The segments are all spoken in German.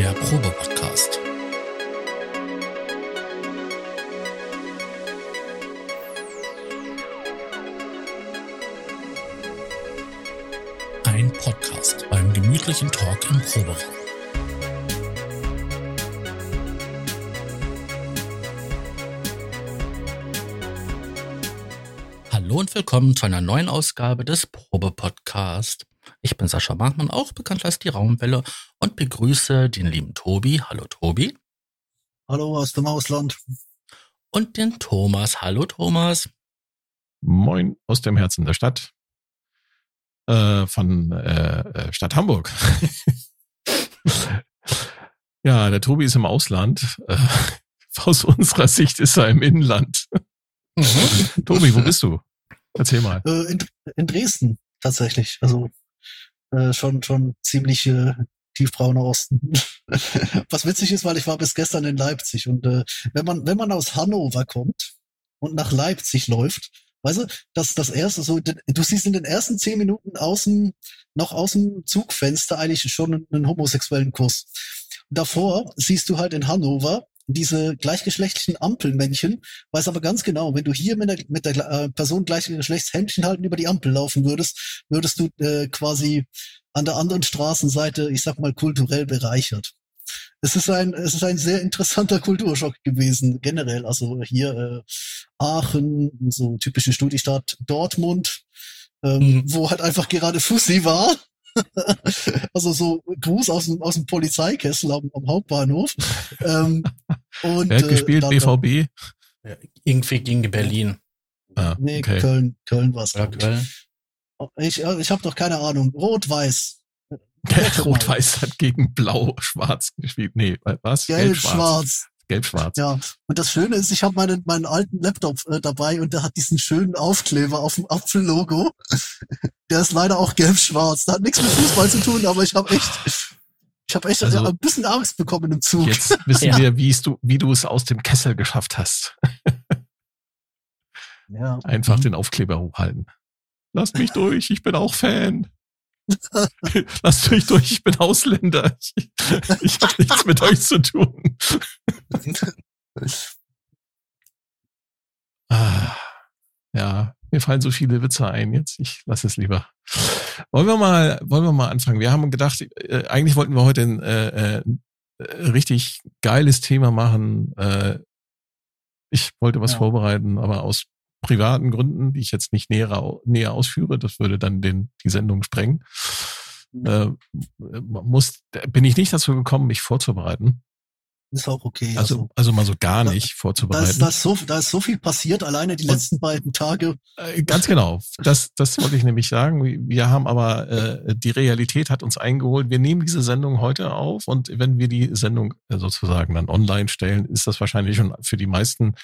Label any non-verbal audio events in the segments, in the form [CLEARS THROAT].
der Probe-Podcast. Ein Podcast beim gemütlichen Talk im Proberaum. Hallo und willkommen zu einer neuen Ausgabe des Probe-Podcast. Ich bin Sascha Bachmann, auch bekannt als die Raumwelle und begrüße den lieben Tobi. Hallo Tobi. Hallo aus dem Ausland. Und den Thomas. Hallo Thomas. Moin aus dem Herzen der Stadt. Äh, von äh, äh Stadt Hamburg. [LAUGHS] ja, der Tobi ist im Ausland. Äh, [LAUGHS] aus unserer Sicht ist er im Inland. Mhm. Tobi, wo bist du? Erzähl mal. Äh, in, in Dresden tatsächlich. Also äh, schon schon ziemlich äh, tiefbrauner Osten. [LAUGHS] Was witzig ist, weil ich war bis gestern in Leipzig und äh, wenn man wenn man aus Hannover kommt und nach Leipzig läuft, weißt du, das das erste so du siehst in den ersten zehn Minuten außen noch aus dem Zugfenster eigentlich schon einen, homosexuellen Kuss. Davor siehst du halt in Hannover diese gleichgeschlechtlichen Ampelmännchen, weiß aber ganz genau, wenn du hier mit der, mit der äh, Person gleichen Geschlechts Händchen halten über die Ampel laufen würdest, würdest du äh, quasi an der anderen Straßenseite, ich sag mal, kulturell bereichert. Es ist ein, es ist ein sehr interessanter [LAUGHS] Kulturschock gewesen, generell. Also hier äh, Aachen, so typische Studiestadt Dortmund, ähm, mhm. wo halt einfach gerade Fussi war. [LAUGHS] also so Gruß aus dem, aus dem Polizeikessel am, am Hauptbahnhof. ähm, und, Wer hat äh, gespielt? Dann, BVB? Ja, irgendwie gegen Berlin. Ah, nee, okay. Köln, Köln war's. Ja, Köln. Ich, ich habe doch keine Ahnung. Rot-Weiß. [LAUGHS] Rot-Weiß hat gegen Blau-Schwarz gespielt. Nee, was? Gelb-Schwarz. Gelb-Schwarz. Ja, und das Schöne ist, ich habe meinen, meinen alten Laptop äh, dabei und der hat diesen schönen Aufkleber auf dem Apfel-Logo. [LAUGHS] Der ist leider auch gelb-schwarz. Da hat nichts mit Fußball zu tun, aber ich habe echt, ich habe echt also, ein bisschen Angst bekommen im Zug. Jetzt wissen ja. wir, wie du, wie du es aus dem Kessel geschafft hast. ja. Einfach mhm. den Aufkleber hochhalten. Lasst mich durch, ich bin auch Fan. [LAUGHS] Lasst mich durch, ich bin Ausländer. Ich, ich habe nichts mit euch zu tun. [LAUGHS] ah, ja, mir fallen so viele Witze ein jetzt. Ich lasse es lieber. Wollen wir mal, wollen wir mal anfangen? Wir haben gedacht, äh, eigentlich wollten wir heute ein äh, äh, richtig geiles Thema machen. Äh, ich wollte was ja. vorbereiten, aber aus privaten Gründen, die ich jetzt nicht näher, näher ausführe, das würde dann den, die Sendung sprengen, mhm. äh, muss, bin ich nicht dazu gekommen, mich vorzubereiten. Ist auch okay. Also, also, also mal so gar nicht da, vorzubereiten. Da ist, da, ist so, da ist so viel passiert, alleine die Und, letzten beiden Tage. Äh, ganz genau. Das, das wollte ich nämlich sagen. Wir haben aber, äh, die Realität hat uns eingeholt. Wir nehmen diese Sendung heute auf und wenn wir die Sendung sozusagen dann online stellen, ist das wahrscheinlich schon für die meisten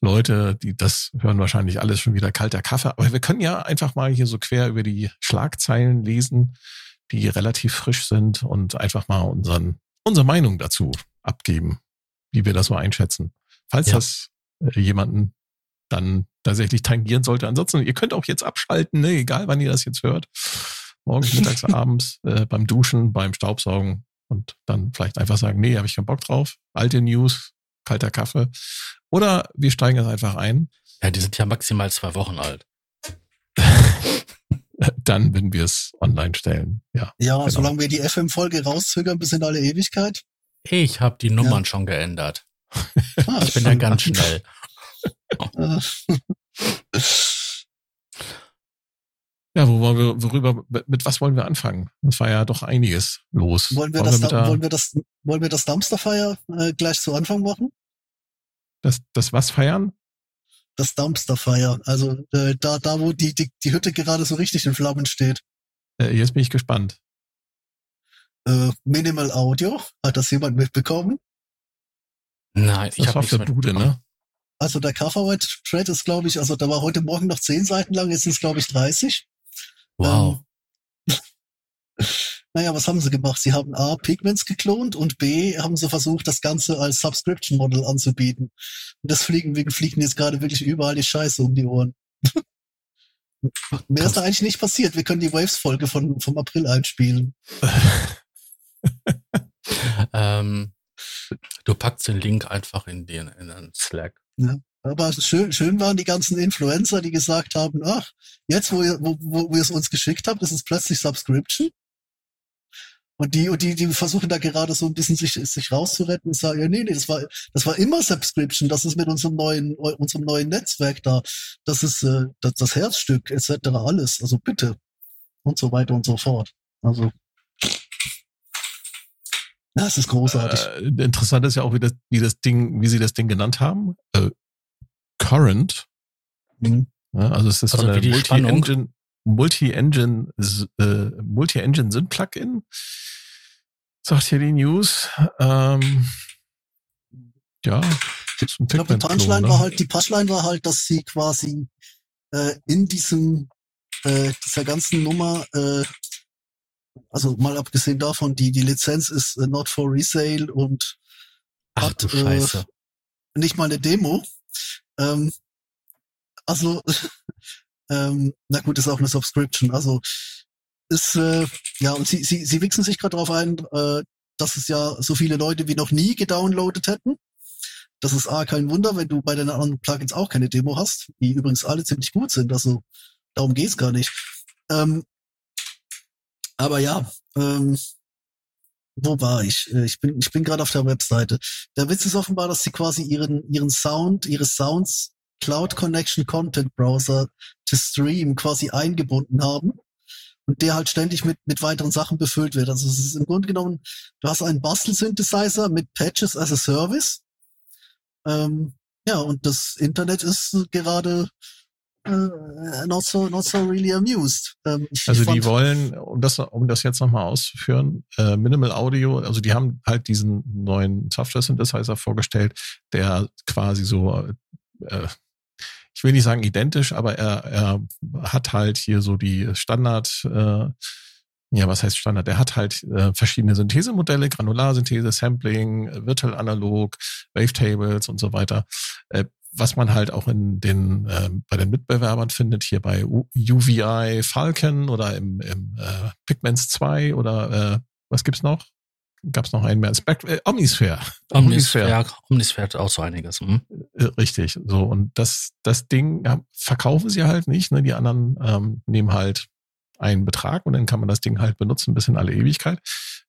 Leute, die das hören wahrscheinlich alles schon wieder kalter Kaffee. Aber wir können ja einfach mal hier so quer über die Schlagzeilen lesen, die relativ frisch sind und einfach mal unseren, unsere Meinung dazu abgeben, wie wir das so einschätzen. Falls ja. das äh, jemanden dann tatsächlich tangieren sollte. Ansonsten, ihr könnt auch jetzt abschalten, ne? egal wann ihr das jetzt hört. Morgens, mittags, [LAUGHS] abends, äh, beim Duschen, beim Staubsaugen und dann vielleicht einfach sagen, nee, habe ich keinen Bock drauf. Alte News, kalter Kaffee. Oder wir steigen es einfach ein. Ja, die sind ja maximal zwei Wochen alt. [LAUGHS] Dann, wenn wir es online stellen. Ja, ja genau. solange wir die FM-Folge rauszögern bis in alle Ewigkeit. Ich habe die Nummern ja. schon geändert. Ah, ich bin ja ganz schnell. Ja, wo wollen wir, worüber, mit was wollen wir anfangen? Es war ja doch einiges los. Wollen wir, wollen das, wir, wollen wir das, wollen wir das Dumpsterfire äh, gleich zu Anfang machen? Das, das was feiern? Das Dumpsterfire. Also äh, da, da, wo die, die, die Hütte gerade so richtig in Flammen steht. Äh, jetzt bin ich gespannt. Äh, Minimal Audio, hat das jemand mitbekommen? Nein, ich habe auf der Bude, ne? Also der Coverwhite Thread ist, glaube ich, also da war heute Morgen noch zehn Seiten lang, jetzt sind es, glaube ich, 30. Wow. Ähm, [LAUGHS] naja, was haben sie gemacht? Sie haben A, Pigments geklont und B, haben sie versucht, das Ganze als Subscription Model anzubieten. Und das fliegen, fliegen jetzt gerade wirklich überall die Scheiße um die Ohren. Mehr Krass. ist da eigentlich nicht passiert. Wir können die Waves-Folge von, vom April einspielen. [LAUGHS] Ähm, du packst den Link einfach in den, in den Slack. Ja. Aber schön, schön waren die ganzen Influencer, die gesagt haben, ach, jetzt, wo ihr, wo, wo, wo ihr es uns geschickt habt, ist es plötzlich Subscription. Und die, und die, die versuchen da gerade so ein bisschen sich, sich rauszuretten und sagen, ja, nee, nee, das war, das war immer Subscription, das ist mit unserem neuen, unserem neuen Netzwerk da, das ist äh, das, das Herzstück, etc. alles. Also bitte. Und so weiter und so fort. Also. Das ist großartig. Äh, interessant ist ja auch, wie das, wie das Ding, wie sie das Ding genannt haben. Äh, Current. Mhm. Ja, also es ist also so eine Multi-Engine, Multi-Engine, äh, Multi-Engine Syn-Plugin. Sagt hier die News. Ähm, ja, ich glaube, die Punchline ne? war halt, die Punchline war halt, dass sie quasi äh, in diesem äh, dieser ganzen Nummer, äh, also mal abgesehen davon, die die Lizenz ist äh, not for resale und Ach hat, du Scheiße. Äh, nicht mal eine Demo. Ähm, also ähm, na gut, ist auch eine Subscription. Also ist äh, ja und sie sie sie wichsen sich gerade darauf ein, äh, dass es ja so viele Leute wie noch nie gedownloadet hätten. Das ist A kein Wunder, wenn du bei den anderen Plugins auch keine Demo hast, die übrigens alle ziemlich gut sind. Also darum geht's gar nicht. Ähm, aber ja, ähm, wo war ich? Äh, ich bin, ich bin gerade auf der Webseite. Der Witz ist offenbar, dass sie quasi ihren, ihren Sound, ihre Sounds Cloud Connection Content Browser to Stream quasi eingebunden haben und der halt ständig mit, mit weiteren Sachen befüllt wird. Also es ist im Grunde genommen, du hast einen Bastel-Synthesizer mit Patches as a Service. Ähm, ja, und das Internet ist gerade äh, not so not so really amused. Ähm, also die wollen, um das um das jetzt nochmal auszuführen, äh, Minimal Audio, also die haben halt diesen neuen Software Synthesizer vorgestellt, der quasi so äh, ich will nicht sagen identisch, aber er, er hat halt hier so die Standard, äh, ja, was heißt Standard? Er hat halt äh, verschiedene Synthesemodelle, Granularsynthese, Sampling, Virtual Analog, Wavetables und so weiter. Äh, was man halt auch in den äh, bei den Mitbewerbern findet, hier bei UVI Falcon oder im, im äh, Pigments 2 oder äh, was gibt's noch? Gab es noch einen mehr. Spect äh, Omnisphere. Omnisphere. Ja, Omnisphere hat auch so einiges. Hm? Richtig. So, und das, das Ding ja, verkaufen sie halt nicht. Ne? Die anderen ähm, nehmen halt einen Betrag und dann kann man das Ding halt benutzen bis in alle Ewigkeit.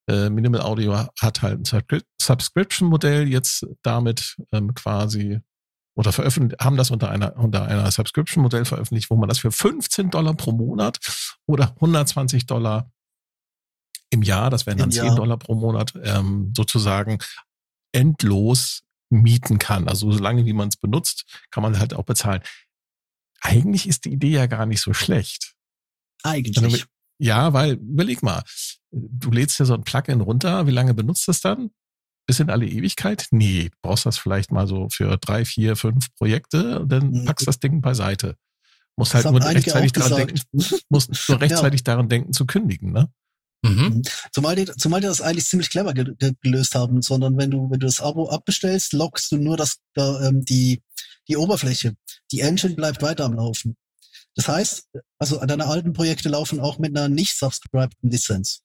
Äh, Minimal Audio hat halt ein Subscription-Modell jetzt damit ähm, quasi oder veröffentlicht, haben das unter einer, unter einer Subscription-Modell veröffentlicht, wo man das für 15 Dollar pro Monat oder 120 Dollar im Jahr, das wären dann Im 10 Dollar pro Monat, ähm, sozusagen endlos mieten kann. Also solange wie man es benutzt, kann man halt auch bezahlen. Eigentlich ist die Idee ja gar nicht so schlecht. Eigentlich. Ja, weil, überleg mal, du lädst dir so ein Plugin runter, wie lange benutzt es dann? Bis in alle Ewigkeit? Nee, du brauchst das vielleicht mal so für drei, vier, fünf Projekte und dann mhm. packst das Ding beiseite. Musst halt nur rechtzeitig daran denken, musst nur [LAUGHS] rechtzeitig ja. daran denken zu kündigen, ne? Mhm. mhm. Zumal, die, zumal die das eigentlich ziemlich clever ge gelöst haben, sondern wenn du, wenn du das Abo abbestellst, lockst du nur das, da, ähm, die, die Oberfläche. Die Engine bleibt weiter am Laufen. Das heißt, also deine alten Projekte laufen auch mit einer nicht subscribeden Lizenz.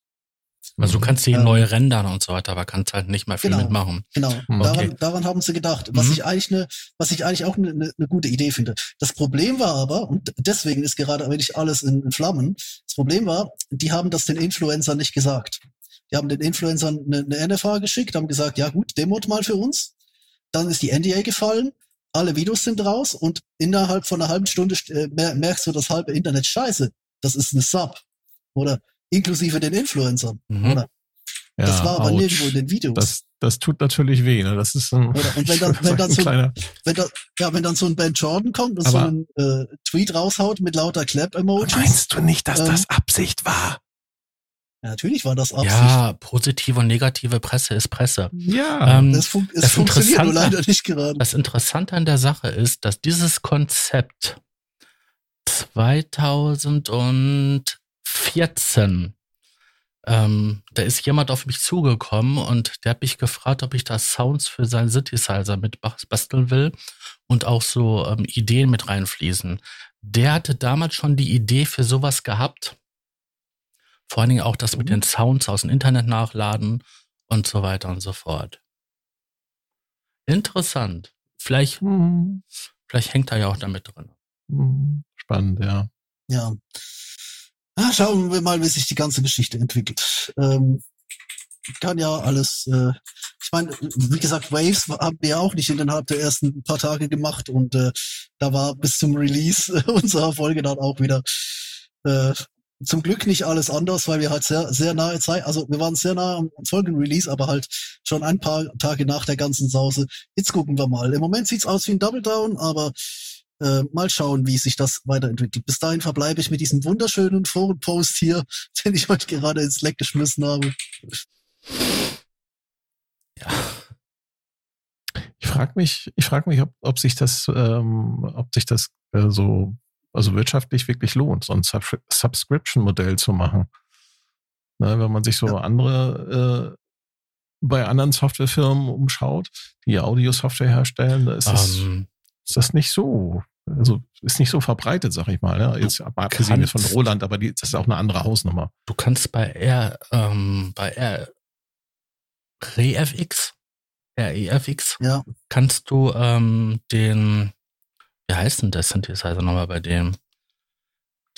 Also du kannst die ähm, neu rendern und so weiter, aber kannst halt nicht mehr viel genau, mitmachen. Genau, okay. daran, daran haben sie gedacht, was mhm. ich eigentlich eine, was ich eigentlich auch eine, eine gute Idee finde. Das Problem war aber, und deswegen ist gerade wirklich alles in, in Flammen, das Problem war, die haben das den Influencern nicht gesagt. Die haben den Influencern eine, eine NFA geschickt, haben gesagt, ja gut, demot mal für uns. Dann ist die NDA gefallen, alle Videos sind raus und innerhalb von einer halben Stunde äh, merkst du das halbe Internet scheiße. Das ist eine Sub. Oder inklusive den Influencern, mhm. oder? Ja, das war aber ouch. nirgendwo in den Videos. Das, das tut natürlich weh, ne? Das ist ein, oder, und wenn [LAUGHS] dann, wenn dann so, kleiner... wenn da, ja, wenn dann so ein Ben Jordan kommt und aber, so einen äh, Tweet raushaut mit lauter Clap-Emojis. Meinst du nicht, dass ähm, das Absicht war? Ja, natürlich war das Absicht. Ja, positive und negative Presse ist Presse. Ja, ähm, das, fun das funktioniert nur leider nicht gerade. Das Interessante an der Sache ist, dass dieses Konzept 2000 und 14. Ähm, da ist jemand auf mich zugekommen und der hat mich gefragt, ob ich da Sounds für seinen Synthesizer mit basteln will und auch so ähm, Ideen mit reinfließen. Der hatte damals schon die Idee für sowas gehabt. Vor allen Dingen auch das mit mhm. den Sounds aus dem Internet nachladen und so weiter und so fort. Interessant. Vielleicht, Hm, vielleicht hängt er ja auch damit drin. hm, Spannend, ja. Ja. Ah, schauen wir mal, wie sich die ganze Geschichte entwickelt. Ähm, kann ja alles, äh, ich meine, wie gesagt, Waves haben wir auch nicht innerhalb der ersten paar Tage gemacht und äh, da war bis zum Release [LAUGHS] unserer Folge dann auch wieder äh, zum Glück nicht alles anders, weil wir halt sehr, sehr nahe Zeit, also wir waren sehr nah am Folgenrelease, aber halt schon ein paar Tage nach der ganzen Sause. Jetzt gucken wir mal. Im Moment sieht's aus wie ein Double Down, aber äh, mal schauen, wie sich das weiterentwickelt. Bis dahin verbleibe ich mit diesem wunderschönen Forenpost hier, [LAUGHS] den ich euch gerade ins Leck geschmissen habe. Ja. Ich frage mich, ich frage mich, ob, ob sich das, ähm, ob sich das äh, so, also wirtschaftlich wirklich lohnt, so ein Subscri Subscription-Modell zu machen. Ne, wenn man sich so Ja. andere äh, bei anderen Softwarefirmen umschaut, die Audio-Software herstellen, da ist, das, Ähm, ist das nicht so, also ist nicht so verbreitet, sag ich mal. Ne? Jetzt abgesehen jetzt von Roland, aber die, das ist auch eine andere Hausnummer. du kannst bei R, ähm, bei R, REFX, REFX, Ja, kannst du ähm, den, wie heißt denn der Synthesizer nochmal bei dem?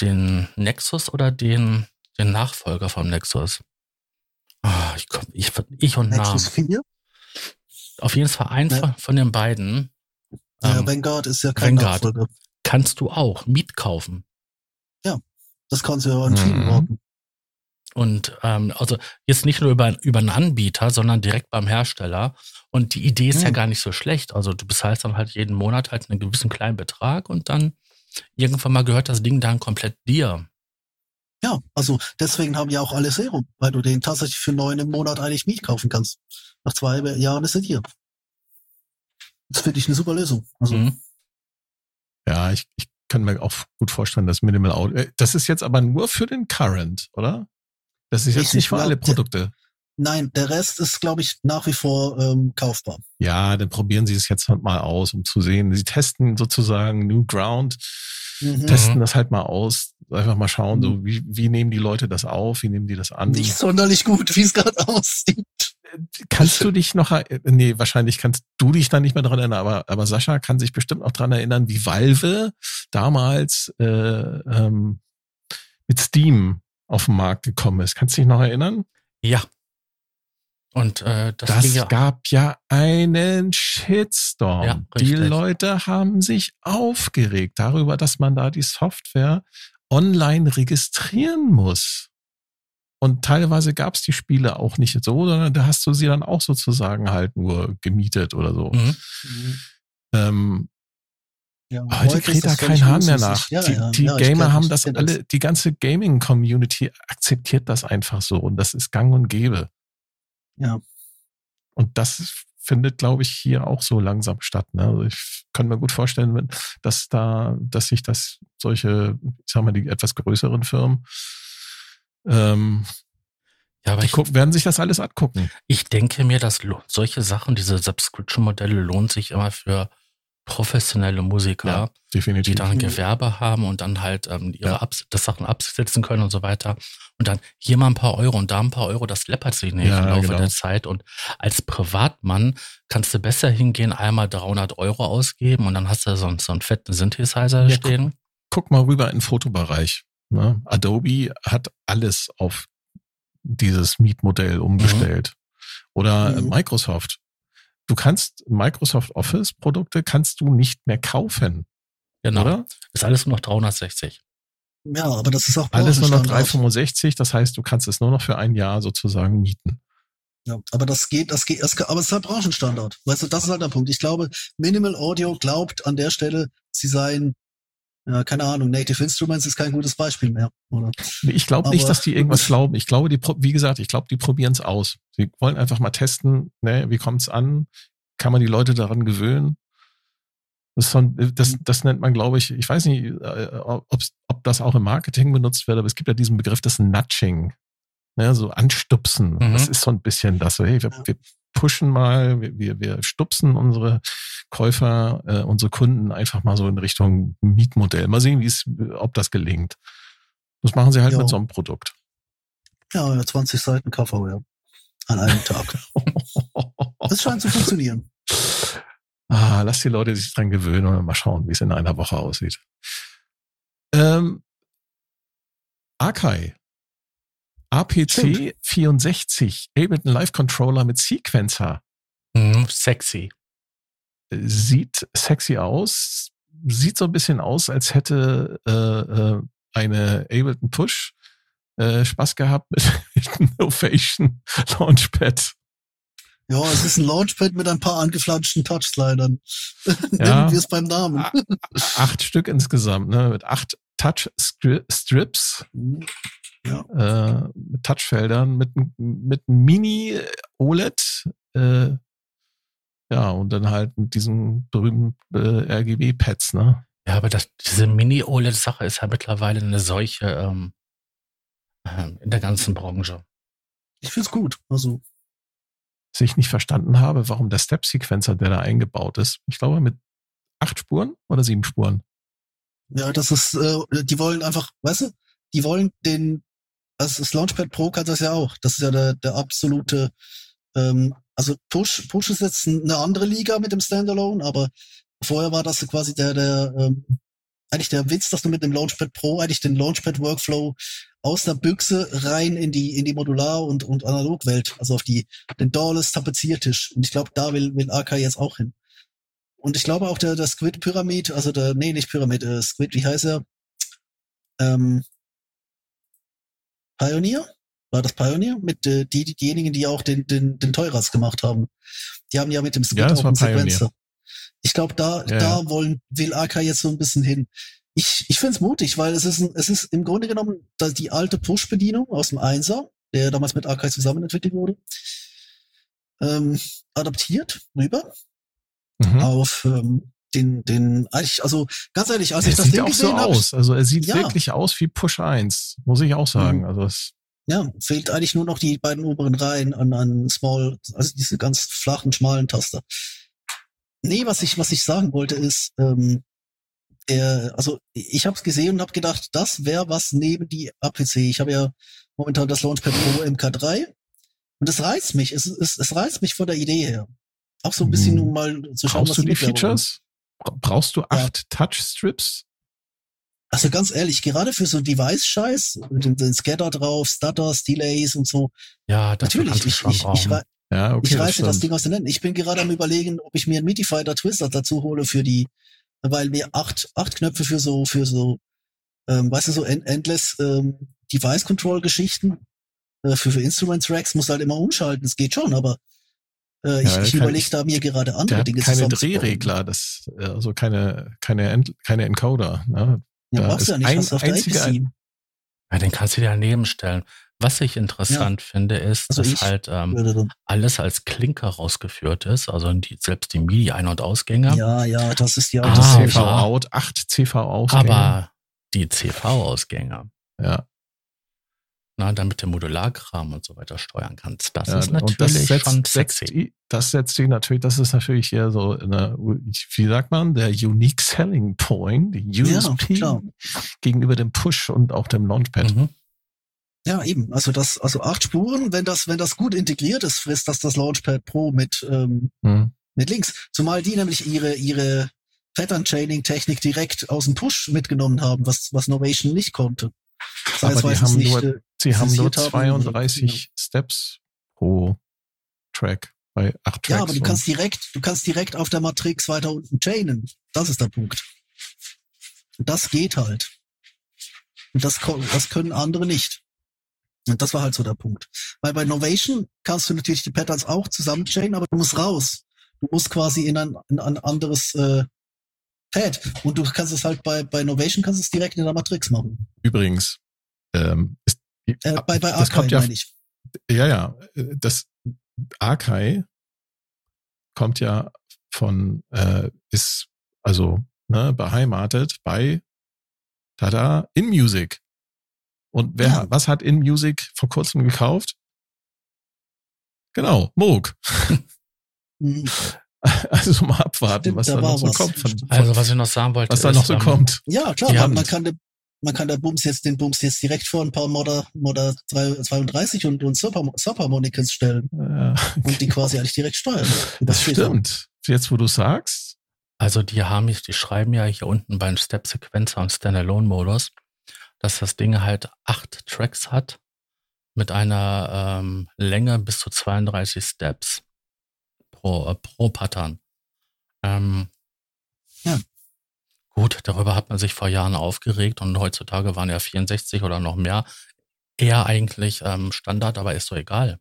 Den Nexus oder den, den Nachfolger vom Nexus? Ah, ich, komm, ich, ich und Nexus Namen. 4. Auf jeden Fall ein Ja. von, von den beiden Ja, ähm, Vanguard ist ja kein Vanguard. Nachfolger. kannst du auch Miet kaufen. Das kannst du ja an vielen Mhm. Orten. Und ähm, also jetzt nicht nur über, über einen Anbieter, sondern direkt beim Hersteller. Und die Idee ist ja Hm. gar nicht so schlecht. Also du bezahlst dann halt jeden Monat halt einen gewissen kleinen Betrag und dann irgendwann mal gehört das Ding dann komplett dir. Ja, also deswegen haben ja auch alle Serum, weil du den tatsächlich für neun im Monat eigentlich Miet kaufen kannst. Nach zwei Jahren ist er dir. Das finde ich eine super Lösung. Also, Mhm. Ja, ich, ich kann mir auch gut vorstellen, dass Minimal Audio. äh, Das ist jetzt aber nur für den Current, oder? Das ist jetzt nicht für ja. alle Produkte. nein, der Rest ist, glaube ich, nach wie vor ähm, kaufbar. Ja, dann probieren Sie es jetzt halt mal aus, um zu sehen. Sie testen sozusagen New Ground, Mhm. testen das halt mal aus, einfach mal schauen, so wie, wie nehmen die Leute das auf, wie nehmen die das an. Nicht sonderlich gut, wie es gerade aussieht. Kannst du dich noch, er- nee, wahrscheinlich kannst du dich da nicht mehr dran erinnern, aber, aber Sascha kann sich bestimmt noch dran erinnern, wie Valve damals äh, ähm, mit Steam auf den Markt gekommen ist. Kannst du dich noch erinnern? Ja. Und äh, das, Das, ging ja, gab ja einen Shitstorm. Ja, die. Leute haben sich aufgeregt darüber, dass man da die Software online registrieren muss. Und teilweise gab es die Spiele auch nicht so, sondern da hast du sie dann auch sozusagen halt nur gemietet oder so. Mhm. Ähm, Ja, heute kriegt da kein Hahn mehr nach. Ja, die ja, die Gamer haben das alle, die ganze Gaming-Community akzeptiert das einfach so und das ist gang und gäbe. Ja. Und das findet, glaube ich, hier auch so langsam statt. Ne? Also ich kann mir gut vorstellen, dass da, dass sich das solche, ich sag mal, die etwas größeren Firmen, ähm, ja, aber die ich, gucken, werden sich das alles angucken. ich denke mir, dass solche Sachen, diese Subscription-Modelle lohnt sich immer für professionelle Musiker. die definitiv. dann Mhm. Gewerbe haben und dann halt ähm, ihre Ja. Abs das Sachen absetzen können und so weiter. Und dann hier mal ein paar Euro und da ein paar Euro, das läppert sich nicht Ja, im Laufe genau. der Zeit. Und als Privatmann kannst du besser hingehen, einmal 300 Euro ausgeben und dann hast du so, einen- so einen fetten Synthesizer Ja, stehen. Guck mal rüber in den Fotobereich. Ne? Adobe hat alles auf dieses Mietmodell umgestellt. Oder äh, Mhm. Microsoft. Du kannst Microsoft Office Produkte kannst du nicht mehr kaufen, Genau. oder? Ist alles nur noch 360. Ja, aber das ist auch Alles nur noch Branchenstandard. 365, das heißt, du kannst es nur noch für ein Jahr sozusagen mieten. Ja, aber das geht, das geht, das, aber es ist halt Branchenstandard. Weißt du, das ist halt der Punkt. Ich glaube, Minimal Audio glaubt an der Stelle, sie seien, ja, keine Ahnung, Native Instruments ist kein gutes Beispiel mehr, oder? Nee, Ich glaube nicht, dass die irgendwas glauben. Ich glaube, die, wie gesagt, ich glaube, die probieren es aus. Sie wollen einfach mal testen, ne, wie kommt's an? Kann man die Leute daran gewöhnen? Das, so ein, das, das nennt man, glaube ich, ich weiß nicht, äh, ob's, ob das auch im Marketing benutzt wird, aber es gibt ja diesen Begriff des Nudging. Ne, so anstupsen. Mhm. Das ist so ein bisschen das. So, hey, wir, Ja. wir pushen mal, wir, wir, stupsen unsere Käufer, äh, unsere Kunden einfach mal so in Richtung Mietmodell. Mal sehen, wie es, ob das gelingt. Das machen sie halt Ja. mit so einem Produkt. Ja, ja, 20 Seiten ja. an einem Tag. [LAUGHS] Das scheint zu funktionieren. Ah, lass die Leute sich dran gewöhnen und mal schauen, wie es in einer Woche aussieht. Ähm, Akai. APC Stimmt. 64, Ableton Live Controller mit Sequencer. Mhm, sexy. Sieht sexy aus. Sieht so ein bisschen aus, als hätte äh, äh, eine Ableton Push äh, Spaß gehabt mit, [LAUGHS] mit Novation Launchpad. Ja, es ist ein Launchpad mit ein paar angeflanschten Touchslidern. [LAUGHS] Ja. Nennen wir es beim Namen. A- Acht Stück insgesamt, ne? Mit acht Touch-Strips, äh, mit Touchfeldern, mit, mit einem Mini-OLED, äh, ja, und dann halt mit diesen berühmten äh, RGB-Pads, ne? Ja, aber das, diese Mini-OLED-Sache ist ja mittlerweile eine solche ähm, ähm, in der ganzen Branche. Ich find's gut. Also, Was ich nicht verstanden habe, warum der Step-Sequencer, der da eingebaut ist, ich glaube mit acht Spuren oder sieben Spuren. ja, das ist, äh, die wollen einfach, weißt du, die wollen den, also das Launchpad Pro kann das ja auch. Das ist ja der, der absolute, ähm, also Push, Push ist jetzt eine andere Liga mit dem Standalone, aber vorher war das quasi der, der, ähm, eigentlich der Witz, dass du mit dem Launchpad Pro eigentlich den Launchpad Workflow aus der Büchse rein in die, in die Modular- und, und Analogwelt, also auf die, den Doorless Tapeziertisch. Und ich glaube, da will, will AK jetzt auch hin. Und ich glaube auch der, der Squid Pyramid, also der, nee, nicht Pyramid, äh, Squid, wie heißt er? Ähm, Pioneer? War das Pioneer? Mit äh, die, die, diejenigen, die auch den, den, den Teuras gemacht haben. Die haben ja mit dem Squid Ja, auch einen. Sequencer. Ich glaube, da, Ja, da wollen, will AK jetzt so ein bisschen hin. Ich, ich finde es mutig, weil es ist, ein, es ist im Grunde genommen da die alte Push-Bedienung aus dem Einser, der damals mit AK zusammen entwickelt wurde, ähm, adaptiert rüber Mhm. auf ähm, den, den, also ganz ehrlich, als Er ich das sieht Ding auch so gesehen habe, aus. Also er sieht Ja. wirklich aus wie Push 1, muss ich auch sagen. Mhm. Also es, ja, fehlt eigentlich nur noch die beiden oberen Reihen an, an Small, also diese ganz flachen, schmalen Taster. Nee, was ich, was ich sagen wollte ist, ähm, er, also ich habe es gesehen und habe gedacht, das wäre was neben die APC. Ich habe ja momentan das Launchpad Pro MK3 und es reizt mich. Es, es, es reizt mich von der Idee her. Auch so ein bisschen, Hm. um mal zu schauen, brauchst was du die wollen. Features? Bra- Brauchst du acht Touch-Strips? Also ganz ehrlich, gerade für so Device-Scheiß, mit den, den Scatter drauf, Stutters, Delays und so, Ja, das natürlich, ich, ich, ich, Ja, okay. ich reiße das stimmt. Ding aus den Händen. Ich bin gerade am überlegen, ob ich mir einen MIDI-Fighter Twister dazu hole für die, weil mir acht, acht Knöpfe für so, für so, ähm, weißt du, so end, endless ähm, Device-Control-Geschichten, äh, für, für Instrument-Tracks muss halt immer umschalten. Es geht schon, aber äh, ich, Ja, ich überlege da mir gerade Der andere hat Dinge keine zusammenzubauen. Drehregler, das, äh, also keine, keine, Ent, keine Encoder. Ne? Ja, Da brauchst ist du ja nicht, ein hast du auf der einziger- APC. Ja, den kannst du dir daneben stellen. Was ich interessant finde, ist, Also dass halt ähm, alles als Klinker rausgeführt ist, also die, selbst die MIDI-Ein- und Ausgänge. Ja, ja, das ist ja Ah, Das CV-Out, acht CV-Ausgänge. aber die CV-Ausgänge, ja, na, damit du Modularkram und so weiter steuern kannst, das ja, ist und das natürlich setzt, schon setzt, sexy. das setzt die natürlich, das ist natürlich hier so, eine, wie sagt man, der Unique Selling Point, USP klar. gegenüber dem Push und auch dem Launchpad. Mhm. Ja, eben. Also das, also acht Spuren, wenn das, wenn das gut integriert ist, frisst das das Launchpad Pro mit, ähm, Mhm. mit links. Zumal die nämlich ihre, ihre Pattern Chaining Technik direkt aus dem Push mitgenommen haben, was, was Novation nicht konnte. Das Aber heißt, haben nicht, nur- äh, Sie haben nur Präzisiert haben, 32 Steps pro Track bei acht Tracks. ja, aber du kannst direkt, du kannst direkt auf der Matrix weiter unten chainen. Das ist der Punkt. Und das geht halt. Und das, das können andere nicht. Und das war halt so der Punkt. Weil bei Novation kannst du natürlich die Patterns auch zusammen chainen, aber du musst raus. Du musst quasi in ein, in ein anderes äh, Pad. Und du kannst es halt bei, bei Novation kannst du es direkt in der Matrix machen. Übrigens, ähm, ist, Äh, bei bei das Archive kommt ja, meine ich. ja, ja, das Arkai kommt ja von, äh, ist also ne, beheimatet bei Tada in Music. Und wer, Ja. was hat in Music vor kurzem gekauft? Genau, Moog. [LAUGHS] Also mal abwarten, Stimmt, was da da noch so was. kommt. Von, Also was ich noch sagen wollte, was da ist, noch so ähm, kommt. Ja, klar, man, man kann, man kann da Bums jetzt den Bums jetzt direkt vor ein paar Modder, Modder 32 und, und Subharmonicons stellen. Ja. Und die quasi eigentlich direkt steuern. [LAUGHS] Das stimmt. Jetzt, wo du sagst. Also die haben, die schreiben ja hier unten beim Step-Sequencer und Standalone-Modus, dass das Ding halt acht Tracks hat mit einer ähm, Länge bis zu 32 Steps pro, äh, pro Pattern. Ähm, ja. Gut, darüber hat man sich vor Jahren aufgeregt und heutzutage waren ja 64 oder noch mehr eher eigentlich ähm, Standard, aber ist doch egal.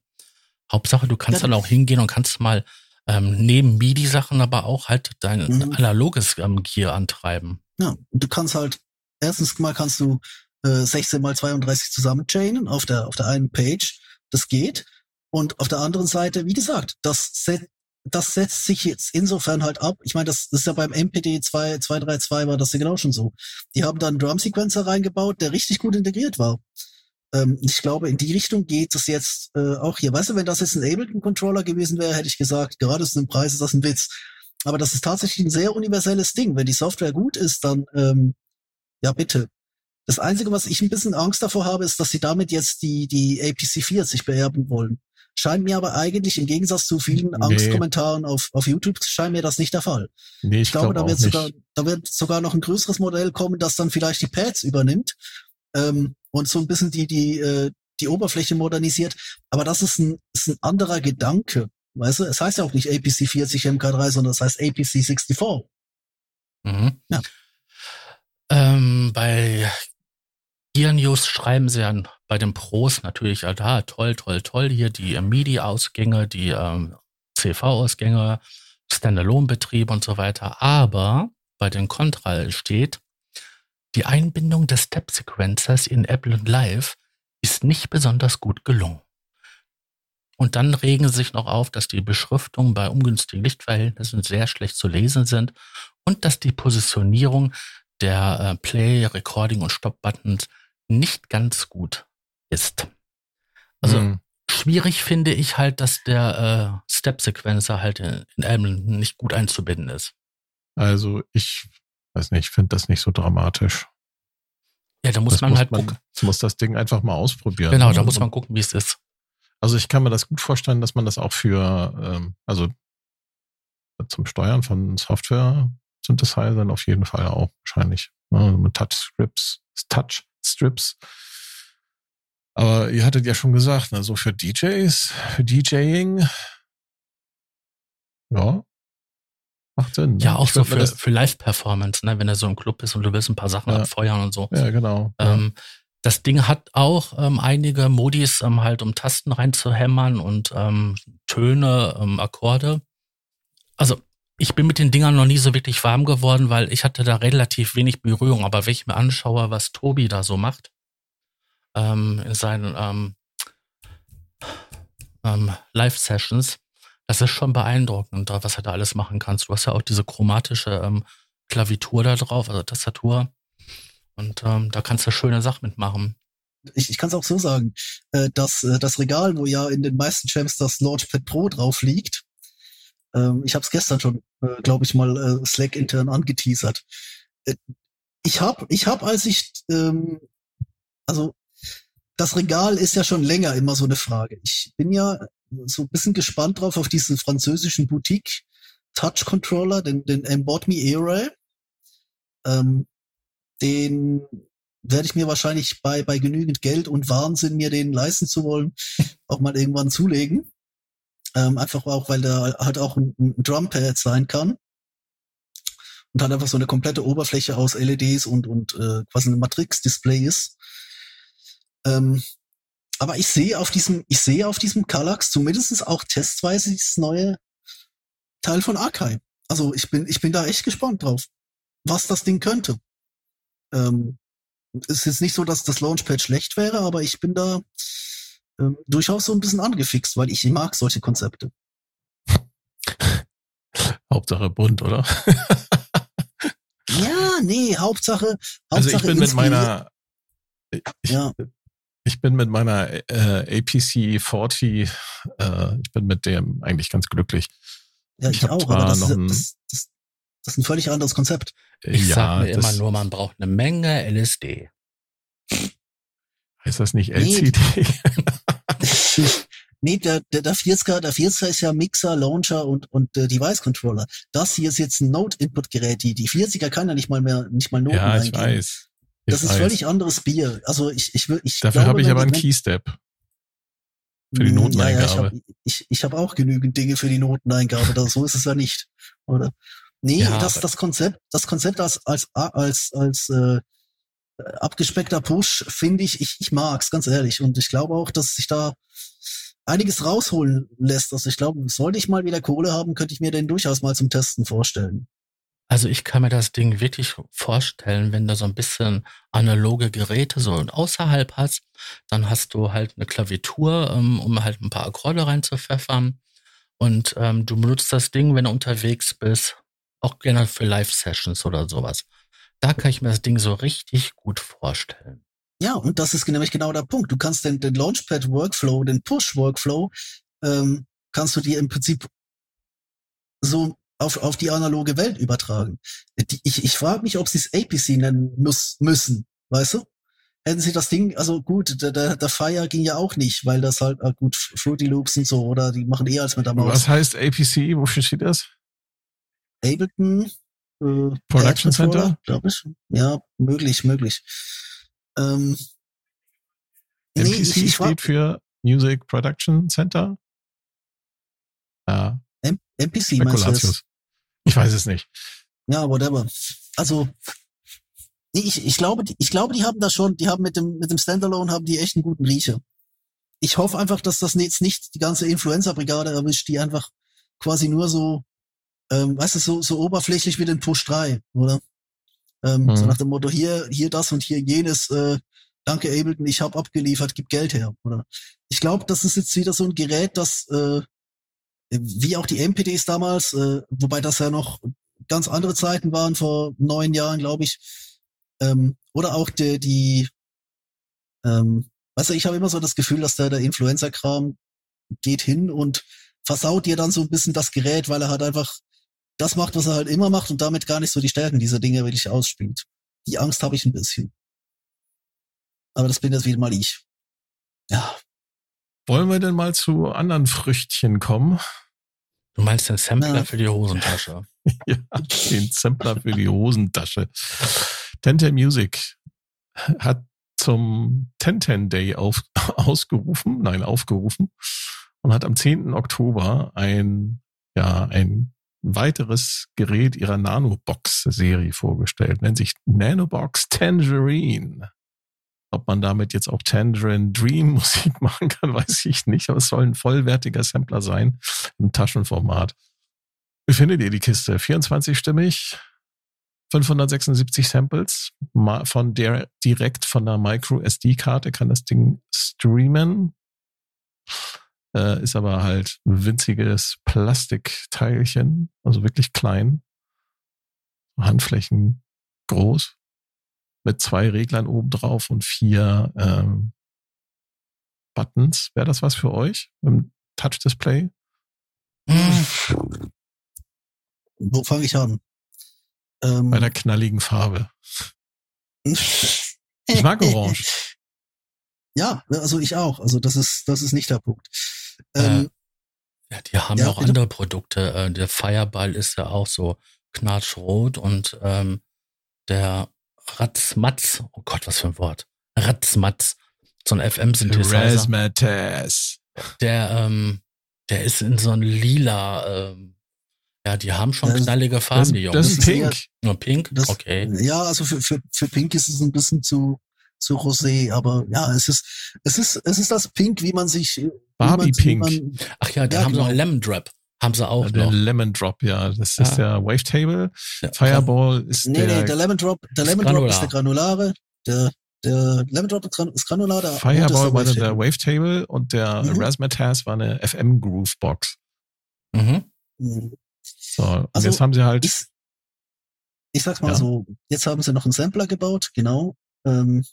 Hauptsache, du kannst ja, dann auch hingehen und kannst mal ähm, neben MIDI-Sachen aber auch halt dein mhm. analoges ähm, Gear antreiben. Ja, du kannst halt, erstens mal kannst du äh, 16 mal 32 zusammenchainen auf der, auf der einen Page. Das geht. Und auf der anderen Seite, wie gesagt, das Set das setzt sich jetzt insofern halt ab. Ich meine, das, das ist ja beim MPD 2, 232 war das ja genau schon so. Die haben da einen Drum-Sequencer reingebaut, der richtig gut integriert war. Ähm, ich glaube, in die Richtung geht es jetzt äh, auch hier. Weißt du, wenn das jetzt ein Ableton-Controller gewesen wäre, hätte ich gesagt, gerade zu dem Preis ist das ein Witz. Aber das ist tatsächlich ein sehr universelles Ding. Wenn die Software gut ist, dann ähm, ja bitte. Das Einzige, was ich ein bisschen Angst davor habe, ist, dass sie damit jetzt die, die APC 40 beerben wollen. Scheint mir aber eigentlich im Gegensatz zu vielen nee. Angstkommentaren auf, auf YouTube, scheint mir das nicht der Fall. Nee, ich, ich glaube, glaub da wird sogar, da wird sogar noch ein größeres Modell kommen, das dann vielleicht die Pads übernimmt ähm, und so ein bisschen die, die, äh, die Oberfläche modernisiert. Aber das ist ein, ist ein anderer Gedanke. Weißt du, es heißt ja auch nicht APC 40 MK3, sondern es heißt APC 64. Mhm. Ja. Ähm, bei Gear News schreiben sie dann bei den Pros natürlich, ah, toll, toll, toll, hier die MIDI-Ausgänge, die ähm, CV-Ausgänge, Standalone-Betrieb und so weiter. Aber bei den Contral steht, die Einbindung des Step-Sequencers in Ableton Live ist nicht besonders gut gelungen. Und dann regen sie sich noch auf, dass die Beschriftungen bei ungünstigen Lichtverhältnissen sehr schlecht zu lesen sind und dass die Positionierung der äh, Play, Recording und Stop-Buttons nicht ganz gut ist. Also mhm. schwierig finde ich halt, dass der äh, Step-Sequencer halt in, in Ableton nicht gut einzubinden ist. Also ich weiß nicht, ich finde das nicht so dramatisch. Ja, da muss das man muss halt man, gucken. Muss das Ding einfach mal ausprobieren. Genau, da muss man gucken, wie es ist. Also ich kann mir das gut vorstellen, dass man das auch für, ähm, also zum Steuern von Software Synthesizern auf jeden Fall auch wahrscheinlich. Ne, mit Touch Strips, Touch Strips. Aber ihr hattet ja schon gesagt, ne, so für DJs, für DJing, ja, Macht Sinn. Ne? Ja, auch ich so für, für Live-Performance, ne? wenn er so im Club ist und du willst ein paar Sachen ja. abfeuern und so. Ja, genau. Ähm. Das Ding hat auch ähm, einige Modis ähm, halt, um Tasten reinzuhämmern und ähm, Töne, ähm, Akkorde. Also ich bin mit den Dingern noch nie so wirklich warm geworden, weil ich hatte da relativ wenig Berührung. Aber wenn ich mir anschaue, was Tobi da so macht ähm, in seinen ähm, ähm, Live-Sessions, das ist schon beeindruckend, was er da alles machen kannst. Du hast ja auch diese chromatische ähm, Klavitur da drauf, also Tastatur. Und ähm, da kannst du schöne Sachen mitmachen. Ich, ich kann es auch so sagen, äh, dass äh, das Regal, wo ja in den meisten Champs das Launchpad Pro drauf liegt, ähm, ich habe es gestern schon, äh, glaube ich, mal äh, Slack intern angeteasert. Äh, ich habe, ich hab, als ich, ähm, also das Regal ist ja schon länger immer so eine Frage. Ich bin ja so ein bisschen gespannt drauf auf diesen französischen Boutique Touch Controller, den, den Embot Me Array. Ähm, den werde ich mir wahrscheinlich bei, bei genügend Geld und Wahnsinn, mir den leisten zu wollen, [LAUGHS] auch mal irgendwann zulegen. Ähm, einfach auch, weil der halt auch ein, ein Drumpad sein kann. Und halt einfach so eine komplette Oberfläche aus LEDs und, und äh, quasi ein Matrix-Display ist. Ähm, aber ich sehe auf diesem, ich sehe auf diesem Kallax zumindest auch testweise dieses neue Teil von Archive. Also ich bin, ich bin da echt gespannt drauf, was das Ding könnte. Ähm, es ist jetzt nicht so, dass das Launchpad schlecht wäre, aber ich bin da ähm, durchaus so ein bisschen angefixt, weil ich mag solche Konzepte. [LAUGHS] Hauptsache bunt, oder? ja, nee, Hauptsache. Hauptsache also ich bin mit meiner, ich, ja bin mit meiner äh, APC 40, äh, ich bin mit dem eigentlich ganz glücklich. Ja, ich, ich auch, aber das, ist, das, das, das, ist ein völlig anderes Konzept. Ich ja, sag mir immer nur, man braucht eine Menge LSD. Heißt das nicht LCD? Nee, [LAUGHS] nee der, der, der 40er, der 40er ist ja Mixer, Launcher und, und äh, Device Controller. Das hier ist jetzt ein Node-Input-Gerät. Die, die 40er kann ja nicht mal mehr, nicht mal Noten ja, ich eingeben. weiß. Ich Das ist weiß. völlig anderes Bier. Also ich, ich, will- ich Dafür habe ich aber einen Keystep. für die Hm, Noteneingabe. Ja, ja, ich habe hab auch genügend Dinge für die Noteneingabe. Das, so ist es ja nicht, oder? Nee, Ja, das, das Konzept, das Konzept als, als, als, als äh, abgespeckter Push finde ich, ich, ich mag's, ganz ehrlich. Und ich glaube auch, dass sich da einiges rausholen lässt. Also ich glaube, sollte ich mal wieder Kohle haben, könnte ich mir den durchaus mal zum Testen vorstellen. Also ich kann mir das Ding wirklich vorstellen, wenn du so ein bisschen analoge Geräte so und außerhalb hast, dann hast du halt eine Klaviatur, ähm, um halt ein paar Akkorde reinzupfeffern. Und ähm, du benutzt das Ding, wenn du unterwegs bist, auch gerne für Live-Sessions oder sowas. Da kann ich mir das Ding so richtig gut vorstellen. Ja, und das ist nämlich genau der Punkt. Du kannst den, den Launchpad-Workflow, den Push-Workflow, ähm, kannst du dir im Prinzip so auf, auf die analoge Welt übertragen. Die, ich ich frage mich, ob sie es APC nennen muss, müssen, weißt du? Hätten sie das Ding, also gut, der, der, der Fire ging ja auch nicht, weil das halt, äh, gut, Fruity Loops und so, oder die machen eh als mit der Maus. Was heißt APC? Wofür steht das? Ableton, äh, Production Center? glaube ich. Ja, möglich, möglich. Ähm, nee, MPC ich, ich frag, steht für Music Production Center. Ja, M MPC meinst du das? Ich weiß es nicht. Ja, whatever. Also, ich, ich glaube, die- ich glaube, die haben da schon, die haben mit dem, mit dem Standalone haben die echt einen guten Riecher. Ich hoffe einfach, dass das jetzt nicht die ganze Influencer-Brigade erwischt, die einfach quasi nur so, ähm, weißt du, so, so oberflächlich wie den Push 3, oder? Ähm, So Mhm. nach dem Motto, hier, hier das und hier jenes, äh, danke Ableton, ich habe abgeliefert, gib Geld her, oder? Ich glaube, das ist jetzt wieder so ein Gerät, das, äh, wie auch die MPDs damals, äh, wobei das ja noch ganz andere Zeiten waren, vor neun Jahren, glaube ich. Ähm, oder auch die, die ähm, weißt du, ich habe immer so das Gefühl, dass der, der Influencer-Kram geht hin und versaut dir dann so ein bisschen das Gerät, weil er halt einfach das macht, was er halt immer macht und damit gar nicht so die Stärken dieser Dinge wirklich ausspielt. Die Angst habe ich ein bisschen. Aber das bin jetzt wieder mal ich. Ja, Wollen wir denn mal zu anderen Früchtchen kommen? Du meinst den Sampler Ja. für die Hosentasche. [LAUGHS] Ja, den Sampler für die Hosentasche. Tente Music hat zum Tenten Day auf, [LAUGHS] ausgerufen, nein, aufgerufen und hat am 10. Oktober ein, ja, ein weiteres Gerät ihrer Nanobox-Serie vorgestellt, nennt sich Nanobox Tangerine. Ob man damit jetzt auch Tangerine Dream [LAUGHS] Musik machen kann, weiß ich nicht, aber es soll ein vollwertiger Sampler sein im Taschenformat. Wie findet ihr die Kiste? 24-stimmig, 576 Samples, von der direkt von der Micro SD-Karte kann das Ding streamen. Äh, ist aber halt ein winziges Plastikteilchen, also wirklich klein. Handflächen groß. Mit zwei Reglern oben drauf und vier ähm, Buttons. Wäre das was für euch im Touch-Display? Hm, wo fange ich an? Ähm, Bei der knalligen Farbe. Ich mag Orange. [LAUGHS] Ja, also ich auch. Also das ist, das ist nicht der Punkt. Ähm, ja, die haben Ja, ja auch bitte. andere Produkte. Äh, Der Fireball ist ja auch so knatschrot und ähm, der Ratzmatz, oh Gott, was für ein Wort. Ratzmatz, so ein FM-Synthesizer. Razzmatazz. Der, ähm, der ist in so ein lila, ähm, ja, die haben schon Das- knallige Das, Farben, die das Jungs. ist ist pink. Nur pink? Das, okay. Ja, also für, für, für Pink ist es ein bisschen zu, zu rosé, aber ja, es ist, es ist, es ist das Pink, wie man sich, wie Barbie man, Pink. Wie man, Ach ja, da Ja, haben sie genau. auch Lemon Drop. Haben sie auch der noch. Lemon Drop, ja. Das ist Ja. der Wavetable. Ja, Fireball ist nee, der, nee, der Lemon Drop, der ist Lemon Drop ist der granulare, der, der Lemon Drop ist gran- ist granular, der Fireball der war der Wavetable. Und der Mhm. Razzmatazz war eine FM Groove Box. Mhm. Mhm. So, und Also, jetzt haben sie halt, Ich, ich sag's mal Ja. so, jetzt haben sie noch einen Sampler gebaut, genau. Ähm,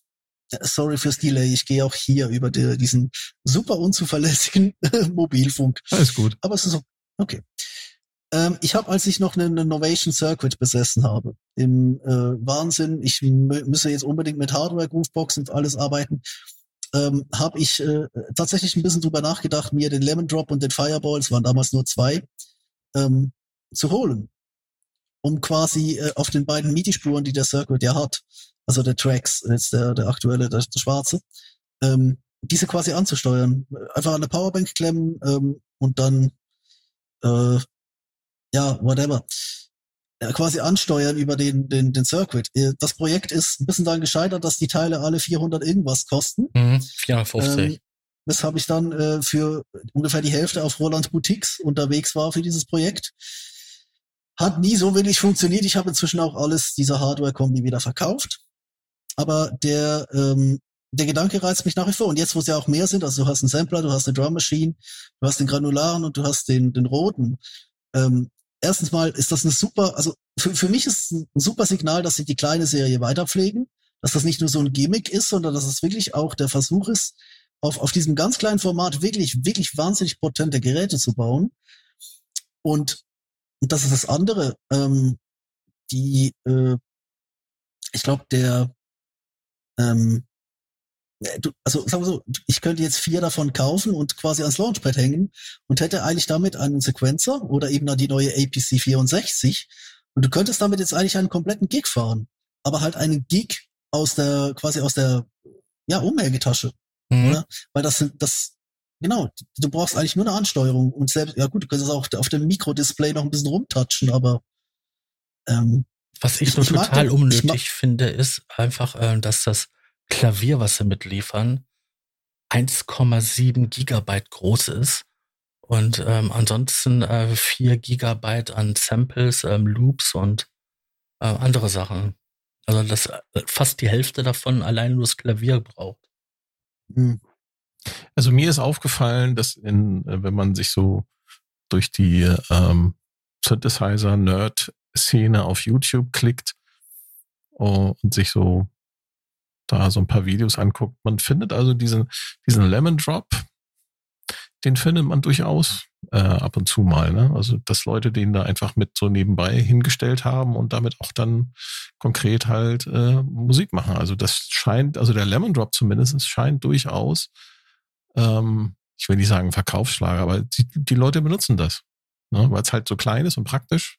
ja, sorry fürs Delay, ich gehe auch hier über die, diesen super unzuverlässigen [LAUGHS] Mobilfunk. alles gut. Aber es ist so, okay. Ähm, ich habe, als ich noch einen Innovation Circuit besessen habe, im äh, Wahnsinn, ich mü- müsse jetzt unbedingt mit Hardware, Groovebox und alles arbeiten, ähm, habe ich äh, tatsächlich ein bisschen drüber nachgedacht, mir den Lemon Drop und den Fireball, es waren damals nur zwei, ähm, zu holen. Um quasi äh, auf den beiden MIDI-Spuren, die der Circuit ja hat, also der Tracks, jetzt der, der aktuelle, der, der schwarze, ähm, diese quasi anzusteuern. Einfach an der Powerbank klemmen ähm, und dann äh, ja, whatever. Ja, quasi ansteuern über den, den, den Circuit. Äh, das Projekt ist ein bisschen daran gescheitert, dass die Teile alle 400 irgendwas kosten. Mhm, 450. Ähm, weshalb ich dann äh, für ungefähr die Hälfte auf Roland Boutiques unterwegs war für dieses Projekt. Hat nie so wenig funktioniert. Ich habe inzwischen auch alles dieser Hardware-Kombi wieder verkauft. Aber der, ähm, der Gedanke reizt mich nach wie vor. Und jetzt, wo es ja auch mehr sind, also du hast einen Sampler, du hast eine Drum Machine, du hast den granularen und du hast den, den roten. Ähm, erstens mal ist das eine super, also für, für mich ist es ein super Signal, dass sie die kleine Serie weiterpflegen, dass das nicht nur so ein Gimmick ist, sondern dass es wirklich auch der Versuch ist, auf, auf diesem ganz kleinen Format wirklich, wirklich wahnsinnig potente Geräte zu bauen. Und, und das ist das andere. Ähm, die, äh, ich glaube, der, ähm, du, also sagen wir so, ich könnte jetzt vier davon kaufen und quasi ans Launchpad hängen und hätte eigentlich damit einen Sequencer oder eben dann die neue APC 64 und du könntest damit jetzt eigentlich einen kompletten Gig fahren, aber halt einen Gig aus der quasi aus der ja Umhängetasche, mhm. oder? Weil das sind das genau, du brauchst eigentlich nur eine Ansteuerung und selbst ja gut, du könntest auch auf dem Mikrodisplay noch ein bisschen rumtatschen, aber ähm, was ich, ich so total unnötig finde, ist einfach, äh, dass das Klavier, was sie mitliefern, 1,7 Gigabyte groß ist und ähm, ansonsten äh, 4 Gigabyte an Samples, ähm, Loops und äh, andere Sachen. Also das äh, fast die Hälfte davon allein nur das Klavier braucht. Hm. Also mir ist aufgefallen, dass in, äh, wenn man sich so durch die ähm, Synthesizer-Nerd-Szene auf YouTube klickt uh, und sich so da so ein paar Videos anguckt. Man findet also diesen, diesen Lemon Drop, den findet man durchaus äh, ab und zu mal. Ne? Also, dass Leute den da einfach mit so nebenbei hingestellt haben und damit auch dann konkret halt äh, Musik machen. Also, das scheint, also der Lemon Drop zumindest scheint durchaus, ähm, ich will nicht sagen Verkaufsschlager, aber die, die Leute benutzen das. Ne? Weil es halt so klein ist und praktisch.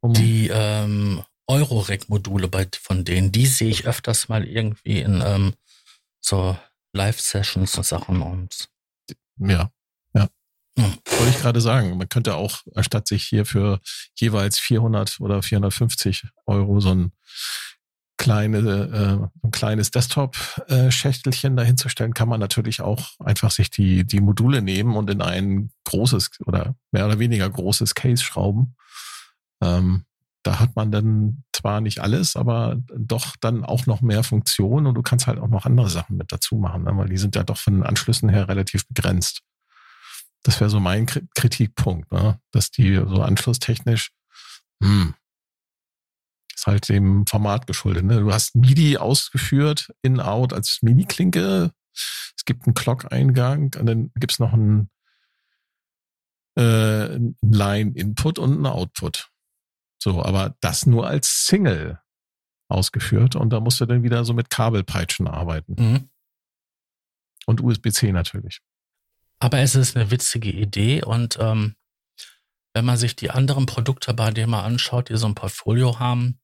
Um die ähm, Eurorec-Module bei von denen, die sehe ich öfters mal irgendwie in ähm, so Live-Sessions und Sachen und ja, ja. Hm. Wollte ich gerade sagen, man könnte auch, anstatt sich hier für jeweils 400 oder 450 Euro so ein kleine, äh, ein kleines Desktop-Schächtelchen dahinzustellen, kann man natürlich auch einfach sich die, die Module nehmen und in ein großes oder mehr oder weniger großes Case schrauben. Ähm, da hat man dann zwar nicht alles, aber doch dann auch noch mehr Funktionen und du kannst halt auch noch andere Sachen mit dazu machen, ne? weil die sind ja doch von den Anschlüssen her relativ begrenzt. Das wäre so mein Kritikpunkt, ne? dass die so anschlusstechnisch, hm, ist halt dem Format geschuldet. Ne? Du hast MIDI ausgeführt, in-out als MIDI-Klinke. Es gibt einen Clock-Eingang und dann gibt's noch einen äh, Line-Input und einen Output. So, aber das nur als Single ausgeführt und da musst du dann wieder so mit Kabelpeitschen arbeiten. Mhm. Und USB-C natürlich. Aber es ist eine witzige Idee und ähm, wenn man sich die anderen Produkte bei denen mal anschaut, die so ein Portfolio haben,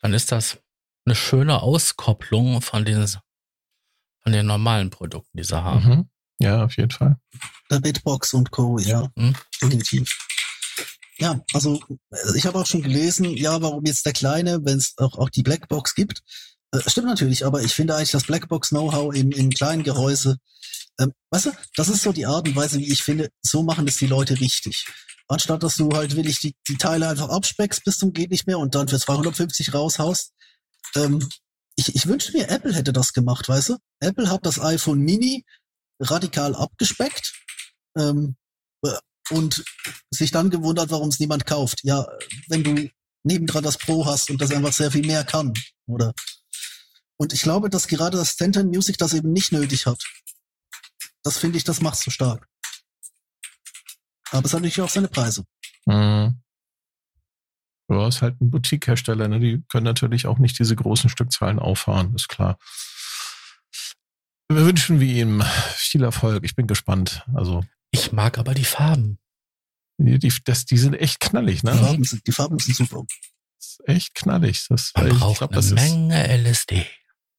dann ist das eine schöne Auskopplung von den, von den normalen Produkten, die sie haben. Mhm. Ja, auf jeden Fall. Der Bitbox und Co., ja, mhm. definitiv. Ja, also äh, ich habe auch schon gelesen, ja, warum jetzt der Kleine, wenn es auch, auch die Blackbox gibt. Äh, stimmt natürlich, aber ich finde eigentlich das Blackbox-Know-how im, im kleinen Gehäuse, ähm, weißt du, das ist so die Art und Weise, wie ich finde, so machen das die Leute richtig. Anstatt dass du halt wirklich die, die Teile einfach abspeckst bis zum geht nicht mehr und dann für 250 raushaust. Ähm, ich, ich wünschte mir, Apple hätte das gemacht, weißt du? Apple hat das iPhone Mini radikal abgespeckt. Ähm, und sich dann gewundert, warum es niemand kauft. Ja, wenn du nebendran das Pro hast und das einfach sehr viel mehr kann, oder? Und ich glaube, dass gerade das Stanton Music das eben nicht nötig hat. Das finde ich, das macht so stark. Aber es hat natürlich auch seine Preise. Mhm. Ja, ist halt ein Boutique-Hersteller, ne? Die können natürlich auch nicht diese großen Stückzahlen auffahren, ist klar. Wir wünschen wir ihm viel Erfolg. Ich bin gespannt. Also Ich mag aber die Farben. die, die, das, die sind echt knallig, ne? Die Farben sind, die Farben sind super. Das ist echt knallig. Das, Man ich braucht glaub, eine das ist, Menge LSD.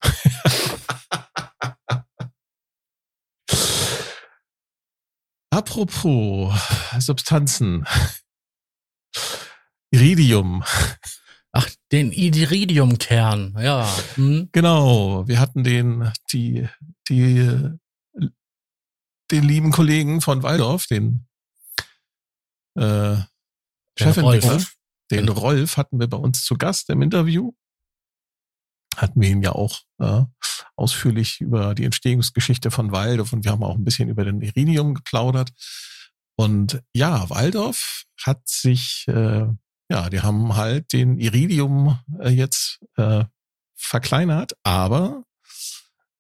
[LAUGHS] Apropos Substanzen. Iridium. Ach, den Iridiumkern, ja. Hm? Genau. Wir hatten den, die, die, den lieben Kollegen von Waldorf, den äh, Chefentwickler, Rolf. den. Rolf hatten wir bei uns zu Gast im Interview. Hatten wir ihn ja auch äh, ausführlich über die Entstehungsgeschichte von Waldorf und wir haben auch ein bisschen über den Iridium geplaudert. Und ja, Waldorf hat sich, äh, ja, die haben halt den Iridium äh, jetzt äh, verkleinert, aber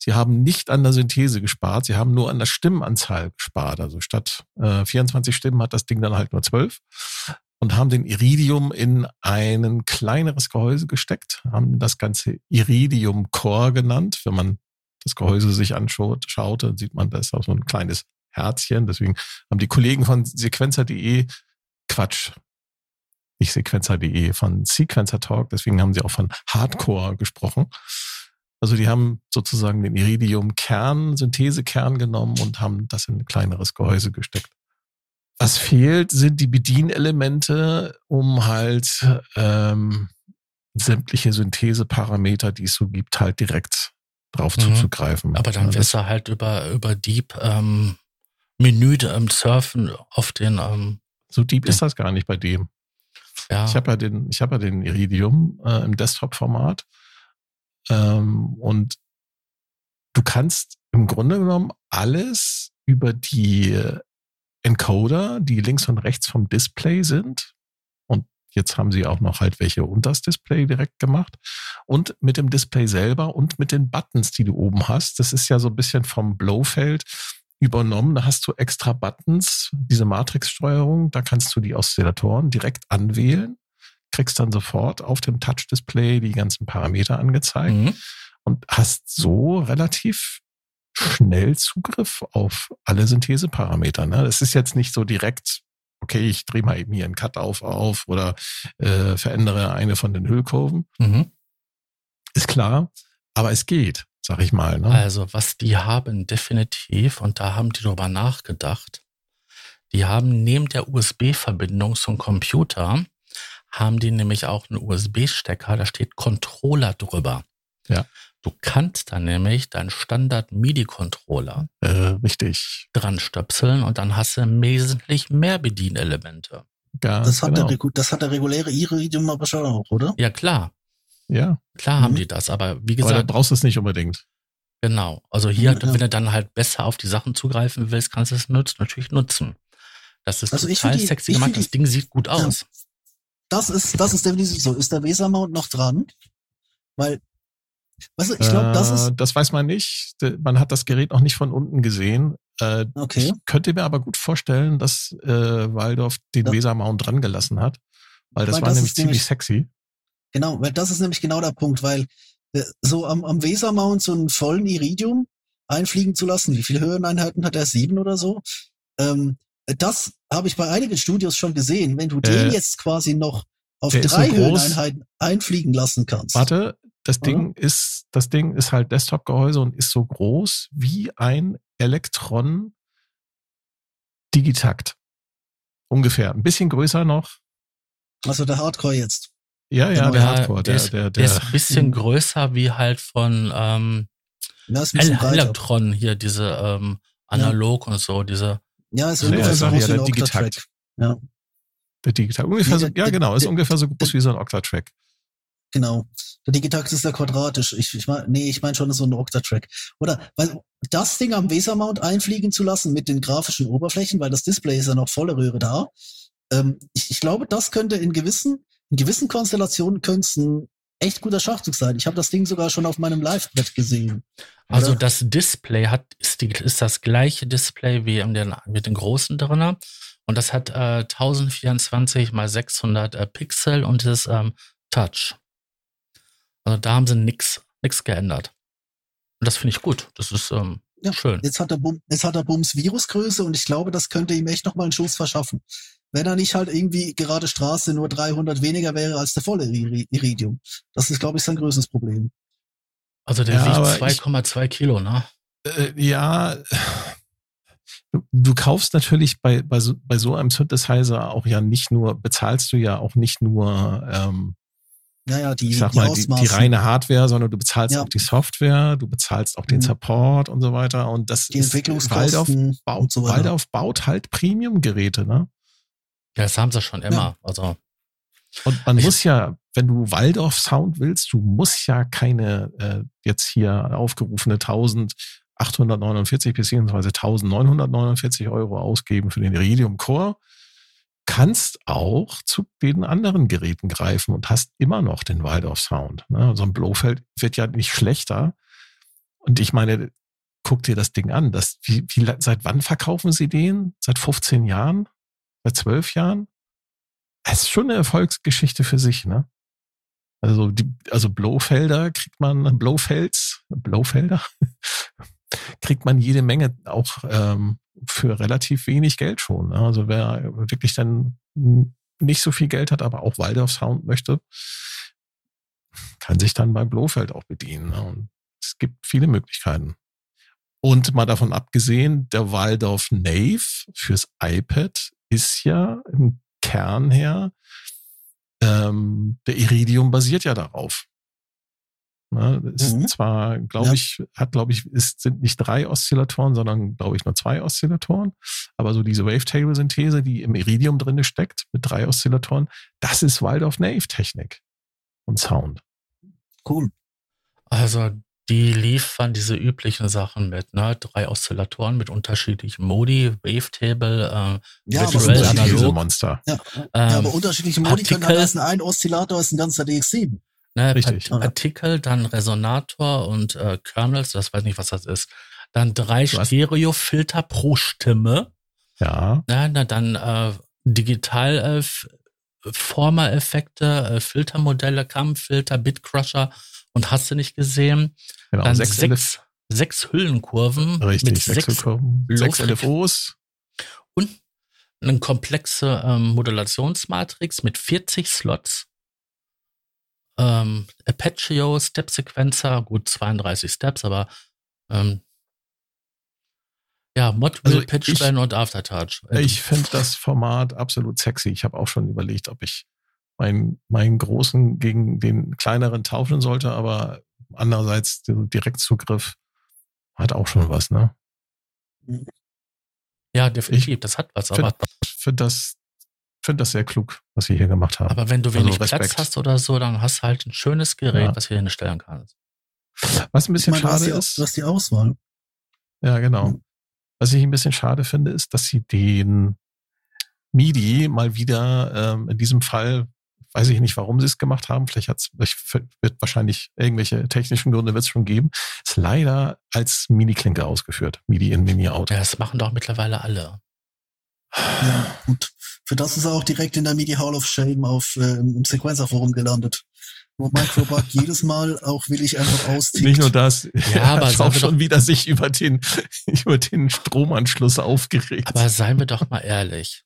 sie haben nicht an der Synthese gespart, sie haben nur an der Stimmenanzahl gespart. Also statt äh, 24 Stimmen hat das Ding dann halt nur 12 und haben den Iridium in ein kleineres Gehäuse gesteckt, haben das Ganze Iridium Core genannt. Wenn man das Gehäuse sich anschaut, schaut, dann sieht man, da ist auch so ein kleines Herzchen. Deswegen haben die Kollegen von sequencer.de Quatsch. Nicht sequencer.de, von Sequencer Talk. Deswegen haben sie auch von Hardcore gesprochen. Also die haben sozusagen den Iridium-Kern, Synthesekern genommen und haben das in ein kleineres Gehäuse gesteckt. Was fehlt, sind die Bedienelemente, um halt ähm, sämtliche Syntheseparameter, die es so gibt, halt direkt drauf Mhm. zuzugreifen. Aber dann Ja, wirst du halt über, über Deep ähm, Menü ähm, surfen auf den, ähm, so deep ist das gar nicht bei dem. ja. Ich habe ja den, ich habe ja den Iridium äh, im Desktop-Format ähm, und du kannst im Grunde genommen alles über die Encoder, die links und rechts vom Display sind. Und jetzt haben sie auch noch halt welche unter das Display direkt gemacht. Und mit dem Display selber und mit den Buttons, die du oben hast. Das ist ja so ein bisschen vom Blowfeld übernommen. Da hast du extra Buttons, diese Matrix-Steuerung. Da kannst du die Oszillatoren direkt anwählen. Kriegst dann sofort auf dem Touch-Display die ganzen Parameter angezeigt Mhm. und hast so relativ schnell Zugriff auf alle Syntheseparameter. Ne? Das ist jetzt nicht so direkt, okay, ich drehe mal eben hier einen Cut auf auf oder äh, verändere eine von den Hüllkurven. Mhm. Ist klar, aber es geht, sag ich mal. Ne? Also, was die haben definitiv, und da haben die drüber nachgedacht, die haben neben der USB-Verbindung zum Computer, haben die nämlich auch einen USB-Stecker, da steht Controller drüber. Ja. Du kannst dann nämlich deinen Standard-MIDI-Controller Äh, richtig. dran stöpseln und dann hast du wesentlich mehr Bedienelemente. Ganz Das hat, genau. der, das hat der reguläre Iridium aber schon auch, oder? Ja, klar. Ja, Klar haben Mhm. die das, aber wie aber da gesagt, brauchst du es nicht unbedingt. genau. Also hier, Ja, ja. wenn du dann halt besser auf die Sachen zugreifen willst, kannst du es nutz, natürlich nutzen. Das ist Also total die- sexy ich gemacht. die- Das Ding sieht gut aus. Das ist, das ist definitiv so. Ist der Weser-Mount noch dran? Weil, weißt du, ich glaube, das äh, ist, das weiß man nicht. Man hat das Gerät noch nicht von unten gesehen. Äh, okay. Ich könnte mir aber gut vorstellen, dass äh, Waldorf den Ja. Wesermount dran gelassen hat, weil das Weil war das nämlich ziemlich nämlich- sexy. Genau, weil das ist nämlich genau der Punkt, weil äh, so am, am Weser-Mount so einen vollen Iridium einfliegen zu lassen, wie viele Höheneinheiten hat er? Sieben oder so? Ähm, das habe ich bei einigen Studios schon gesehen. Wenn du den Äh, jetzt quasi noch auf der so drei groß. Höheneinheiten einfliegen lassen kannst. Warte, das Oder? Ding ist, das Ding ist halt Desktop-Gehäuse und ist so groß wie ein Elektron Digitakt. Ungefähr. Ein bisschen größer noch. Also der Hardcore jetzt. Ja, ja, Genau, der ja, Hardcore, der, ist, der, der ist der, ein bisschen Mhm. größer wie halt von ähm, Ja, ist ein bisschen El breiter. Electron hier, diese ähm, Analog und so, diese. Ja, ist ungefähr so groß ja wie ein. Octatrack. Ja, der Digitakt. Ungefähr so, ja, der- genau, ist der- ungefähr so groß wie so ein Octatrack. genau. Der Digitakt ist ja quadratisch. Ich, ich mein, nee, ich meine schon so ein Octatrack. Oder, weil das Ding am Weser-Mount einfliegen zu lassen mit den grafischen Oberflächen, weil das Display ist ja noch volle Röhre da. Ähm, ich, ich glaube, das könnte in gewissen, in gewissen Konstellationen könnte es ein echt guter Schachzug sein. Ich habe das Ding sogar schon auf meinem Live-Brett gesehen. Also Oder? das Display hat ist, die, ist das gleiche Display wie in den, mit den großen drinne und das hat äh, 1024 mal 600 äh, Pixel und ist ähm, Touch. Also da haben sie nix geändert. Und das finde ich gut. Das ist ähm, ja, schön. Jetzt hat, er Bum, jetzt hat er Bums Virusgröße und ich glaube, das könnte ihm echt nochmal einen Schuss verschaffen. Wenn er nicht halt irgendwie gerade Straße nur 300 weniger wäre als der volle Iridium. Das ist, glaube ich, sein größtes Problem. Also der ja, wiegt 2,2 Kilo, ne? Äh, ja, du, du, kaufst natürlich bei, bei, so, bei so einem Synthesizer auch ja nicht nur, bezahlst du ja auch nicht nur ähm, naja, die, ich sag die mal, die, die, reine Hardware, sondern du bezahlst ja. auch die Software, du bezahlst auch den mhm. Support und so weiter. Und das die ist Entwicklungskosten Waldorf, und so weiter. Waldorf baut halt Premium-Geräte, ne? Ja, das haben sie schon immer. Ja. Also. Und man muss ja, wenn du Waldorf Sound willst, du musst ja keine äh, jetzt hier aufgerufene 1849 beziehungsweise 1949 Euro ausgeben für den Iridium Core kannst auch zu den anderen Geräten greifen und hast immer noch den Waldorf Sound. Ne? So ein Blofeld wird ja nicht schlechter. Und ich meine, guck dir das Ding an. Das, wie, wie, seit wann verkaufen sie den? Seit 15 Jahren? Seit 12 Jahren? Das ist schon eine Erfolgsgeschichte für sich, ne? Also, die, also Blofelder kriegt man, Blofelds, Blofelder, [LAUGHS] kriegt man jede Menge auch ähm, für relativ wenig Geld schon. Ne? Also wer wirklich dann nicht so viel Geld hat, aber auch Waldorf Sound möchte, kann sich dann bei Blofeld auch bedienen. Ne? Und es gibt viele Möglichkeiten. Und mal davon abgesehen, der Waldorf Nave fürs iPad ist ja im Kern her, ähm, der Iridium basiert ja darauf. Ne, ist mhm. zwar, glaube ja. ich, hat, glaube ich, ist, sind nicht drei Oszillatoren, sondern, glaube ich, nur zwei Oszillatoren. Aber so diese Wavetable-Synthese, die im Iridium drinne steckt, mit drei Oszillatoren, das ist Waldorf-Nave-Technik und Sound. Cool. Also, die liefern diese üblichen Sachen mit, ne? Drei Oszillatoren mit unterschiedlichen Modi, Wavetable, äh, ja, virtuell analog. Monster. Ja, ähm, ja, aber unterschiedliche Modi Partikel, können halt ein Oszillator ist ein ganzer DX7. Ne, Richtig. Partikel, dann Resonator und äh, Kernels, das weiß nicht, was das ist. Dann drei Stereofilter pro Stimme. Ja. ja na, dann äh, digital äh, Former-Effekte, äh, Filtermodelle, Kammfilter, Bitcrusher und hast du nicht gesehen. Genau, dann sechs, sechs, sechs Hüllenkurven Richtig, mit sechs, sechs, sechs LFOs. Und eine komplexe ähm, Modulationsmatrix mit 40 Slots ähm, Apache Step Sequencer, gut 32 Steps, aber ähm, ja, Mod will, also Pitchbend und Aftertouch. Ich finde das Format absolut sexy. Ich habe auch schon überlegt, ob ich meinen, meinen großen gegen den kleineren tauschen sollte, aber andererseits der Direktzugriff hat auch schon was, ne? Ja, definitiv, ich das hat was, aber. Ich finde das finde das sehr klug, was sie hier gemacht haben. Aber wenn du wenig also Platz hast oder so, dann hast du halt ein schönes Gerät, ja. was du hinstellen kannst. Was ein bisschen meine, schade du ist. Hast die Auswahl. Ja, genau. Was ich ein bisschen schade finde, ist, dass sie den MIDI mal wieder ähm, in diesem Fall, weiß ich nicht, warum sie es gemacht haben, vielleicht hat's, wird wahrscheinlich irgendwelche technischen Gründe wird es schon geben, ist leider als MIDI-Klinke ausgeführt. MIDI in MIDI-Out. Ja, das machen doch mittlerweile alle. Ja, und für das ist er auch direkt in der MIDI Hall of Shame auf äh, im Sequencer-Forum gelandet. Wo Microbug [LAUGHS] jedes Mal auch willig einfach austickt. Nicht nur das, ja, aber [LAUGHS] hat auch schon wieder sich über den, [LAUGHS] über den Stromanschluss aufgeregt. Aber seien wir doch mal ehrlich.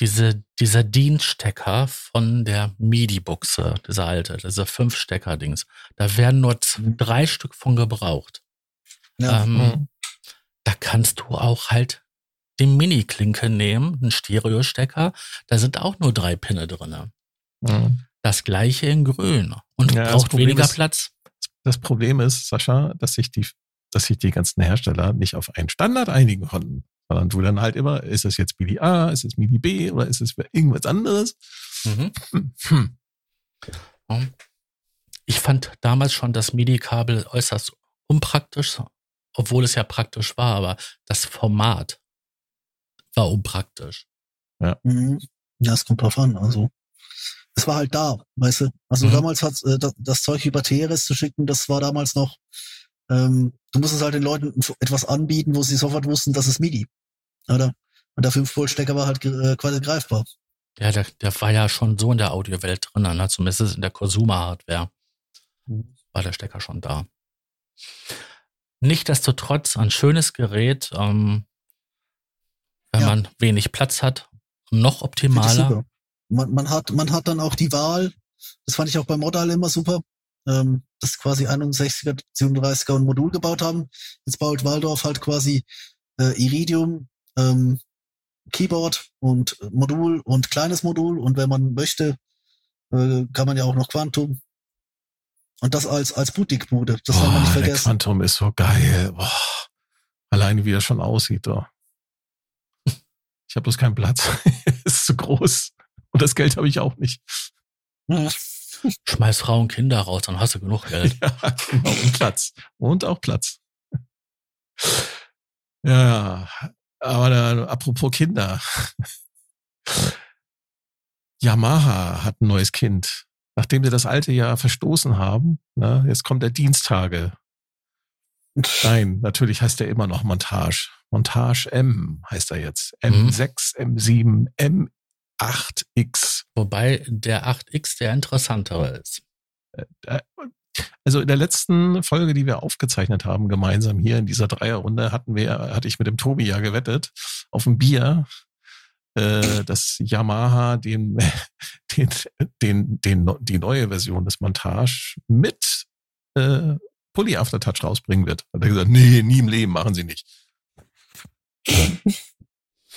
Diese, dieser DIN-Stecker von der MIDI-Buchse, dieser alte, dieser Fünf-Stecker-Dings, da werden nur mhm. drei Stück von gebraucht. Ja. Ähm, mhm. Da kannst du auch halt die Mini-Klinke nehmen, einen Stereostecker, da sind auch nur drei Pinne drinne. Mhm. Das gleiche in grün und ja, braucht weniger ist, Platz. Das Problem ist, Sascha, dass sich die, dass sich die ganzen Hersteller nicht auf einen Standard einigen konnten. Sondern du dann halt immer, ist es jetzt MIDI A, ist es MIDI B oder ist es irgendwas anderes? Mhm. Hm. Ich fand damals schon das MIDI-Kabel äußerst unpraktisch, obwohl es ja praktisch war, aber das Format war unpraktisch. Ja. Mhm. Ja, es kommt drauf an. Also, es war halt da, weißt du. Also mhm. damals hat äh, das, das, Zeug über TRS zu schicken, das war damals noch, ähm, du musstest halt den Leuten etwas anbieten, wo sie sofort wussten, das ist MIDI. Oder? Und der 5-Volt-Stecker war halt äh, quasi greifbar. Ja, der, der war ja schon so in der Audiowelt drin, ne? zumindest in der Consumer-Hardware mhm. war der Stecker schon da. Nichtsdestotrotz ein schönes Gerät, ähm, wenn Ja. man wenig Platz hat, noch optimaler. Man, man, hat, man hat dann auch die Wahl, das fand ich auch beim Modal immer super, ähm, dass quasi 61er, 37er ein Modul gebaut haben. Jetzt baut Waldorf halt quasi äh, Iridium, ähm, Keyboard und Modul und kleines Modul und wenn man möchte, äh, kann man ja auch noch Quantum. Und das als, als Boutique-Bude. Das soll man nicht Boah, der vergessen. Quantum ist so geil. Boah. Alleine wie er schon aussieht. Doch. Ich habe bloß keinen Platz. [LAUGHS] ist zu groß. Und das Geld habe ich auch nicht. Ja. Schmeiß Frauen und Kinder raus, dann hast du genug Geld. [LAUGHS] Ja, genau. Und Platz. Und auch Platz. Ja, aber da, apropos Kinder. Yamaha hat ein neues Kind. Nachdem sie das alte Jahr verstoßen haben, ne, jetzt kommt der Dienstage. Nein, natürlich heißt er immer noch Montage. Montage M heißt er jetzt. Mhm. M6, M7, M8X. Wobei der 8X der interessantere ist. Äh, Also in der letzten Folge, die wir aufgezeichnet haben, gemeinsam hier in dieser Dreierrunde, hatten wir, hatte ich mit dem Tobi ja gewettet auf ein Bier, äh, dass Yamaha den, [LAUGHS] den, den, den, die neue Version des Montage mit äh, Pulli Aftertouch rausbringen wird. Hat er gesagt, nee, nie im Leben machen sie nicht. [LAUGHS] ne?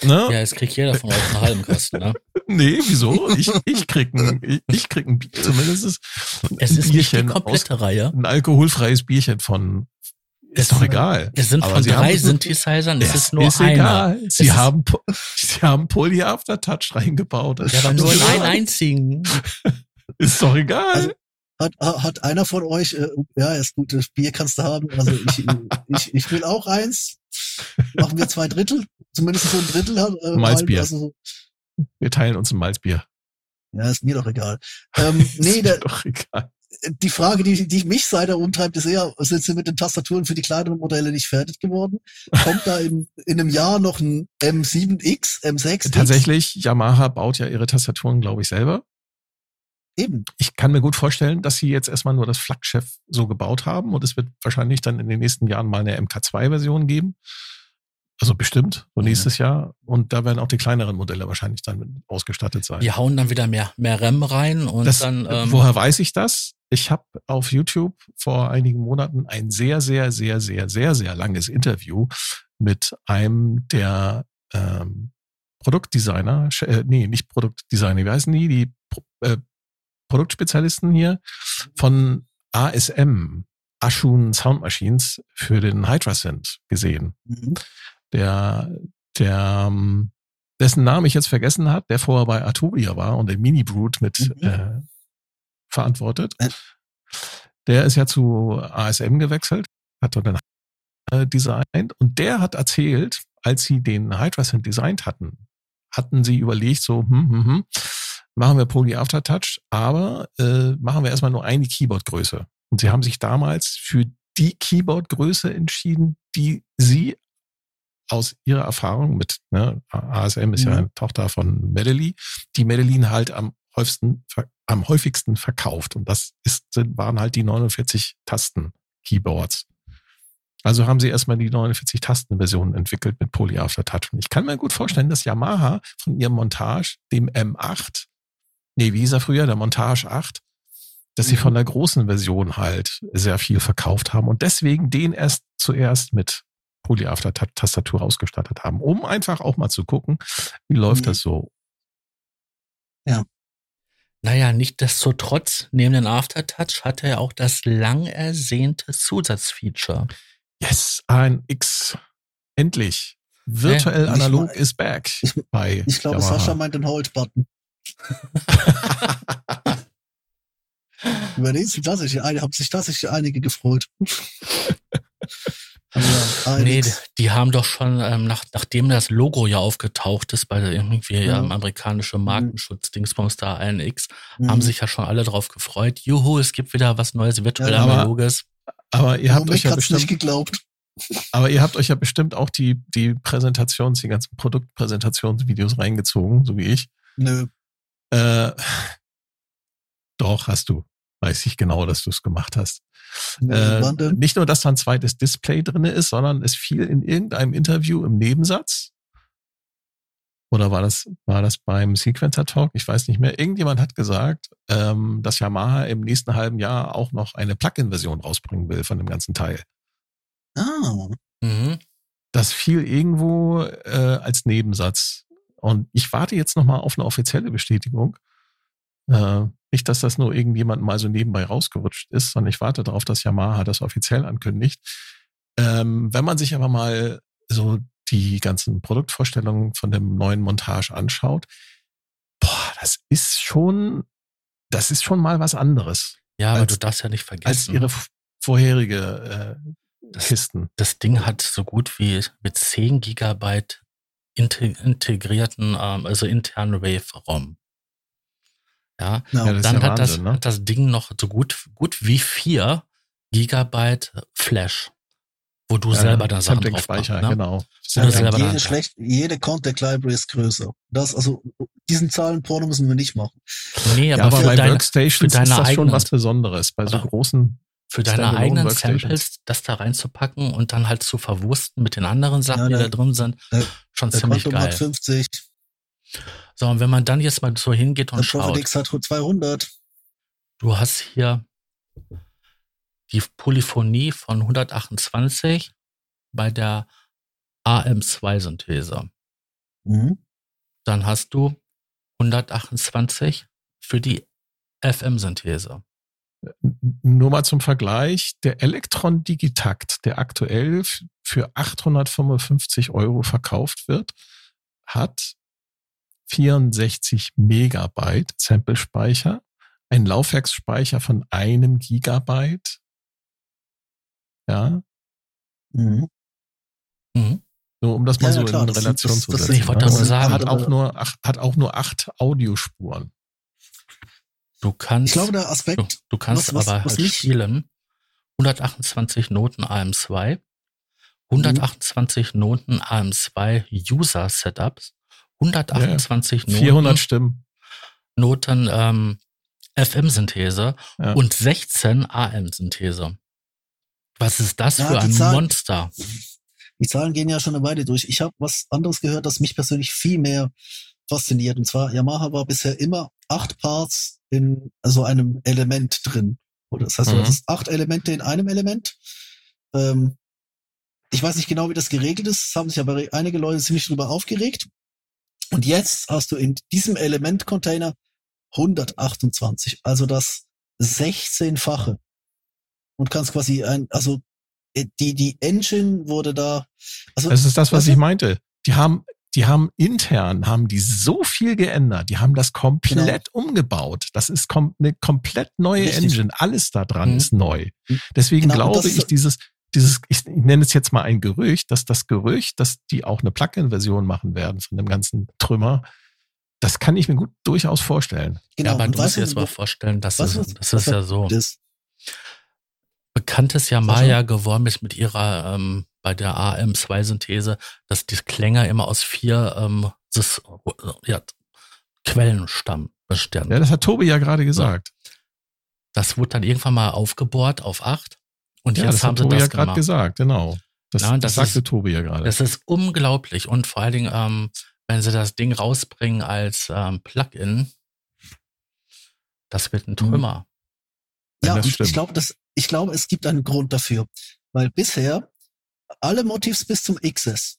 Ja, jetzt kriegt jeder von euch einen halben Kasten, ne? [LAUGHS] Nee, wieso? Ich, ich krieg ein, ich, ich krieg ein Bier, zumindest ein Es ist nicht die Bierchen aus, komplette Reihe. ein alkoholfreies Bierchen von, ist doch egal. Es sind von drei haben- Synthesizern, es ist nur ist einer. egal. Sie Es ist- haben, [LAUGHS] sie haben Poly Aftertouch reingebaut. Das Ja, aber ist nur in einen einzigen. Ist doch egal. Also- Hat, hat einer von euch, äh, ja, ist gut, das Bier kannst du haben. Also ich, ich, ich will auch eins. Machen wir zwei Drittel. Zumindest so ein Drittel. hat, Äh, Malzbier. Also, so- Wir teilen uns ein Malzbier. ja, ist mir doch egal. Ähm, [LAUGHS] nee, der, doch egal. die Frage, die, die mich seither umtreibt, ist eher, sind sie mit den Tastaturen für die kleineren Modelle nicht fertig geworden? Kommt da in, in einem Jahr noch ein M7X, M6X? Tatsächlich, Yamaha baut ja ihre Tastaturen, glaube ich, selber. Eben. Ich kann mir gut vorstellen, dass sie jetzt erstmal nur das Flaggschiff so gebaut haben und es wird wahrscheinlich dann in den nächsten Jahren mal eine MK2-Version geben. Also bestimmt, so nächstes Jahr. Und da werden auch die kleineren Modelle wahrscheinlich dann ausgestattet sein. Die hauen dann wieder mehr, mehr RAM rein und Das, dann, ähm, woher weiß ich das? Ich habe auf YouTube vor einigen Monaten ein sehr, sehr, sehr, sehr, sehr, sehr langes Interview mit einem der ähm, Produktdesigner, äh, nee, nicht Produktdesigner, wie heißen die? Die äh, Produktspezialisten hier von ASM, Ashun Sound Machines, für den Hydra Synth gesehen Mhm. der, der, ähm, dessen Namen ich jetzt vergessen hat, der vorher bei Arturia war und den Mini Brute mit Mhm. äh, verantwortet. Der ist ja zu ASM gewechselt, hat dort dann äh, designt und der hat erzählt, als sie den Hydra Synth designt hatten, hatten sie überlegt so, hm, hm, hm, machen wir Poly Aftertouch, aber äh, machen wir erstmal nur eine Keyboardgröße. Und sie haben sich damals für die Keyboardgröße entschieden, die sie aus ihrer Erfahrung mit, ne, ASM ist ja Mhm. eine Tochter von Medellin, die Medellin halt am häufigsten, am häufigsten verkauft. Und das ist, waren halt die 49 Tasten Keyboards. Also haben sie erstmal die 49 Tasten-Version entwickelt mit Poly Aftertouch. Und ich kann mir gut vorstellen, dass Yamaha von ihrem Montage, dem M8, nee, wie hieß er früher, der Montage 8, dass sie Mhm. von der großen Version halt sehr viel verkauft haben und deswegen den erst zuerst mit Poly Aftertouch Tastatur ausgestattet haben, um einfach auch mal zu gucken, wie läuft Mhm. das so. naja, nichtsdestotrotz, neben den Aftertouch hat er auch das lang ersehnte Zusatzfeature. Yes, ein X. Endlich. Virtuell ich analog mein- is back ich- bei Ich glaube, Yamaha. Sascha meint den Hold-Button. [LAUGHS] Über den ein- haben sich tatsächlich einige gefreut. [LAUGHS] Also, ja, Nee, einiges. die haben doch schon, ähm, nach, nachdem das Logo ja aufgetaucht ist bei der irgendwie Ja. ähm, amerikanische Markenschutz Dingsbums da ANX, Mhm. haben sich ja schon alle drauf gefreut. Juhu, es gibt wieder was Neues, virtuell Ja, aber- analoges. Aber ihr habt euch ja hat's nicht bestimmt, geglaubt. aber ihr habt euch ja bestimmt auch die, die Präsentations, die ganzen Produktpräsentationsvideos reingezogen, so wie ich. Nö. Äh, doch, hast du. weiß ich genau, dass du es gemacht hast. Äh, nicht nur, dass da ein zweites Display drinne ist, sondern es fiel in irgendeinem Interview im Nebensatz. Oder war das, war das beim Sequencer Talk? Ich weiß nicht mehr. Irgendjemand hat gesagt, ähm, dass Yamaha im nächsten halben Jahr auch noch eine Plug-in-Version rausbringen will von dem ganzen Teil. ah, Mhm. Das fiel irgendwo äh, als Nebensatz. Und ich warte jetzt nochmal auf eine offizielle Bestätigung. Äh, nicht, dass das nur irgendjemand mal so nebenbei rausgerutscht ist, sondern ich warte darauf, dass Yamaha das offiziell ankündigt. Ähm, wenn man sich aber mal so die ganzen Produktvorstellungen von dem neuen Montage anschaut, boah, das ist schon, das ist schon mal was anderes Ja, aber Als- du darfst ja nicht als vergessen. ihre f- vorherige äh, Das- Kisten. das Ding hat so gut wie mit 10 Gigabyte integrierten, ähm, also internen Wave-ROM. Ja, ja, Ja, das ist dann ja hat, das, Wahnsinn, ne? hat das Ding noch so gut, gut wie 4 Gigabyte Flash, wo du selber da Sachen drauf machst. Sampling-Speicher, Ne? genau. Da- jede schlecht, jede Contact Library ist größer. Das, also, diesen Zahlenporno müssen wir nicht machen. Nee, Ja, aber, aber für, bei deine, Workstations für deine ist das schon eigenen- was Besonderes. Bei so Aber großen, für deine eigenen. Samples das da reinzupacken und dann halt zu verwursten mit den anderen Sachen, Ja, die der- da drin sind, der- schon ziemlich Quantum hat geil. 50, So, und wenn man dann jetzt mal so hingeht und Prophet schaut, X hat 200. du hast hier die Polyphonie von 128 bei der AM2-Synthese. Mhm. Dann hast du 128 für die FM-Synthese. Nur mal zum Vergleich, der Elektron Digitakt, der aktuell für 855 Euro verkauft wird, hat 64 Megabyte Samplespeicher, ein Laufwerksspeicher von einem Gigabyte. Ja, Mhm. Mhm. nur um das mal Ja, so ja, klar, in das Relation das- zu das setzen. sind- Ich wollte Und sagen, hat auch nur, ach, hat auch nur acht Audiospuren. Du kannst, Ich glaube, der du, Aspekt, du kannst was- was- aber was halt spielen 128 Noten AM2, 128 Noten AM2 User Setups, 128 Noten 400 Stimmen. Noten ähm, FM-Synthese Ja. und 16 AM-Synthese. Was ist das Ja, für ein Zahlen- Monster? die Zahlen gehen ja schon eine Weile durch. Ich habe was anderes gehört, das mich persönlich viel mehr fasziniert. Und zwar, Yamaha war bisher immer acht Parts in so einem Element drin. Oder das heißt, du Mhm. hattest acht Elemente in einem Element. Ähm, ich weiß nicht genau, wie das geregelt ist. Es haben sich aber einige Leute ziemlich drüber aufgeregt. Und jetzt hast du in diesem Element-Container 128, also das 16-fache. Und kannst quasi ein, also äh, die, die Engine wurde da, also Das ist das, was weißt ich du? meinte. Die haben, die haben intern, haben die so viel geändert. Die haben das komplett umgebaut. Das ist kom eine komplett neue Genau. Richtig. Engine. Alles da dran Mhm. ist neu. Deswegen Genau, glaube ich, dieses, dieses, ich nenne es jetzt mal ein Gerücht, dass das Gerücht, dass die auch eine Plugin-Version machen werden von dem ganzen Trümmer, das kann ich mir gut durchaus vorstellen. genau. ja, aber und du musst dir jetzt mal vorstellen, das weißt du, ist, was- das was ist ja so. das, Bekanntes ja Maya geworden ist mit ihrer, ähm, bei der AM2-Synthese, dass die Klänge immer aus vier ähm, das, ja, Quellen stammen, bestehen. Ja, das hat Tobi ja gerade gesagt. Das wurde dann irgendwann mal aufgebohrt auf acht. Und Ja, jetzt das haben hat sie Tobi das ja gerade gesagt, genau. Das, Ja, das, das sagte ist- Tobi ja gerade. Das ist unglaublich. Und vor allen Dingen, ähm, wenn sie das Ding rausbringen als ähm, Plugin, das wird ein Trümmer. Ja, und stimmt. ich glaube, das, ich glaube, es gibt einen Grund dafür. Weil bisher alle Motivs bis zum XS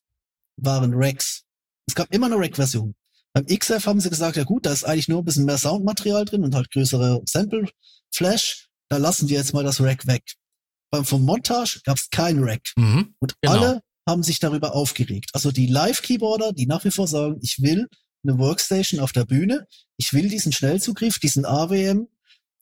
waren Racks. Es gab immer eine Rack-Version. Beim XF haben sie gesagt, ja gut, da ist eigentlich nur ein bisschen mehr Soundmaterial drin und halt größere Sample-Flash. Da lassen wir jetzt mal das Rack weg. Beim vom Montage gab es kein Rack. Mhm. Und Genau. alle haben sich darüber aufgeregt. Also die Live-Keyboarder, die nach wie vor sagen, ich will eine Workstation auf der Bühne, ich will diesen Schnellzugriff, diesen AWM,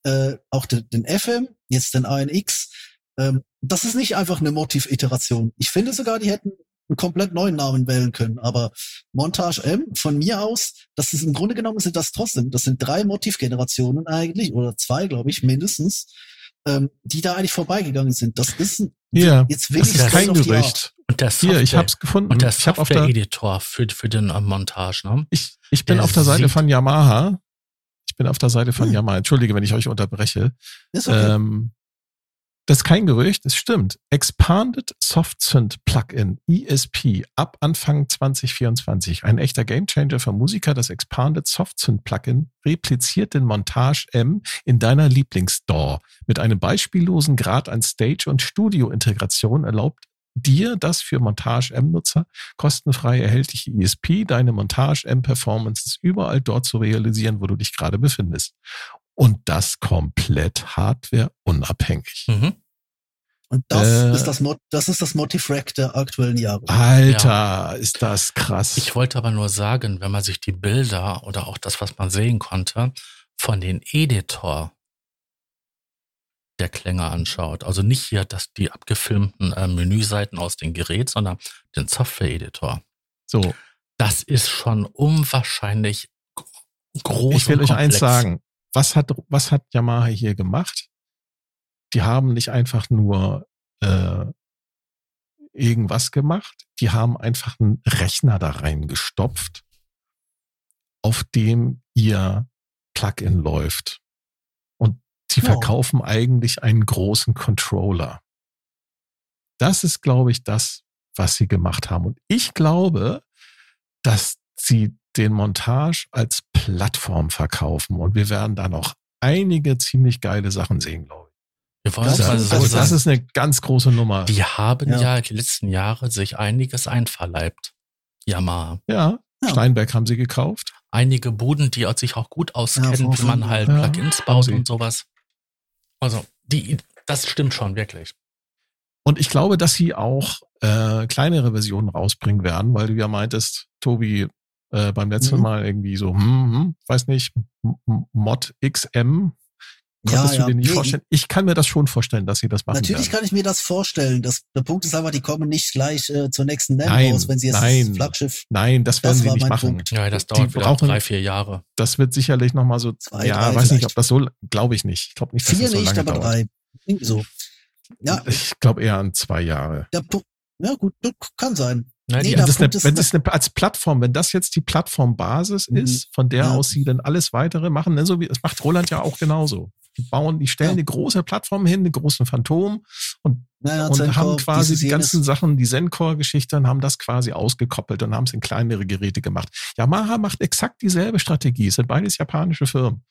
äh, auch den, den FM, jetzt den ANX. Ähm, das ist nicht einfach eine Motiv-Iteration. Ich finde sogar, die hätten einen komplett neuen Namen wählen können. Aber Montage M, von mir aus, das ist im Grunde genommen sind das trotzdem, das sind drei Motivgenerationen eigentlich, oder zwei, glaube ich, mindestens, ähm, die da eigentlich vorbeigegangen sind. Das ist ein, Ja, jetzt will das ich ist das kein. Gerücht. Und der Hier, ich hab's gefunden. Und der ich hab auf der, Software-Editor für, für den äh, Montage, ne? ich, ich bin der auf der Seite von Yamaha. Ich bin auf der Seite von Hm. Yamaha. Entschuldige, wenn ich euch unterbreche. Ist okay. Ähm, das ist kein Gerücht, es stimmt. Expanded Soft Synth Plugin ESP ab Anfang 2024. Ein echter Gamechanger für Musiker. Das Expanded Soft Synth Plugin repliziert den Montage M in deiner Lieblingsstore. Mit einem beispiellosen Grad an Stage- und Studio-Integration erlaubt dir das für Montage M-Nutzer kostenfrei erhältliche ESP, deine Montage M-Performances überall dort zu realisieren, wo du dich gerade befindest. Und das komplett hardwareunabhängig. Mhm. Und das äh, ist das Mod, das ist das Motivrack der aktuellen Jahre. Alter, ist das krass. Ich wollte aber nur sagen, wenn man sich die Bilder oder auch das, was man sehen konnte, von den Editor der Klänge anschaut, also nicht hier das, die abgefilmten äh, Menüseiten aus dem Gerät, sondern den Software-Editor. so, Das ist schon unwahrscheinlich groß. ich will euch eins sagen. Was hat, was hat Yamaha hier gemacht? Die haben nicht einfach nur äh, irgendwas gemacht. Die haben einfach einen Rechner da reingestopft, auf dem ihr Plugin läuft. Sie Ja. verkaufen eigentlich einen großen Controller. Das ist, glaube ich, das, was sie gemacht haben. Und ich glaube, dass sie den Montage als Plattform verkaufen. Und wir werden da noch einige ziemlich geile Sachen sehen, glaube ich. Wir wollen Das- Also, so das ist eine ganz große Nummer. Die haben Ja. ja. die letzten Jahre sich einiges einverleibt. Yamaha. Ja, Ja. Steinberg haben sie gekauft. Einige Buden, die sich auch gut auskennen, von- wie man halt Ja, Plugins baut und sowas. Also, die, das stimmt schon, wirklich. Und ich glaube, dass sie auch äh, kleinere Versionen rausbringen werden, weil du ja meintest, Tobi, äh, beim letzten Mhm. Mal irgendwie so, hm, hm, weiß nicht, Mod XM. Ja, Konntest ja. du dir nicht vorstellen? Ich kann mir das schon vorstellen, dass sie das machen Natürlich werden. kann ich mir das vorstellen. Das, der Punkt ist aber, die kommen nicht gleich äh, zur nächsten NEM Nein, raus, wenn sie jetzt nein. das Flaggschiff. Nein, das werden Das sie nicht machen. Punkt. Ja, das Die dauert wieder brauchen- drei, vier Jahre. Das wird sicherlich noch mal so, Zwei, ja, drei weiß nicht, vielleicht. ob das so, glaube ich nicht. Ich glaube nicht, dass Vier das so nicht, lange aber dauert. drei. Irgendwie so. Ja, Ich glaube eher an zwei Jahre. der Punkt. Ja, gut, das kann sein. Ja, Nee, die, das, eine, wenn das eine, als Plattform, wenn das jetzt die Plattformbasis Mhm. ist, von der Ja. aus sie dann alles weitere machen, ne, so wie, das macht Roland ja auch genauso. Die bauen, die stellen Ja. eine große Plattform hin, einen großen Phantom und, Naja, und haben quasi die jenes. ganzen Sachen, die Zencore-Geschichte und haben das quasi ausgekoppelt und haben es in kleinere Geräte gemacht. Yamaha macht exakt dieselbe Strategie. Es sind beides japanische Firmen.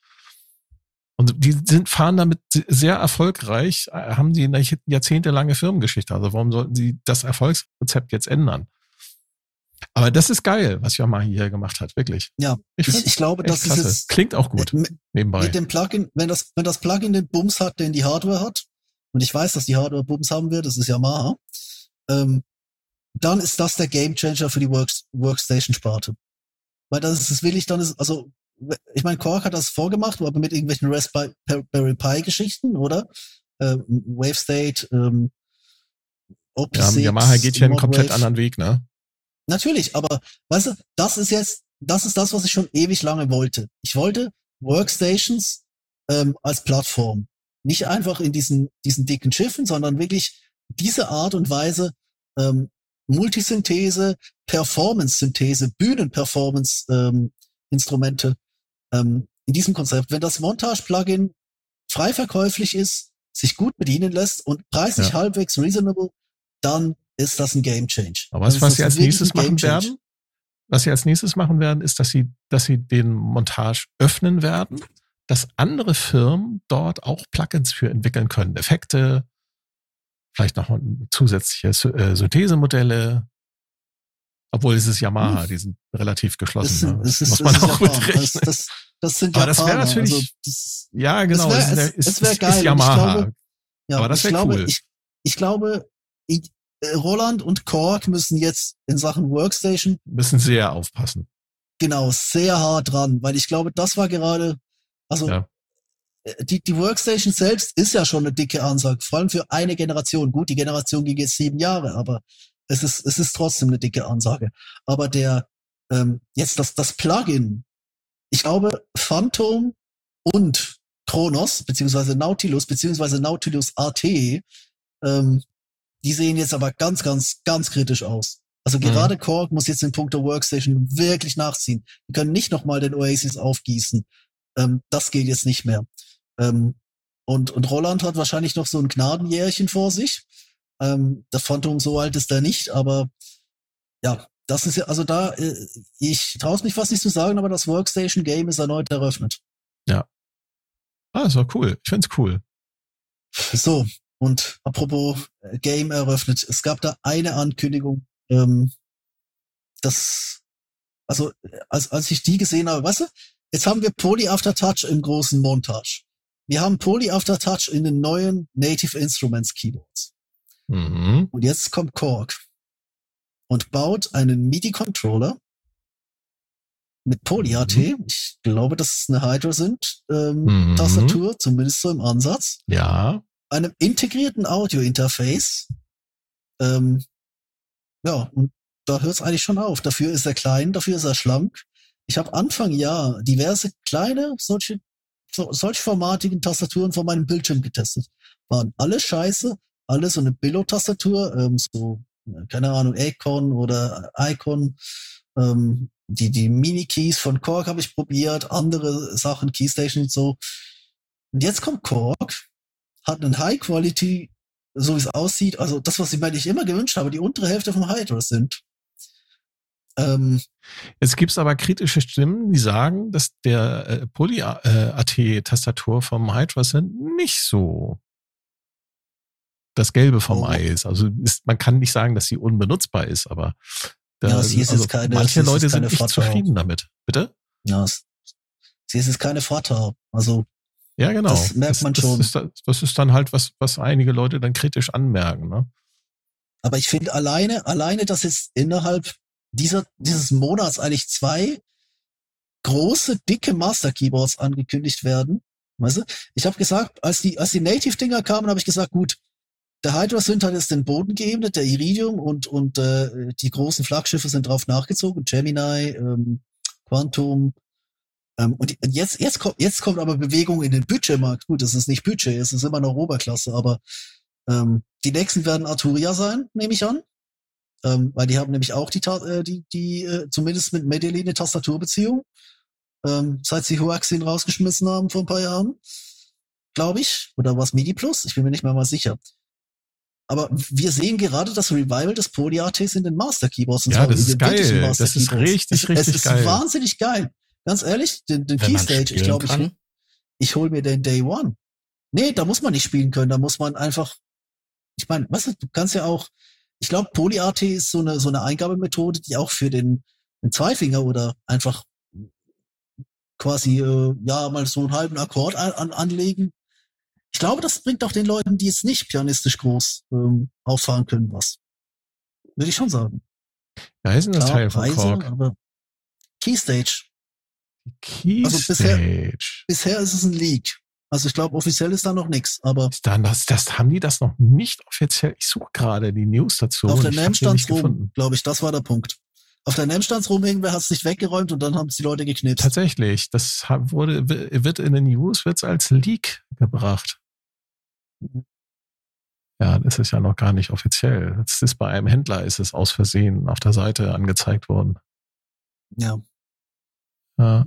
Und die sind, fahren damit sehr erfolgreich, äh, haben die eine jahrzehntelange Firmengeschichte. Also warum sollten sie das Erfolgsrezept jetzt ändern? Aber das ist geil, was Yamaha hier gemacht hat, wirklich. Ja, Ich, Ich, ich glaube, das ist jetzt Klingt auch gut, mit, nebenbei. mit dem Plugin, wenn das, wenn das Plugin den Bums hat, den die Hardware hat, und ich weiß, dass die Hardware Bums haben wird, das ist Yamaha, ähm, dann ist das der Gamechanger für die Works, Workstation-Sparte. Weil das ist, das will ich dann, ist, also, ich meine, Quark hat das vorgemacht, aber mit irgendwelchen Raspberry Pi-Geschichten, oder? Ähm, WaveState, ähm, Ja, Opposite, Yamaha geht hier einen komplett Modwave. anderen Weg, ne? Natürlich, aber weißt du, das ist jetzt, das ist das, was ich schon ewig lange wollte. Ich wollte Workstations ähm, als Plattform. Nicht einfach in diesen, diesen dicken Schiffen, sondern wirklich diese Art und Weise ähm, Multisynthese, Performance-Synthese, Bühnen-Performance ähm, Instrumente ähm, in diesem Konzept. Wenn das Montage-Plugin frei verkäuflich ist, sich gut bedienen lässt und preislich Ja. halbwegs reasonable, dann ist das ein Game Change. Aber was, ist was sie als nächstes machen werden, was sie als nächstes machen werden, ist, dass sie, dass sie den Montage öffnen werden, dass andere Firmen dort auch Plugins für entwickeln können. Effekte, vielleicht noch zusätzliche äh, Synthesemodelle. Obwohl es ist Yamaha, Hm. die sind relativ geschlossen. Das, sind, ne? das, ist, muss das man ist auch. Das, das, das sind Aber das wär Japaner. natürlich- also, das, ja, genau. es es wär geil. Ist Yamaha. glaube- ja, Aber das ich wär glaube, cool. Ich, ich glaube, ich, Roland und Korg müssen jetzt in Sachen Workstation müssen sehr aufpassen. genau sehr hart dran, weil ich glaube, das war gerade, also Ja. äh, die, die Workstation selbst ist ja schon eine dicke Ansage, vor allem für eine Generation. Gut, die Generation ging jetzt sieben Jahre, aber es ist, es ist trotzdem eine dicke Ansage. Aber der, ähm, jetzt das, das Plugin, ich glaube, Phantom und Kronos, beziehungsweise Nautilus, beziehungsweise Nautilus AT, ähm, die sehen jetzt aber ganz, ganz, ganz kritisch aus. Also Mhm. gerade Korg muss jetzt in puncto Workstation wirklich nachziehen. Die können nicht nochmal den Oasis aufgießen. Ähm, das geht jetzt nicht mehr. Ähm, und, und Roland hat wahrscheinlich noch so ein Gnadenjährchen vor sich. Ähm, der Phantom so alt ist er nicht, aber ja, das ist ja, also da, äh, ich traue mich fast nicht zu sagen, aber das Workstation Game ist erneut eröffnet. Ja. Ah, das war cool. Ich find's cool. So, und apropos äh, Game eröffnet, es gab da eine Ankündigung, ähm, das, also als, als ich die gesehen habe, weißt du, jetzt haben wir Poly Aftertouch im großen Montage. Wir haben Poly Aftertouch in den neuen Native Instruments Keyboards. Mhm. Und jetzt kommt Korg und baut einen MIDI-Controller mit Poly-AT. Mhm. Ich glaube, dass es eine Hydra sind, ähm, Mhm. Tastatur, zumindest so im Ansatz. Ja. Einem integrierten Audio-Interface. Ähm, ja, und da hört es eigentlich schon auf. Dafür ist er klein, dafür ist er schlank. Ich habe Anfang Jahr diverse kleine, solche, so, solch formatigen Tastaturen vor meinem Bildschirm getestet. Waren alle scheiße, alle so eine Billo-Tastatur, ähm, so, äh, keine Ahnung, Acorn oder Icon. Ähm, die, die Mini-Keys von Korg habe ich probiert, andere Sachen, Keystation und so. Und jetzt kommt Korg, hat einen High Quality, so wie es aussieht, also das, was ich mir eigentlich immer gewünscht habe, die untere Hälfte vom Hydra sind. Ähm, Jetzt gibt's aber kritische Stimmen, die sagen, dass der äh, Poly-AT-Tastatur vom Hydra sind nicht so das Gelbe vom Oh. Ei ist. Also ist, man kann nicht sagen, dass sie unbenutzbar ist, aber da, Ja, sie ist jetzt keine- manche sie ist Leute sind nicht zufrieden damit. Bitte? ja, es, sie ist jetzt keine Vater. Also, Ja, genau. Das merkt man das, schon. Das ist, das ist dann halt was, was einige Leute dann kritisch anmerken. Ne? aber ich finde alleine, alleine, dass jetzt innerhalb dieser, dieses Monats eigentlich zwei große, dicke Master Keyboards angekündigt werden. Weißt du? Ich habe gesagt, als die, als die Native-Dinger kamen, habe ich gesagt, gut, der Hydra Synth hat jetzt den Boden geebnet, der Iridium und, und äh, die großen Flaggschiffe sind drauf nachgezogen, Gemini, ähm, Quantum. Ähm, und jetzt, jetzt, kommt, jetzt kommt aber Bewegung in den Budgetmarkt. Gut, das ist nicht Budget, es ist immer noch Oberklasse, aber ähm, die nächsten werden Arturia sein, nehme ich an. Ähm, weil die haben nämlich auch die, äh, die, die äh, zumindest mit Medellin eine Tastaturbeziehung. Ähm, seit sie Huaxin rausgeschmissen haben vor ein paar Jahren. Glaube ich. Oder was MIDI Plus? Ich bin mir nicht mehr mal sicher. Aber wir sehen gerade das Revival des Poly-ATs in den Master Keyboards. und Ja, das ist geil. Das ist Keyboards. richtig, es, richtig es ist geil. wahnsinnig geil. Ganz ehrlich, den, den Keystage, ich glaube, ich, ich hol mir den Day One. Nee, da muss man nicht spielen können, da muss man einfach, ich meine, weißt du, du kannst ja auch, ich glaube, Poly-AT ist so eine, so eine Eingabemethode, die auch für den, den Zweifinger oder einfach quasi, äh, ja, mal so einen halben Akkord an, an, anlegen. Ich glaube, das bringt auch den Leuten, die jetzt nicht pianistisch groß ähm, auffahren können, was. Würde ich schon sagen. Da ist ein Teil von Korg. aber Keystage. Keystage. bisher- Bisher ist es ein Leak. Also ich glaube, offiziell ist da noch nichts, aber dann das, das haben die das noch nicht offiziell. Ich suche gerade die News dazu. auf der NAM stand's rum, glaube ich, das war der Punkt. Auf der NAM stand's rum, irgendwer hat's nicht weggeräumt und dann haben es die Leute geknipst. Tatsächlich, das wurde, wird in den News wird's als Leak gebracht. Ja, das ist ja noch gar nicht offiziell. Das ist bei einem Händler ist es aus Versehen auf der Seite angezeigt worden. Ja. Ja.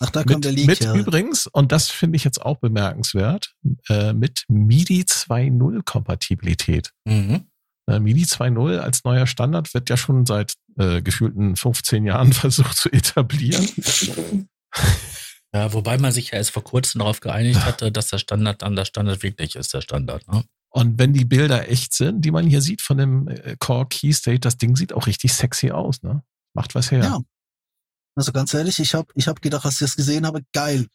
Ach, da kommt Mit, der Leak mit her. übrigens, und das finde ich jetzt auch bemerkenswert, äh, mit MIDI 2.0 Kompatibilität. Mhm. Äh, MIDI 2.0 als neuer Standard wird ja schon seit äh, gefühlten 15 Jahren [LAUGHS] versucht zu etablieren. Ja, wobei man sich ja erst vor kurzem darauf geeinigt hatte, dass der Standard dann der Standard wirklich ist, der Standard. Ne? Und wenn die Bilder echt sind, die man hier sieht von dem äh, Core Key State, das Ding sieht auch richtig sexy aus, ne? Macht was her. Ja. Also ganz ehrlich, ich habe ich hab gedacht, als ich das gesehen habe, geil,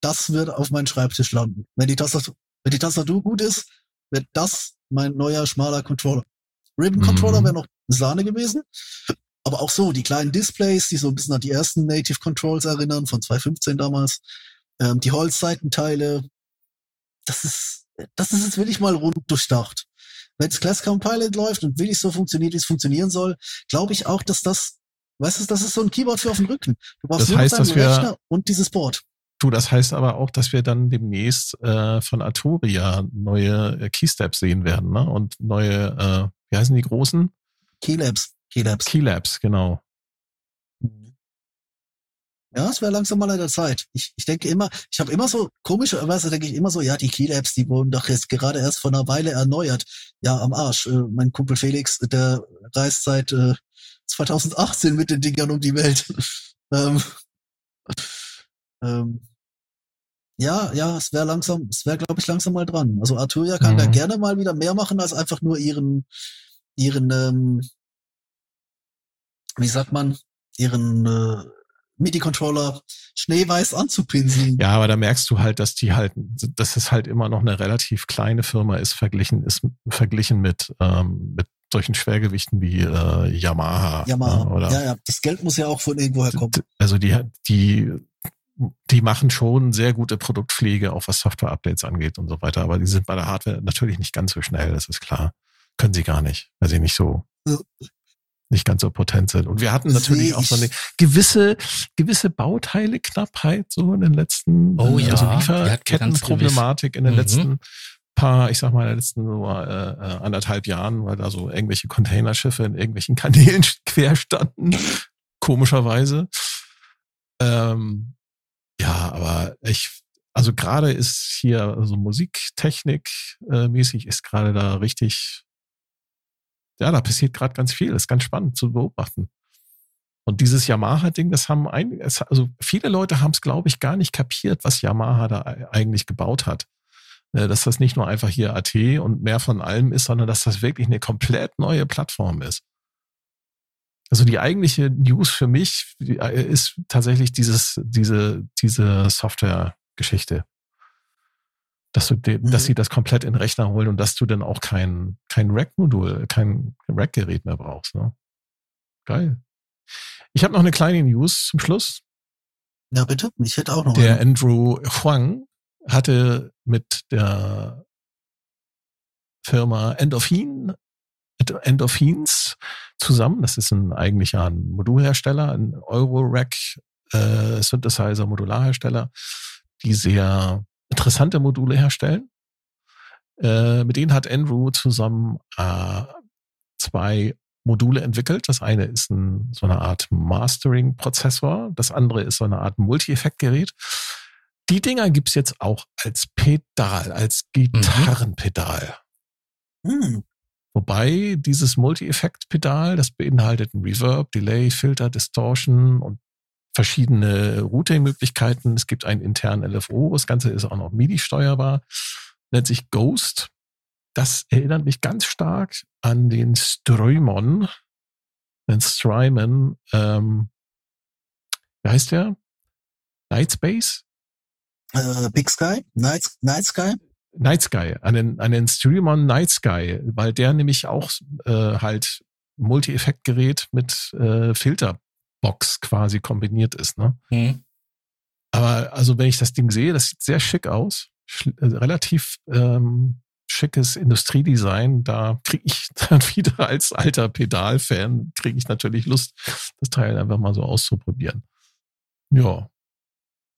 das wird auf meinen Schreibtisch landen. Wenn die Tastatur, wenn die Tastatur gut ist, wird das mein neuer schmaler Controller. Ribbon Controller Mhm. wäre noch Sahne gewesen. Aber auch so, die kleinen Displays, die so ein bisschen an die ersten Native Controls erinnern, von 2015 damals, ähm, die Holzseitenteile, das ist, das ist jetzt wirklich mal rund durchdacht. Wenn das Class Compilot läuft und wirklich so funktioniert, wie es funktionieren soll, glaube ich auch, dass das, weißt du, das ist so ein Keyboard für auf den Rücken. Du brauchst Das nur heißt, dass wir- Rechner und dieses Board. Du, das heißt aber auch, dass wir dann demnächst äh, von Arturia neue äh, Keysteps sehen werden, ne? Und neue, äh, wie heißen die großen? Keylabs. Keylabs. Keylabs, genau. Ja, es wäre langsam mal an der Zeit. Ich, ich denke immer, ich habe immer so, komischerweise denke ich immer so, ja, die Key-Labs, die wurden doch jetzt gerade erst vor einer Weile erneuert. Ja, am Arsch. Äh, mein Kumpel Felix, der reist seit äh, 2018 mit den Dingern um die Welt. [LAUGHS] ähm, ähm, ja, ja, es wäre langsam, es wäre, glaube ich, langsam mal dran. Also Arturia kann mhm. da gerne mal wieder mehr machen, als einfach nur ihren, ihren, ähm, wie sagt man, ihren äh, MIDI-Controller schneeweiß anzupinseln. Ja, aber da merkst du halt, dass die halt, dass es halt immer noch eine relativ kleine Firma ist, verglichen ist, verglichen mit, ähm, mit solchen Schwergewichten wie äh, Yamaha. Yamaha. Ne, oder? Ja, ja, das Geld muss ja auch von irgendwoher kommen. Also die, die, die machen schon sehr gute Produktpflege, auch was Software-Updates angeht und so weiter. Aber die sind bei der Hardware natürlich nicht ganz so schnell, das ist klar. Können sie gar nicht, weil sie nicht so nicht ganz so potent sind. Und wir hatten natürlich auch so eine gewisse, gewisse Bauteile-Knappheit so in den letzten, oh, ja. also Lieferkettenproblematik in den mhm. letzten paar, ich sag mal, in den letzten so, äh, äh, anderthalb Jahren, weil da so irgendwelche Containerschiffe in irgendwelchen [LAUGHS] Kanälen quer standen, komischerweise. Ähm, ja, aber ich, also gerade ist hier, also Musiktechnik äh, mäßig ist gerade da richtig ja, da passiert gerade ganz viel. Ist ganz spannend zu beobachten. Und dieses Yamaha-Ding, das haben ein, also viele Leute haben es, glaube ich, gar nicht kapiert, was Yamaha da eigentlich gebaut hat. Äh, dass das nicht nur einfach hier AT und mehr von allem ist, sondern dass das wirklich eine komplett neue Plattform ist. Also die eigentliche News für mich äh, ist tatsächlich dieses, diese, diese Software-Geschichte dass, du de, mhm. dass sie das komplett in den Rechner holen und dass du dann auch kein, kein Rack-Modul, kein Rack-Gerät mehr brauchst. Ne? Geil. Ich habe noch eine kleine News zum Schluss. Ja, bitte. Ich hätte auch noch. Der einen. Andrew Huang hatte mit der Firma Endorphin, Endorphins zusammen, das ist ein eigentlich ein Modulhersteller, ein Eurorack äh, Synthesizer Modularhersteller, die sehr interessante Module herstellen. Äh, mit denen hat Andrew zusammen äh, zwei Module entwickelt. Das eine ist ein, so eine Art Mastering-Prozessor, das andere ist so eine Art Multi-Effekt-Gerät. Die Dinger gibt's jetzt auch als Pedal, als Gitarrenpedal. Mhm. Wobei dieses Multi-Effekt-Pedal, das beinhaltet ein Reverb, Delay, Filter, Distortion und verschiedene Routing-Möglichkeiten. Es gibt einen internen LFO. Das Ganze ist auch noch MIDI steuerbar. Nennt sich Ghost. Das erinnert mich ganz stark an den Strymon. Den Strymon. Ähm, wie heißt der? Nightspace? Uh, Big Sky? Night, Night Sky? Night Sky, an den, an den Strymon Night Sky, weil der nämlich auch äh, halt Multi-Effekt-Gerät mit äh, Filter Box quasi kombiniert ist. Ne? Mhm. Aber also wenn ich das Ding sehe, das sieht sehr schick aus. Sch äh, relativ ähm, schickes Industriedesign. Da kriege ich [LAUGHS] dann wieder als alter Pedalfan, kriege ich natürlich Lust, das Teil einfach mal so auszuprobieren. Ja.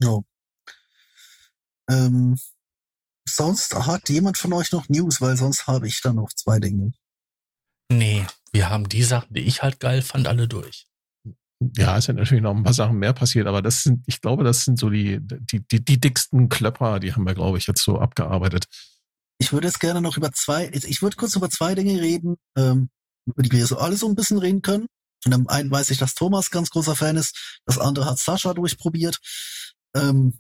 Ja. Ähm, sonst hat jemand von euch noch News, weil sonst habe ich da noch zwei Dinge. Nee, wir haben die Sachen, die ich halt geil fand, alle durch. Ja, es sind natürlich noch ein paar Sachen mehr passiert, aber das sind, ich glaube, das sind so die, die, die, die dicksten Klöpper, die haben wir, glaube ich, jetzt so abgearbeitet. Ich würde jetzt gerne noch über zwei, ich würde kurz über zwei Dinge reden, ähm, über die wir so alle so ein bisschen reden können. Von dem einen weiß ich, dass Thomas ganz großer Fan ist, das andere hat Sascha durchprobiert. Ähm,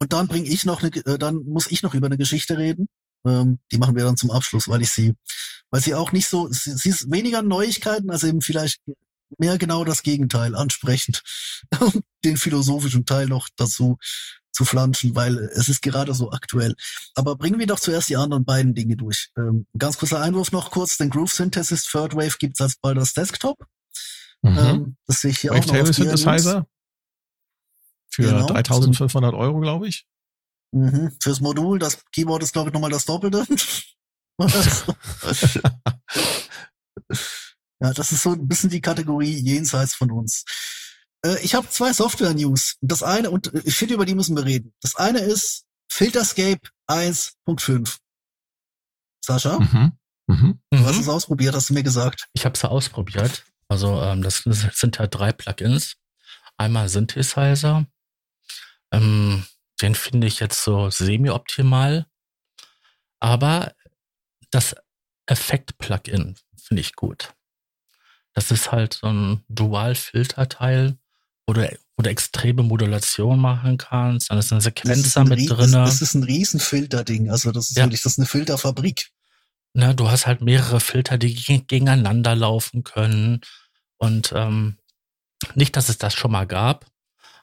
und dann bringe ich noch eine, äh, dann muss ich noch über eine Geschichte reden. Ähm, die machen wir dann zum Abschluss, weil ich sie, weil sie auch nicht so, sie, sie ist weniger Neuigkeiten, als eben vielleicht mehr genau das Gegenteil ansprechend, [LAUGHS] den philosophischen Teil noch dazu zu flanschen, weil es ist gerade so aktuell. Aber bringen wir doch zuerst die anderen beiden Dinge durch. Ähm, ganz kurzer Einwurf noch kurz, den Groove Synthesis Third Wave gibt's als bald als Desktop. Mhm. Ähm, das sehe ich hier Wavetable auch noch Synthesizer für genau. 3500 Euro, glaube ich. Mhm. Fürs Modul, das Keyboard ist, glaube ich, nochmal das Doppelte. [LAUGHS] Ja, das ist so ein bisschen die Kategorie jenseits von uns. Äh, ich habe zwei Software-News. Das eine, und ich finde, über die müssen wir reden. Das eine ist Filterscape 1.5. Sascha? Mhm. Mhm. Du hast mhm. es ausprobiert, hast du mir gesagt. Ich habe es ausprobiert. Also ähm, das, das sind ja drei Plugins. Einmal Synthesizer, Ähm, den finde ich jetzt so semi-optimal. Aber das Effekt-Plugin finde ich gut. Das ist halt so ein Dual-Filter-Teil, wo du, wo du extreme Modulation machen kannst. Dann ist eine Sequenzer mit drin. Das, das, ist ein Riesenfilter-Ding. Also das ist ja. wirklich, das ist eine Filterfabrik. Na, du hast halt mehrere Filter, die gegeneinander laufen können. Und ähm, nicht, dass es das schon mal gab,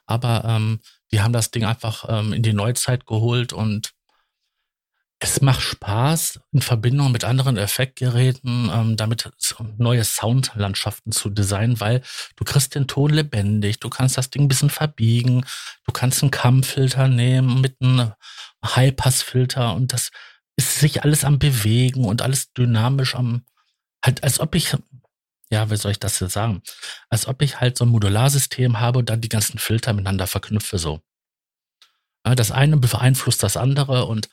aber ähm, die haben das Ding einfach ähm, in die Neuzeit geholt und es macht Spaß, in Verbindung mit anderen Effektgeräten ähm, damit neue Soundlandschaften zu designen, weil du kriegst den Ton lebendig, du kannst das Ding ein bisschen verbiegen, du kannst einen Kammfilter nehmen mit einem Highpassfilter und das ist sich alles am Bewegen und alles dynamisch am, halt als ob ich, ja, wie soll ich das jetzt sagen, als ob ich halt so ein Modularsystem habe und dann die ganzen Filter miteinander verknüpfe so. Das eine beeinflusst das andere und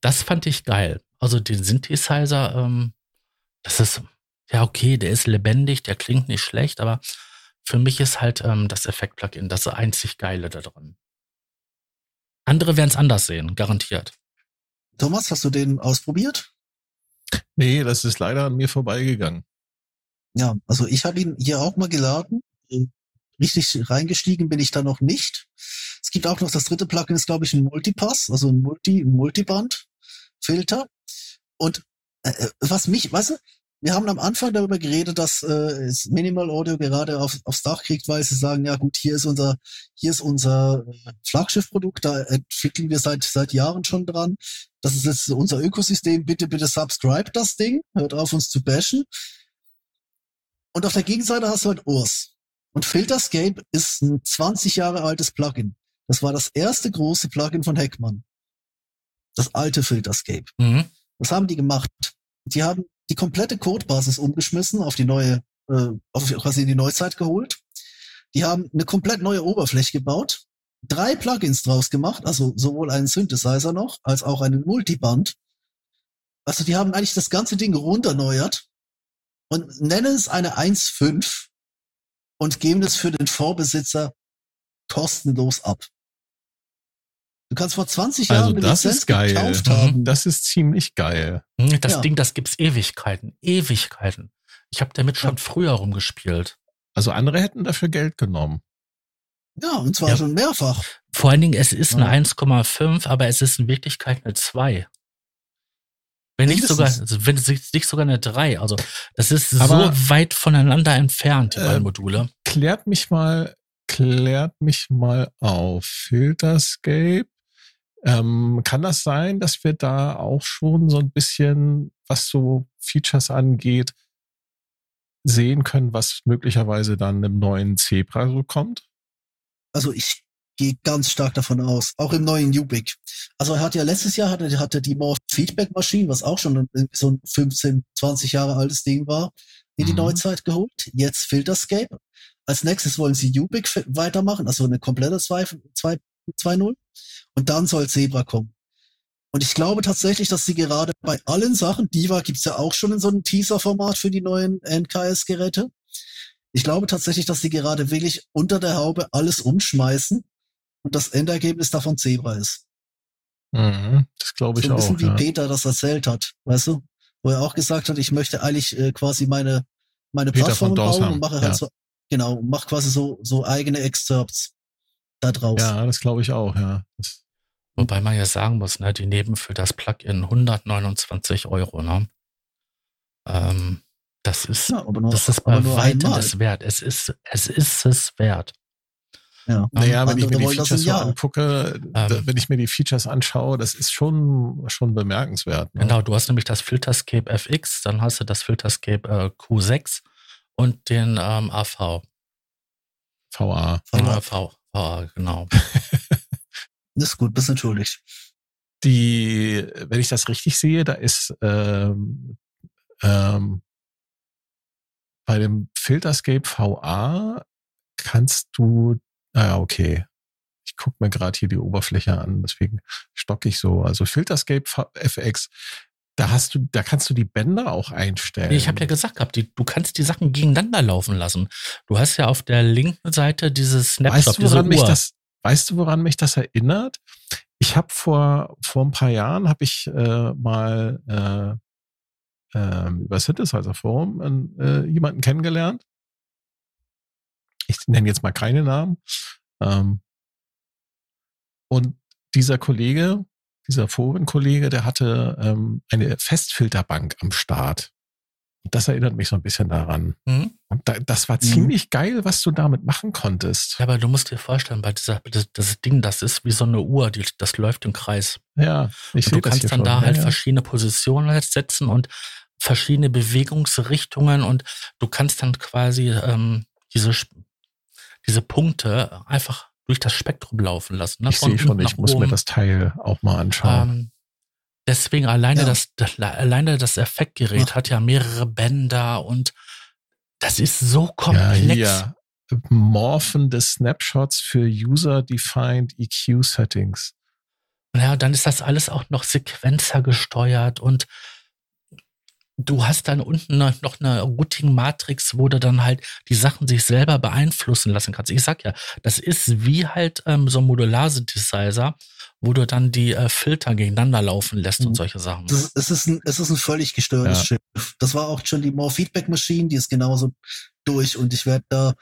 das fand ich geil. Also den Synthesizer, ähm, das ist, ja okay, der ist lebendig, der klingt nicht schlecht, aber für mich ist halt ähm, das Effekt-Plugin das einzig Geile da drin. Andere werden es anders sehen, garantiert. Thomas, hast du den ausprobiert? Nee, das ist leider an mir vorbeigegangen. Ja, also ich habe ihn hier auch mal geladen. Richtig reingestiegen bin ich da noch nicht. Es gibt auch noch das dritte Plugin, ist glaube ich ein Multipass, also ein Multi, Multiband-Filter. Und äh, äh, was mich, weißt du, wir haben am Anfang darüber geredet, dass äh, Minimal Audio gerade auf, aufs Dach kriegt, weil sie sagen, ja gut, hier ist unser, hier ist unser äh, Flaggschiffprodukt, da entwickeln wir seit seit Jahren schon dran. Das ist jetzt unser Ökosystem. Bitte, bitte subscribe das Ding, hört auf uns zu bashen. Und auf der Gegenseite hast du halt Urs. Und Filterscape ist ein 20 Jahre altes Plugin. Das war das erste große Plugin von Heckmann. Das alte Filterscape. Mhm. Was haben die gemacht? Die haben die komplette Codebasis umgeschmissen, auf die neue, äh, auf quasi die Neuzeit geholt. Die haben eine komplett neue Oberfläche gebaut, drei Plugins draus gemacht, also sowohl einen Synthesizer noch, als auch einen Multiband. Also die haben eigentlich das ganze Ding runterneuert und nennen es eine 1.5 und geben es für den Vorbesitzer kostenlos ab. Du kannst vor 20 Jahren also eine das Lizenz ist geil. gekauft haben. Das ist ziemlich geil. Hm, das ja. Ding, das gibt's Ewigkeiten, Ewigkeiten. Ich habe damit schon ja. früher rumgespielt. Also andere hätten dafür Geld genommen. Ja, und zwar ja. schon mehrfach. Vor allen Dingen, es ist eine 1,5, aber es ist in Wirklichkeit eine 2. Wenn nicht sogar, also wenn es nicht sogar eine 3. Also das ist aber so weit voneinander entfernt, die äh, beiden Module. Klärt mich mal, klärt mich mal auf. Filterscape ähm, kann das sein, dass wir da auch schon so ein bisschen, was so Features angeht, sehen können, was möglicherweise dann im neuen Zebra so kommt? Also ich gehe ganz stark davon aus, auch im neuen Ubik. Also er hat ja letztes Jahr hatte, hatte die More Feedback Maschine, was auch schon so ein 15, 20 Jahre altes Ding war, in die mhm. Neuzeit geholt. Jetzt Filterscape. Als nächstes wollen sie Ubik weitermachen, also eine komplette 2.0. Und dann soll Zebra kommen. Und ich glaube tatsächlich, dass sie gerade bei allen Sachen, Diva gibt's ja auch schon in so einem Teaser-Format für die neuen NKS-Geräte. Ich glaube tatsächlich, dass sie gerade wirklich unter der Haube alles umschmeißen und das Endergebnis davon Zebra ist. Mhm, das glaube ich so ein bisschen auch. wie ja. Peter das erzählt hat, weißt du? Wo er auch gesagt hat, ich möchte eigentlich äh, quasi meine, meine Plattform bauen und mache halt ja. so, genau, mach quasi so, so eigene Excerpts da drauf. Ja, das glaube ich auch, ja. Das Wobei man ja sagen muss, ne, die nehmen für das Plugin 129 Euro, ne? Ähm, das ist, ja, nur, das ist bei weitem es wert. Es ist, es ist es wert. Ja. Naja, wenn ich mir die Features so angucke, ähm, wenn ich mir die Features anschaue, das ist schon, schon bemerkenswert. Ne? Genau, du hast nämlich das Filterscape FX, dann hast du das Filterscape äh, Q6 und den ähm, AV. VA. VA, VA, genau. Das [LAUGHS] ist gut, bist entschuldigt. Die, wenn ich das richtig sehe, da ist ähm, ähm, bei dem Filterscape VA kannst du, ah okay, ich gucke mir gerade hier die Oberfläche an, deswegen stocke ich so. Also Filterscape FX, da hast du, da kannst du die Bänder auch einstellen. Nee, ich habe ja gesagt gehabt, die, du kannst die Sachen gegeneinander laufen lassen. Du hast ja auf der linken Seite dieses Snapshot, weißt du, Uhr. Mich das, weißt du, woran mich das erinnert? Ich habe vor vor ein paar Jahren habe ich äh, mal äh, äh, über Synthesizer Forum äh, jemanden kennengelernt. Ich nenne jetzt mal keine Namen. Ähm, und dieser Kollege, dieser Forenkollege, der hatte ähm, eine Festfilterbank am Start. Und das erinnert mich so ein bisschen daran. Mhm. Und da, das war mhm. ziemlich geil, was du damit machen konntest. Ja, aber du musst dir vorstellen, bei dieser, das, das Ding, das ist wie so eine Uhr, die, das läuft im Kreis. Ja, ich sehe das Du kannst dann schon. da halt ja, verschiedene Positionen setzen und verschiedene Bewegungsrichtungen und du kannst dann quasi ähm, diese, diese Punkte einfach durch das Spektrum laufen lassen. Ne? Ich sehe schon, ich muss oben. mir das Teil auch mal anschauen. Ähm, Deswegen alleine ja. das, das, alleine das Effektgerät ja. hat ja mehrere Bänder und das ist so komplex. Ja, hier. Morphende Snapshots für User-Defined EQ-Settings. Ja, dann ist das alles auch noch Sequenzer gesteuert und du hast dann unten noch eine Routing-Matrix, wo du dann halt die Sachen sich selber beeinflussen lassen kannst. Ich sag ja, das ist wie halt ähm, so ein Modular-Synthesizer, wo du dann die äh, Filter gegeneinander laufen lässt und mhm. solche Sachen. Das, es, ist ein, es ist ein völlig gestörtes ja. Schiff. Das war auch schon die More Feedback Machine, die ist genauso durch und ich werde da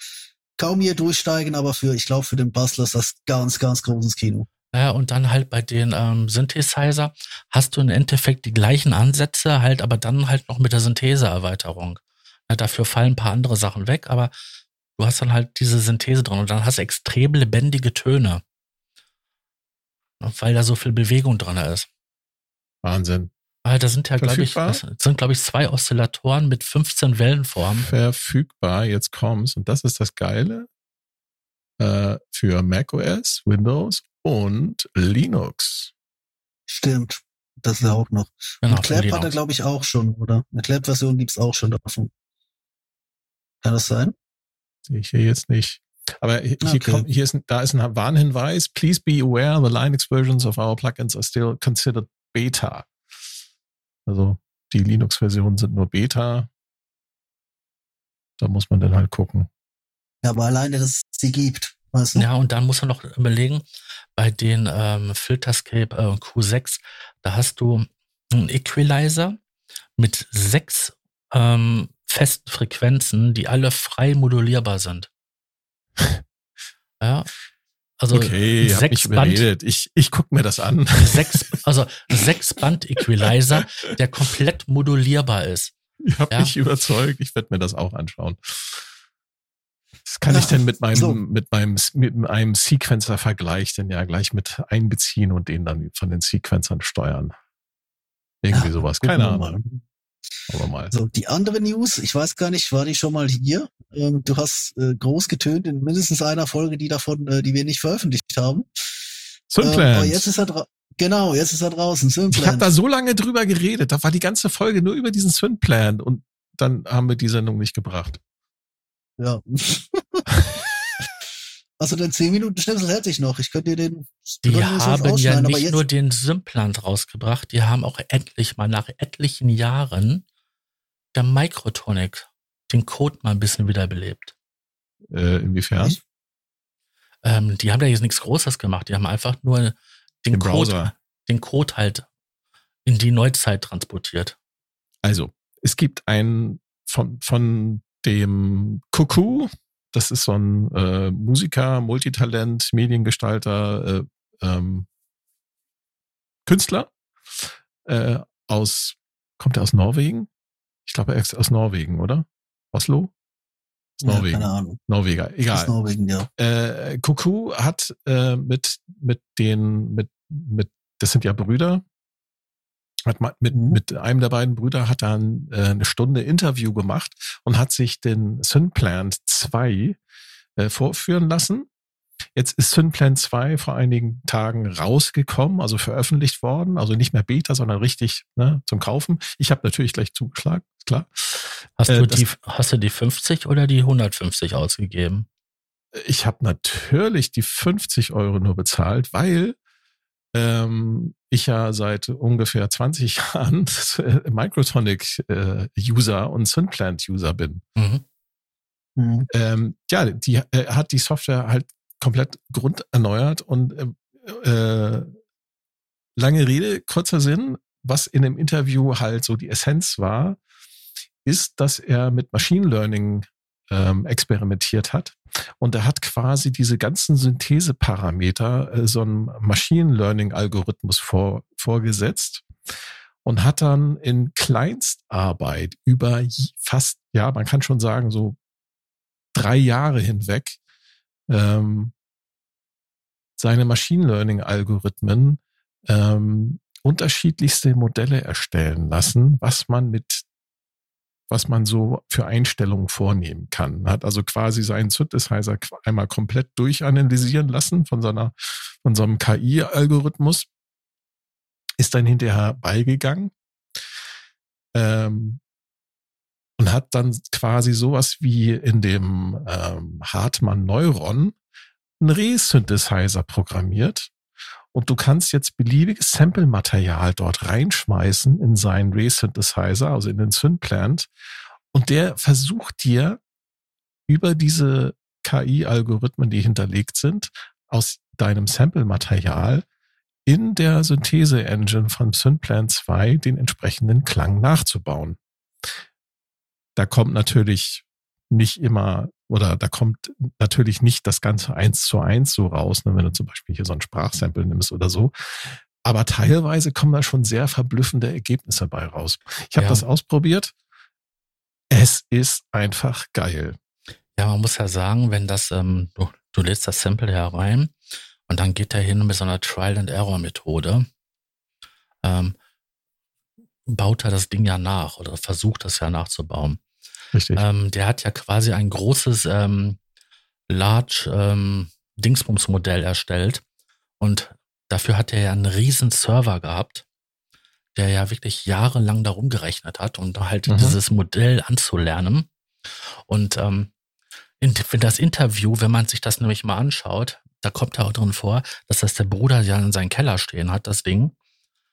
kaum hier durchsteigen, aber für, ich glaube, für den Bastler ist das ganz, ganz großes Kino. Ja, und dann halt bei den ähm, Synthesizer hast du im Endeffekt die gleichen Ansätze, halt aber dann halt noch mit der Syntheseerweiterung. Ja, dafür fallen ein paar andere Sachen weg, aber du hast dann halt diese Synthese drin und dann hast du extrem lebendige Töne weil da so viel Bewegung dran ist. Wahnsinn. Weil da sind ja, glaube ich, sind, glaube ich, zwei Oszillatoren mit 15 Wellenformen. Verfügbar, jetzt kommt's. Und das ist das Geile äh, für macOS, Windows und Linux. Stimmt. Das ist ja auch noch. Genau, und Clap hat er, glaube ich, auch schon, oder? Eine Clap-Version gibt's auch schon davon. Kann das sein? Sehe ich hier jetzt nicht. Aber hier, okay. kommt, hier ist, da ist ein Warnhinweis. Please be aware the Linux versions of our plugins are still considered beta. Also die Linux-Versionen sind nur Beta. Da muss man dann halt gucken. Ja, aber alleine, dass es sie gibt. Weißt du? Ja, und dann muss man noch überlegen, bei den ähm, Filterscape äh, Q6, da hast du einen Equalizer mit sechs ähm, festen Frequenzen, die alle frei modulierbar sind. Ja. Also okay, sechs Band, ich, ich guck mir das an. Sechs, also sechs Band Equalizer, der komplett modulierbar ist. [LAUGHS] Ich habe ja. mich überzeugt, ich werde mir das auch anschauen. Das kann ja, ich denn mit meinem, so. mit meinem, mit einem Sequencer-Vergleich denn ja gleich mit einbeziehen und den dann von den Sequencern steuern. Irgendwie ja, sowas. Keine Ahnung. Aber mal. So, die andere News, ich weiß gar nicht, war die schon mal hier? Ähm, du hast äh, groß getönt in mindestens einer Folge, die davon, äh, die wir nicht veröffentlicht haben. Synplant. Ähm, jetzt ist er genau, jetzt ist er draußen. Synplant. Ich habe da so lange drüber geredet. Da war die ganze Folge nur über diesen Synplant und dann haben wir die Sendung nicht gebracht. Ja. Also den 10 Minuten Schnipsel hätte ich noch. Ich könnte dir den. Die haben ja nicht nur den Symplant rausgebracht, die haben auch endlich mal nach etlichen Jahren der Microtonic den Code mal ein bisschen wiederbelebt. Äh, inwiefern? Ähm, die haben da jetzt nichts Großes gemacht. Die haben einfach nur den, den Code, Browser. den Code halt in die Neuzeit transportiert. Also, es gibt ein von, von dem Cuckoo, das ist so ein äh, Musiker, Multitalent, Mediengestalter, äh, ähm, Künstler äh, aus, kommt er aus Norwegen? Ich glaube, er ist aus Norwegen, oder? Oslo? Ja, Norwegen. keine Ahnung. Norweger, egal. Aus Norwegen, ja. Äh, Kuku hat äh, mit, mit den, mit, mit, das sind ja Brüder, hat mit, mhm. mit einem der beiden Brüder hat dann äh, eine Stunde Interview gemacht und hat sich den Synplant 2 äh, vorführen lassen. Jetzt ist Synplant 2 vor einigen Tagen rausgekommen, also veröffentlicht worden, also nicht mehr Beta, sondern richtig ne, zum Kaufen. Ich habe natürlich gleich zugeschlagen, klar. Hast, äh, du die, hast du die 50 oder die 150 ausgegeben? Ich habe natürlich die 50 Euro nur bezahlt, weil ähm, ich ja seit ungefähr 20 [LAUGHS] Jahren [LAUGHS] Microtonic-User äh, und Synplant-User bin. Mhm. Mhm. Ähm, ja, die äh, hat die Software halt komplett grunderneuert und äh, äh, lange Rede, kurzer Sinn, was in dem Interview halt so die Essenz war, ist, dass er mit Machine Learning ähm, experimentiert hat. Und er hat quasi diese ganzen Syntheseparameter äh, so einem Machine Learning Algorithmus vor, vorgesetzt und hat dann in Kleinstarbeit über fast, ja, man kann schon sagen, so drei Jahre hinweg ähm, seine Machine Learning Algorithmen ähm, unterschiedlichste Modelle erstellen lassen, was man mit was man so für Einstellungen vornehmen kann. Hat also quasi seinen Synthesizer einmal komplett durchanalysieren lassen von seiner, von so einem KI-Algorithmus, ist dann hinterher beigegangen ähm, und hat dann quasi sowas wie in dem ähm, Hartmann Neuron einen Re-Synthesizer programmiert, und du kannst jetzt beliebiges Sample-Material dort reinschmeißen in seinen Re-Synthesizer, also in den Synplant. Und der versucht dir über diese KI-Algorithmen, die hinterlegt sind, aus deinem Sample-Material in der Synthese-Engine von Synplan 2 den entsprechenden Klang nachzubauen. Da kommt natürlich nicht immer oder da kommt natürlich nicht das Ganze eins zu eins so raus, ne, wenn du zum Beispiel hier so ein Sprachsample nimmst oder so. Aber teilweise kommen da schon sehr verblüffende Ergebnisse bei raus. Ich habe ja. das ausprobiert. Es ist einfach geil. Ja, man muss ja sagen, wenn das, ähm, du, du lädst das Sample herein und dann geht er hin mit so einer Trial-and-Error-Methode, ähm, baut er das Ding ja nach oder versucht das ja nachzubauen. Richtig. Ähm, der hat ja quasi ein großes ähm, Large ähm, Dingsbums-Modell erstellt und dafür hat er ja einen riesen Server gehabt, der ja wirklich jahrelang darum gerechnet hat, um halt mhm. dieses Modell anzulernen. Und ähm, in, in das Interview, wenn man sich das nämlich mal anschaut, da kommt da auch drin vor, dass das der Bruder ja in seinem Keller stehen hat, das Ding.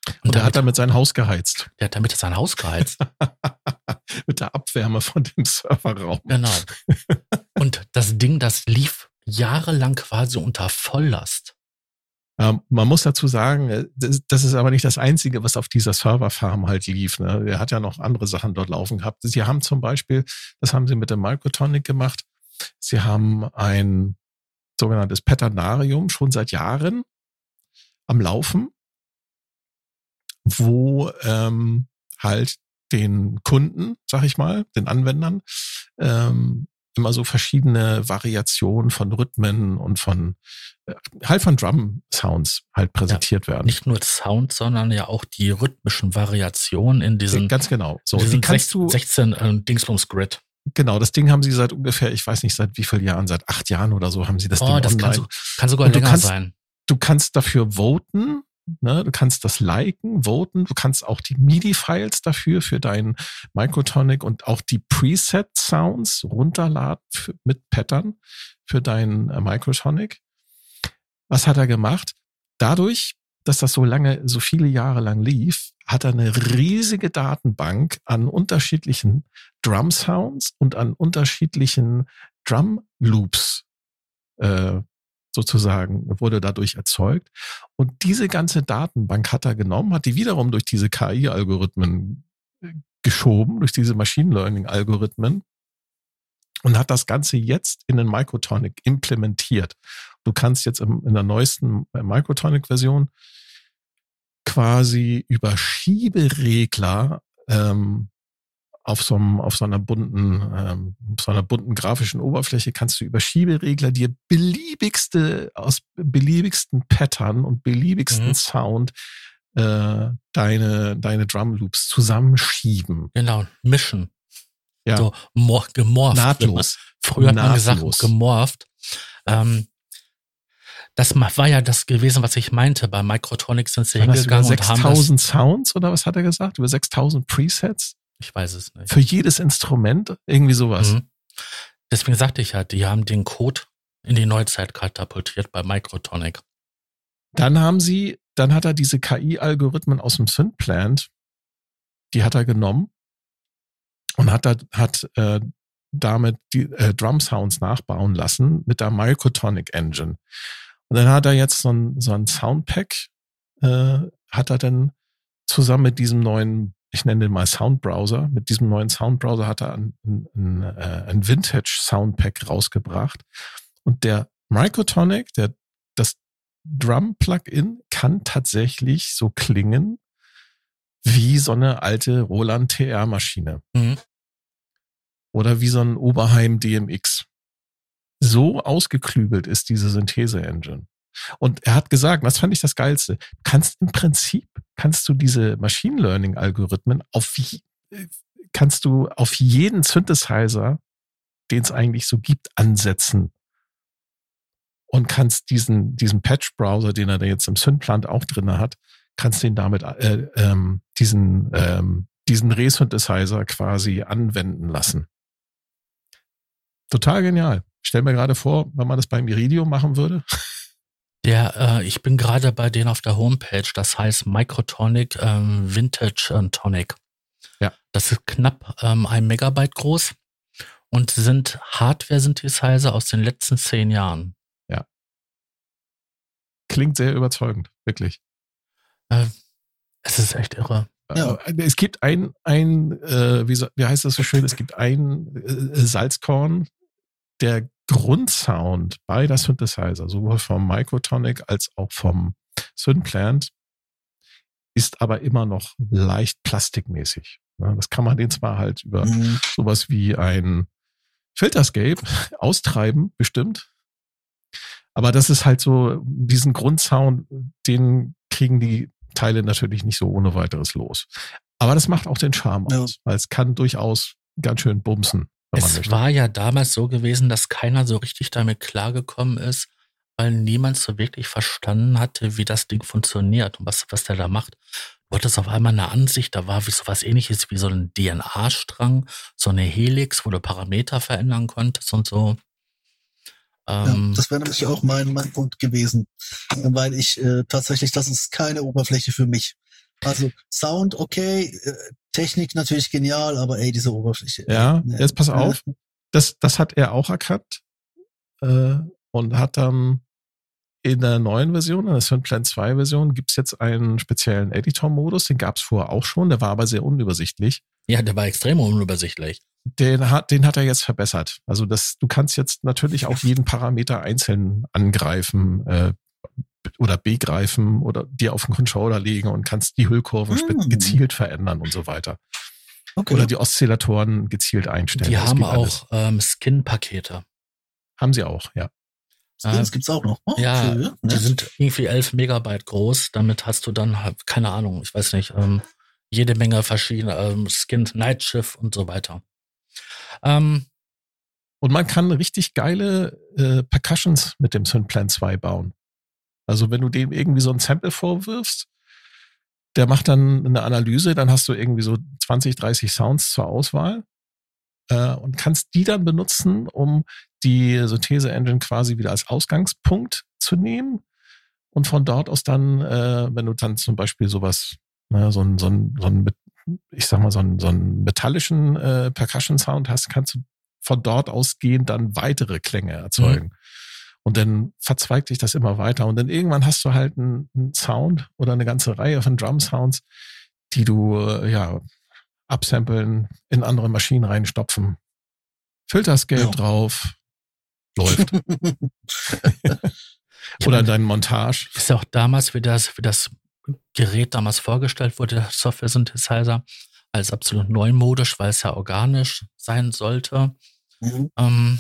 Und, und [LAUGHS] der hat damit sein Haus geheizt. Der hat damit sein Haus [LAUGHS] geheizt. Mit der Abwärme von dem Serverraum. Genau. Und das Ding, das lief jahrelang quasi unter Volllast. Ähm, man muss dazu sagen, äh, das, ist aber nicht das Einzige, was auf dieser Serverfarm halt lief. Ne? Er hat ja noch andere Sachen dort laufen gehabt. Sie haben zum Beispiel, das haben sie mit dem Microtonic gemacht, sie haben ein sogenanntes Peternarium schon seit Jahren am Laufen wo ähm, halt den Kunden, sag ich mal, den Anwendern, ähm, immer so verschiedene Variationen von Rhythmen und von äh, halt von Drum Sounds halt präsentiert ja, werden. Nicht nur Sound, sondern ja auch die rhythmischen Variationen in diesen ganz genau. So, die kannst 16, du 16 äh, Dingsbums Grid. Genau, das Ding haben sie seit ungefähr, ich weiß nicht seit wie vielen Jahren, seit acht Jahren oder so haben sie das oh, Ding das online. Kann, so, kann sogar länger kannst, sein. Du kannst dafür voten, Ne? Du kannst das liken, voten, du kannst auch die MIDI-Files dafür für deinen Microtonic und auch die Preset-Sounds runterladen für, mit Pattern für deinen äh, Microtonic. Was hat er gemacht? Dadurch, dass das so lange, so viele Jahre lang lief, hat er eine riesige Datenbank an unterschiedlichen Drum Sounds und an unterschiedlichen Drum Loops äh, sozusagen wurde dadurch erzeugt. Und diese ganze Datenbank hat er genommen, hat die wiederum durch diese KI-Algorithmen äh, geschoben, durch diese Machine Learning-Algorithmen und hat das Ganze jetzt in den Microtonic implementiert. Du kannst jetzt in der neuesten äh, Microtonic-Version quasi über Schieberegler ähm, auf so, einem, auf so einer bunten, ähm, so einer bunten grafischen Oberfläche kannst du über Schieberegler dir beliebigste, aus beliebigsten Pattern und beliebigsten mhm. Sound äh, deine, deine Drum Loops zusammenschieben. Genau, mischen. Ja. So mor gemorpht. Nahtlos. Früher hat man gesagt, gemorpht. Ähm, das war ja das gewesen, was ich meinte. Bei Microtronic sind sie hingegangen über 6000 Sounds oder was hat er gesagt? Über 6000 Presets? Ich weiß es nicht. Für jedes Instrument irgendwie sowas. Mhm. Deswegen sagte ich ja, die haben den Code in die Neuzeit katapultiert bei Microtonic. Dann haben sie, dann hat er diese KI-Algorithmen aus dem Synplant, die hat er genommen und hat, hat äh, damit die äh, Drum Sounds nachbauen lassen mit der Microtonic Engine. Und dann hat er jetzt so ein, so ein Soundpack, äh, hat er dann zusammen mit diesem neuen, ich nenne den mal Soundbrowser, mit diesem neuen Soundbrowser hat er ein, ein, ein, äh, ein Vintage Soundpack rausgebracht. Und der Microtonic, der, das Drum-Plugin kann tatsächlich so klingen wie so eine alte Roland TR-Maschine. Mhm. Oder wie so ein Oberheim DMX. So ausgeklügelt ist diese Synthese-Engine. Und er hat gesagt, was fand ich das Geilste? Kannst im Prinzip, kannst du diese Machine Learning Algorithmen auf, kannst du auf jeden Synthesizer, den es eigentlich so gibt, ansetzen. Und kannst diesen, diesen Patch-Browser, den er da jetzt im Synplant auch drin hat, kannst den damit, äh, ähm, diesen, ähm, diesen Resynthesizer quasi anwenden lassen. Total genial. stell mir gerade vor, wenn man das beim Iridium machen würde. [LAUGHS] Der, äh, ich bin gerade bei denen auf der Homepage, das heißt Microtonic ähm, Vintage äh, Tonic. Ja. Das ist knapp ähm, ein Megabyte groß und sind Hardware-Synthesizer aus den letzten zehn Jahren. Ja. Klingt sehr überzeugend, wirklich. Äh, es ist echt irre. Ja. Es gibt ein, ein äh, wie, so, wie heißt das so schön, es gibt ein äh, Salzkorn, der Grundsound beider Synthesizer, sowohl vom Microtonic als auch vom Synplant, ist aber immer noch leicht plastikmäßig. Das kann man den zwar halt über mhm. sowas wie ein Filterscape [LAUGHS] austreiben, bestimmt. Aber das ist halt so, diesen Grundsound, den kriegen die Teile natürlich nicht so ohne weiteres los. Aber das macht auch den Charme ja. aus, weil es kann durchaus ganz schön bumsen. Es war ja damals so gewesen, dass keiner so richtig damit klargekommen ist, weil niemand so wirklich verstanden hatte, wie das Ding funktioniert und was, was der da macht. Du hattest auf einmal eine Ansicht, da war wie so was ähnliches wie so ein DNA-Strang, so eine Helix, wo du Parameter verändern konntest und so. Ähm, ja, das wäre nämlich auch mein, mein Punkt gewesen, weil ich äh, tatsächlich, das ist keine Oberfläche für mich. Also Sound okay, äh, Technik natürlich genial, aber ey, diese Oberfläche. Ja, äh, jetzt pass auf. [LAUGHS] Das, das hat er auch erkannt äh, und hat dann in der neuen Version, in der Synplan 2 Version, gibt's jetzt einen speziellen Editor-Modus, den gab's vorher auch schon, der war aber sehr unübersichtlich. Ja, der war extrem unübersichtlich. Den hat, den hat er jetzt verbessert. Also das, du kannst jetzt natürlich auch jeden Parameter einzeln angreifen, äh, oder begreifen oder dir auf den Controller legen und kannst die Hüllkurven hm. gezielt verändern und so weiter. Okay. Oder die Oszillatoren gezielt einstellen. Die das haben auch ähm, Skin-Pakete. Haben sie auch, ja. Skins äh, gibt's auch noch. Oh, ja, okay. die sind irgendwie 11 Megabyte groß. Damit hast du dann, halt, keine Ahnung, ich weiß nicht, ähm, jede Menge verschiedene ähm, Skins, Nightshift und so weiter. Ähm, und man kann richtig geile äh, Percussions mit dem Synplan 2 bauen. Also wenn du dem irgendwie so ein Sample vorwirfst, der macht dann eine Analyse, dann hast du irgendwie so 20, 30 Sounds zur Auswahl äh, und kannst die dann benutzen, um die Synthese-Engine quasi wieder als Ausgangspunkt zu nehmen und von dort aus dann, äh, wenn du dann zum Beispiel sowas, ne, so ein, so ein, so ein ich sag mal, so einen, so metallischen äh, Percussion-Sound hast, kannst du von dort ausgehend dann weitere Klänge erzeugen. Mhm. Und dann verzweigt sich das immer weiter. Und dann irgendwann hast du halt einen, einen Sound oder eine ganze Reihe von Drum-Sounds, die du äh, ja absampeln, in andere Maschinen reinstopfen. Filterscape ja. drauf, läuft. [LAUGHS] oder dein Montage. Ist ja auch damals, wie das, wie das Gerät damals vorgestellt wurde, der Software Synthesizer, als absolut neumodisch, weil es ja organisch sein sollte mhm. ähm,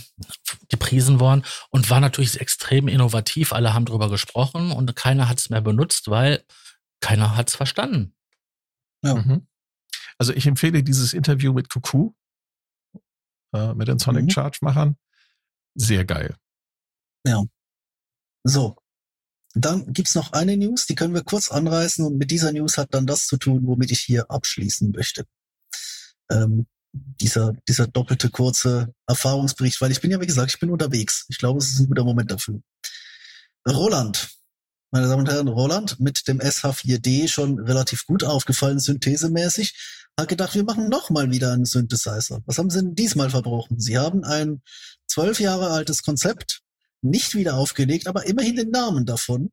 gepriesen worden und war natürlich extrem innovativ. Alle haben darüber gesprochen und keiner hat es mehr benutzt, weil keiner hat es verstanden. Ja. Mhm. Also ich empfehle dieses Interview mit Cuckoo, äh, mit den Sonic mhm. Charge Machern. Sehr geil. Ja. So. Dann gibt's noch eine News, die können wir kurz anreißen und mit dieser News hat dann das zu tun, womit ich hier abschließen möchte. Ähm, dieser, dieser doppelte kurze Erfahrungsbericht, weil ich bin ja, wie gesagt, ich bin unterwegs. Ich glaube, es ist ein guter Moment dafür. Roland, meine Damen und Herren, Roland mit dem SH4D schon relativ gut aufgefallen, synthesemäßig, hat gedacht, wir machen noch mal wieder einen Synthesizer. Was haben sie denn diesmal verbrochen? Sie haben ein zwölf Jahre altes Konzept nicht wieder aufgelegt, aber immerhin den Namen davon.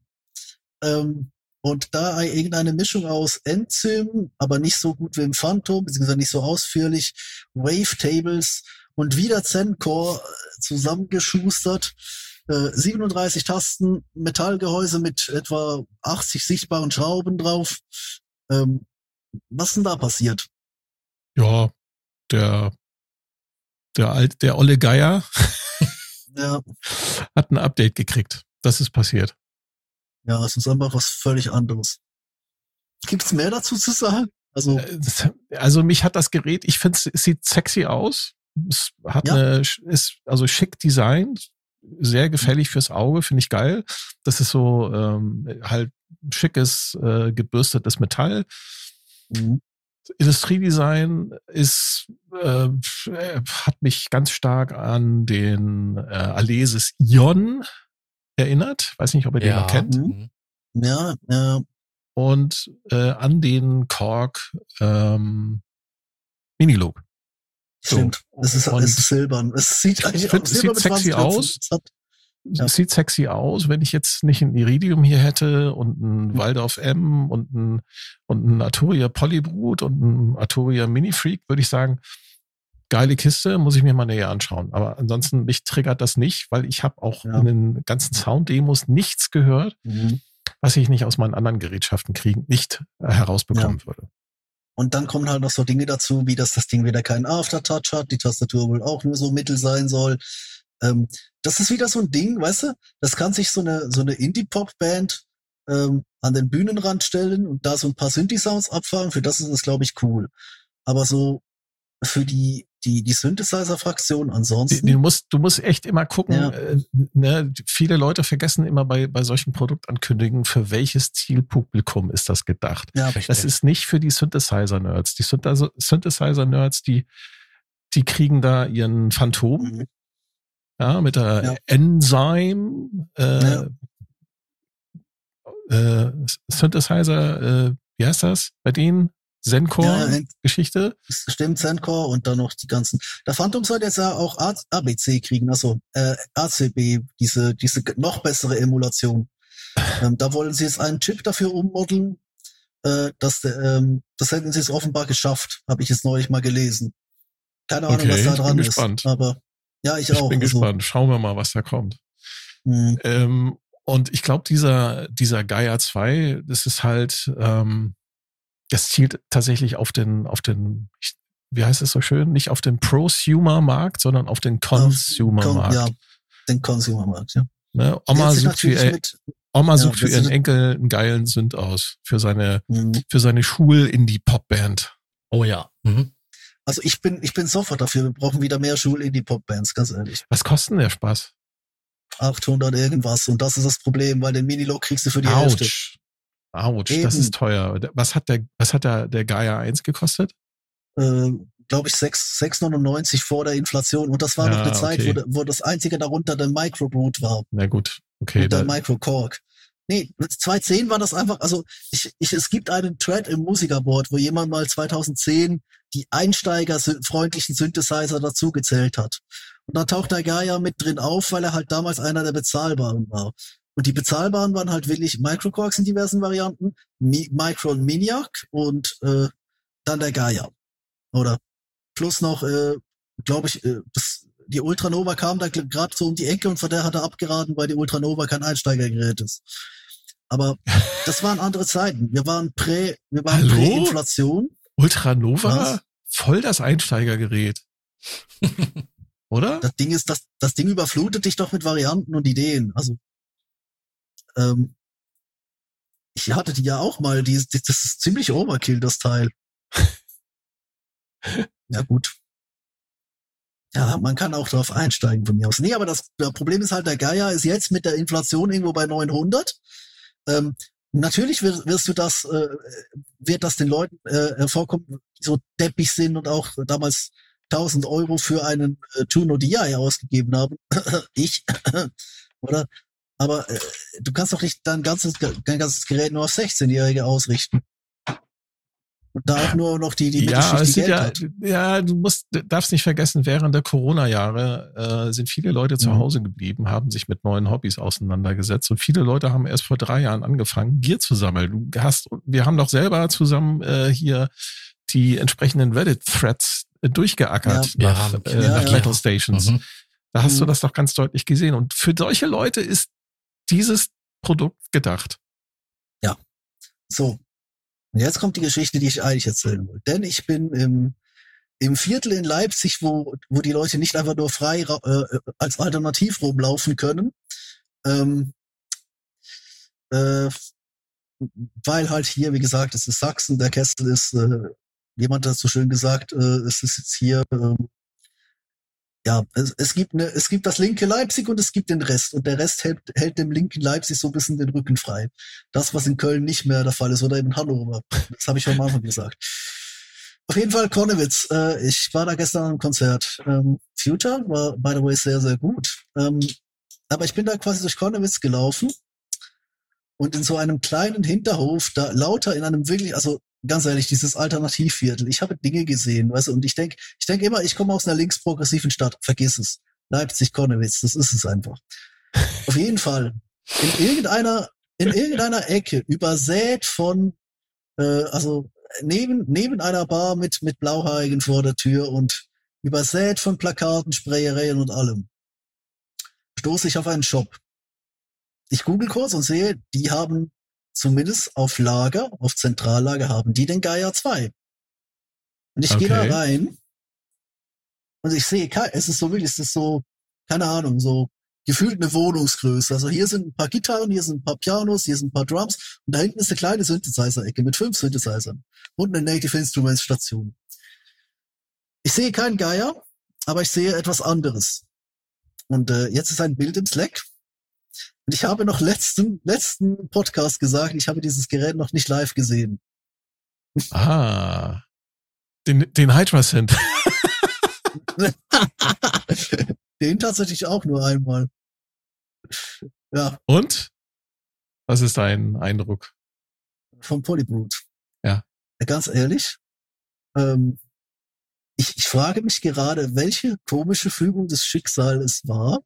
Ähm, und da irgendeine Mischung aus Enzym, aber nicht so gut wie im Phantom, beziehungsweise nicht so ausführlich, Wavetables und wieder Zencore äh, zusammengeschustert. Äh, 37 Tasten, Metallgehäuse mit etwa 80 sichtbaren Schrauben drauf. Ähm, was denn da passiert? Ja, der, der alt, der Olle Geier ja. [LAUGHS] hat ein Update gekriegt. Das ist passiert. Ja, es ist einfach was völlig anderes. Gibt's mehr dazu zu sagen? Also, äh, also mich hat das Gerät, ich finde es sieht sexy aus. Es hat ja. eine, ist also schick designt, sehr gefällig fürs Auge, finde ich geil. Das ist so ähm, halt schickes, äh, gebürstetes Metall. Mhm. Industriedesign ist äh, hat mich ganz stark an den äh, Alesis Ion erinnert. Weiß nicht, ob ihr ja. den noch kennt. Mhm. Ja, ja. Und äh, an den Korg ähm, Minilog. Stimmt. So. Es, ist, es ist silbern. Es sieht eigentlich find, es sieht sexy aus. Ja. es sieht sexy aus, wenn ich jetzt nicht ein Iridium hier hätte und ein mhm. Waldorf M und ein, und ein Arturia Polybrut und ein Arturia Mini Freak, würde ich sagen, geile Kiste, muss ich mir mal näher anschauen. Aber ansonsten, mich triggert das nicht, weil ich habe auch ja. in den ganzen Sound-Demos nichts gehört, mhm. was ich nicht aus meinen anderen Gerätschaften kriegen, nicht äh, herausbekommen ja. würde. Und dann kommen halt noch so Dinge dazu, wie dass das Ding wieder keinen Aftertouch hat, die Tastatur wohl auch nur so mittel sein soll. Ähm, das ist wieder so ein Ding, weißt du? Das kann sich so eine, so eine Indie-Pop-Band ähm, an den Bühnenrand stellen und da so ein paar Synthi-Sounds abfahren. Für das ist es, glaube ich, cool. Aber so für die die, die Synthesizer-Fraktion ansonsten. Du musst, du musst echt immer gucken, ja. äh, ne, viele Leute vergessen immer bei, bei solchen Produktankündigungen, für welches Zielpublikum ist das gedacht. Ja, das ist nicht für die Synthesizer-Nerds. Die Synthesizer-Nerds, die, die kriegen da ihren Phantom, mhm. ja, mit der ja. Enzyme, äh, ja. äh, Synthesizer, äh, wie heißt das bei denen? Zencore-Geschichte. Ja, stimmt, Zencore und dann noch die ganzen. Der Phantom soll jetzt ja auch ABC kriegen, also äh, ACB, diese, diese noch bessere Emulation. [LAUGHS] ähm, da wollen sie jetzt einen Chip dafür ummodeln. Äh, das, ähm, das hätten sie es offenbar geschafft, habe ich jetzt neulich mal gelesen. Keine Ahnung, okay, was da dran ist. Gespannt. Aber ja, ich, ich auch. Ich bin also. gespannt. Schauen wir mal, was da kommt. Mhm. Ähm, und ich glaube, dieser, dieser Gaia 2, das ist halt, ähm, das zielt tatsächlich auf den, auf den, wie heißt es so schön, nicht auf den Prosumer-Markt, sondern auf den Consumer-Markt. Ja, den Consumer-Markt, ja. Ne? Oma sucht für, ihr, Oma ja, sucht für ihren Enkel einen geilen Sünd aus, für seine, mhm. für seine Schul-Indie-Pop-Band. Oh ja. Mhm. Also ich bin, ich bin sofort dafür. Wir brauchen wieder mehr Schul-Indie-Pop-Bands, ganz ehrlich. Was kostet der Spaß? 800 irgendwas. Und das ist das Problem, weil den Minilog kriegst du für die Ouch. Hälfte. Autsch, Eben. das ist teuer. Was hat der, was hat der, der Gaia 1 gekostet? Äh, Glaube ich 6,99 vor der Inflation. Und das war ja, noch eine Zeit, okay. wo, wo das einzige darunter der Microbrute war. Na gut, okay. Und der Microcork. Nee, 2010 war das einfach, also ich, ich, es gibt einen Thread im Musikerboard, wo jemand mal 2010 die einsteigerfreundlichen Synthesizer dazugezählt hat. Und da taucht der Gaia mit drin auf, weil er halt damals einer der bezahlbaren war. Und die bezahlbaren waren halt wirklich Microquarks in diversen Varianten, Mi Micro und Miniac und äh, dann der Gaia. Oder plus noch, äh, glaube ich, äh, das, die Ultranova kam da gerade so um die Ecke und von der hat er abgeraten, weil die Ultranova kein Einsteigergerät ist. Aber [LAUGHS] das waren andere Zeiten. Wir waren prä, wir waren Prä-Inflation. Ultranova? Was? Voll das Einsteigergerät. [LAUGHS] Oder? Das Ding ist, das, das Ding überflutet dich doch mit Varianten und Ideen. Also ähm, ich hatte die ja auch mal, die, die, das ist ziemlich Overkill, das Teil. [LAUGHS] ja, gut. Ja, man kann auch drauf einsteigen von mir aus. Nee, aber das, das Problem ist halt, der Geier ist jetzt mit der Inflation irgendwo bei 900. Ähm, natürlich wirst, wirst du das, äh, wird das den Leuten äh, hervorkommen, die so deppig sind und auch damals 1000 Euro für einen äh, Tuno DI ausgegeben haben. [LAUGHS] ich, oder? Aber äh, du kannst doch nicht dein ganzes, dein ganzes Gerät nur auf 16-Jährige ausrichten. Und da auch nur noch die, die ja, es die sind ja, ja, du musst, darfst nicht vergessen, während der Corona-Jahre äh, sind viele Leute zu Mhm. Hause geblieben, haben sich mit neuen Hobbys auseinandergesetzt und viele Leute haben erst vor drei Jahren angefangen, Gier zu sammeln. Du hast, wir haben doch selber zusammen äh, hier die entsprechenden Reddit-Threads äh, durchgeackert Ja. nach, Ja, äh, ja, nach ja. Metal Stations. Mhm. Da hast du Mhm. das doch ganz deutlich gesehen. Und für solche Leute ist dieses Produkt gedacht. So. Und jetzt kommt die Geschichte, die ich eigentlich erzählen wollte. Denn ich bin im, im Viertel in Leipzig, wo, wo die Leute nicht einfach nur frei ra- äh, als Alternativ rumlaufen können, ähm, äh, weil halt hier, wie gesagt, es ist Sachsen, der Kessel ist, äh, jemand hat so schön gesagt, äh, es ist jetzt hier, ähm, ja, es, es gibt ne, es gibt das linke Leipzig und es gibt den Rest und der Rest hält, hält dem linken Leipzig so ein bisschen den Rücken frei. Das, was in Köln nicht mehr der Fall ist oder in Hannover. Das habe ich schon am Anfang gesagt. Auf jeden Fall Konnewitz. Äh, ich war da gestern am Konzert. Ähm, Future war, by the way, sehr, sehr gut. Ähm, aber ich bin da quasi durch Konnewitz gelaufen und in so einem kleinen Hinterhof, da lauter in einem wirklich, also ganz ehrlich, dieses Alternativviertel. Ich habe Dinge gesehen, weißt du, und ich denke, ich denke immer, ich komme aus einer linksprogressiven Stadt. Vergiss es. Leipzig, Konnewitz, das ist es einfach. Auf jeden Fall. In irgendeiner, in irgendeiner Ecke, übersät von, äh, also neben, neben einer Bar mit, mit Blauhaarigen vor der Tür und übersät von Plakaten, Sprayereien und allem, stoße ich auf einen Shop. Ich google kurz und sehe, die haben zumindest auf Lager, auf Zentrallager haben die den Gaia 2. Und ich gehe da Okay. rein und ich sehe, es ist so wirklich, es ist so, keine Ahnung, so gefühlt eine Wohnungsgröße. Also hier sind ein paar Gitarren, hier sind ein paar Pianos, hier sind ein paar Drums und da hinten ist eine kleine Synthesizer-Ecke mit fünf Synthesizern und eine Native Instruments Station. Ich sehe keinen Geier, aber ich sehe etwas anderes. Und äh, jetzt ist ein Bild im Slack. Und ich habe noch letzten, letzten Podcast gesagt, ich habe dieses Gerät noch nicht live gesehen. Ah. Den, den Hydra Synth. [LAUGHS] Den tatsächlich auch nur einmal. Ja, Und? Was ist dein Eindruck? vom Polybrute. Ja. Ganz ehrlich, ähm, ich, ich frage mich gerade, welche komische Fügung des Schicksals es war,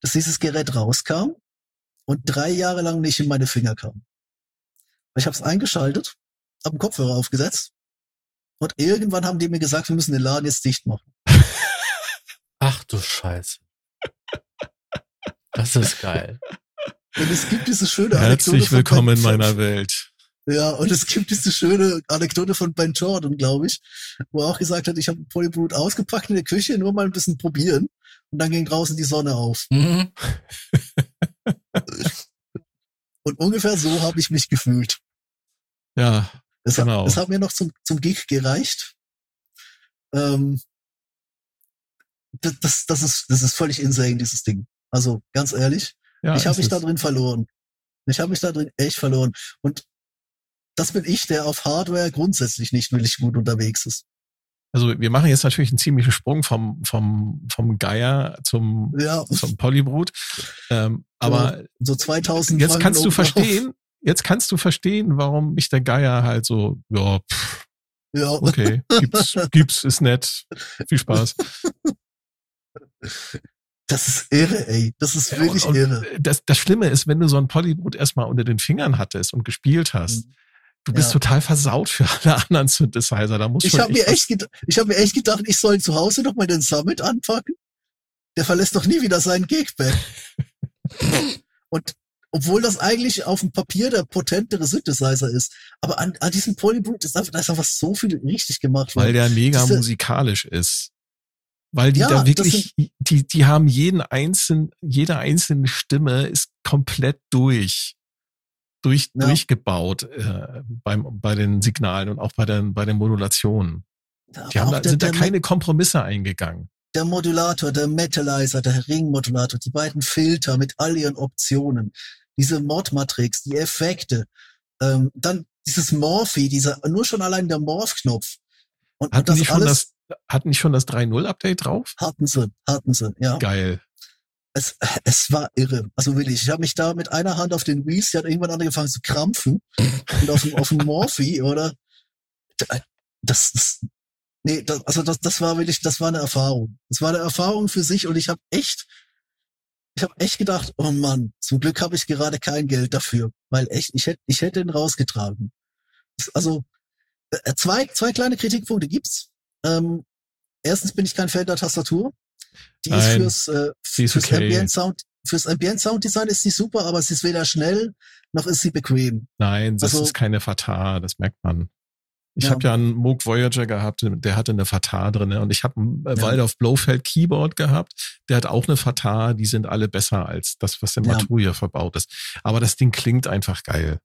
dass dieses Gerät rauskam und drei Jahre lang nicht in meine Finger kam. Ich habe es eingeschaltet, habe einen Kopfhörer aufgesetzt und irgendwann haben die mir gesagt, wir müssen den Laden jetzt dicht machen. [LAUGHS] Ach du Scheiße. Das ist geil. Und es gibt diese schöne Anekdote Herzlich von willkommen Ben- in meiner Welt. Ja, und es gibt diese schöne Anekdote von Ben Jordan, glaube ich, wo er auch gesagt hat, ich habe Polybrute ausgepackt in der Küche, nur mal ein bisschen probieren. Und dann ging draußen die Sonne auf. Mhm. [LAUGHS] Und ungefähr so habe ich mich gefühlt. Ja, Es, Genau. hat, es hat mir noch zum, zum Gig gereicht. Ähm, das, das, das, ist, das ist völlig insane, dieses Ding. Also ganz ehrlich, ja. ich habe mich da drin verloren. Ich habe mich da drin echt verloren. Und das bin ich, der auf Hardware grundsätzlich nicht wirklich gut unterwegs ist. Also wir machen jetzt natürlich einen ziemlichen Sprung vom, vom, vom Geier zum, Ja, zum Polybrut. Ähm, aber so 2000 jetzt kannst du verstehen, jetzt kannst du verstehen, warum mich der Geier halt so, ja, pff, Ja, okay, [LAUGHS] gibt's, gibt's, ist nett, viel Spaß. das ist irre, ey. Das ist wirklich und, irre. und das, das Schlimme ist, wenn du so ein Polybrut erstmal unter den Fingern hattest und gespielt hast, du bist. Ja. total versaut für alle anderen Synthesizer. Da muss Ich habe mir echt, ich habe mir echt gedacht, ich soll zu Hause noch mal den Summit anpacken. Der verlässt doch nie wieder seinen Gigbag. [LAUGHS] Und obwohl das eigentlich auf dem Papier der potentere Synthesizer ist, aber an, an diesem Polybrute ist einfach, da ist einfach so viel richtig gemacht weil worden. der mega Diese- musikalisch ist. Weil die Ja, da wirklich, die, die haben jeden einzelnen, jede einzelne Stimme ist komplett durch, durch, Ja. durchgebaut äh, beim, bei den Signalen und auch bei den, bei den Modulationen. Die Aber haben da, der, sind da keine Kompromisse eingegangen. der Modulator, der Metalizer, der Ringmodulator, die beiden Filter mit all ihren Optionen, diese Mod-Matrix, die Effekte, ähm, dann dieses Morphi, dieser, nur schon allein der Morph-Knopf. Und, und Hatten das die schon alles das, hatten die schon das 3.0-Update drauf? hatten sie, hatten sie, ja. Geil. Es, es war irre. Also wirklich, ich habe mich da mit einer Hand auf den Wheels, die hat irgendwann angefangen zu krampfen. Und auf dem, auf dem Morphi, oder? das, das nee, das, also das, das war wirklich, das war eine Erfahrung. Das war eine Erfahrung für sich und ich habe echt, ich habe echt gedacht, oh Mann, zum Glück habe ich gerade kein Geld dafür, weil echt, ich hätte, ich hätte ihn rausgetragen. Also äh, zwei, zwei kleine Kritikpunkte gibt's. Ähm, erstens bin ich kein Fan der Tastatur. Die Nein, ist fürs, äh, die fürs okay. Ambient Sound, fürs Ambient Sound Design ist sie super, aber sie ist weder schnell noch ist sie bequem. Nein, das Also- ist keine Fatah, das merkt man. Ich Ja. habe ja einen Moog Voyager gehabt, der hatte eine Fatah drin und ich habe einen äh, Ja. Waldorf Blofeld Keyboard gehabt, der hat auch eine Fatah, die sind alle besser als das, was im Ja. Maturia verbaut ist. Aber das Ding klingt einfach geil.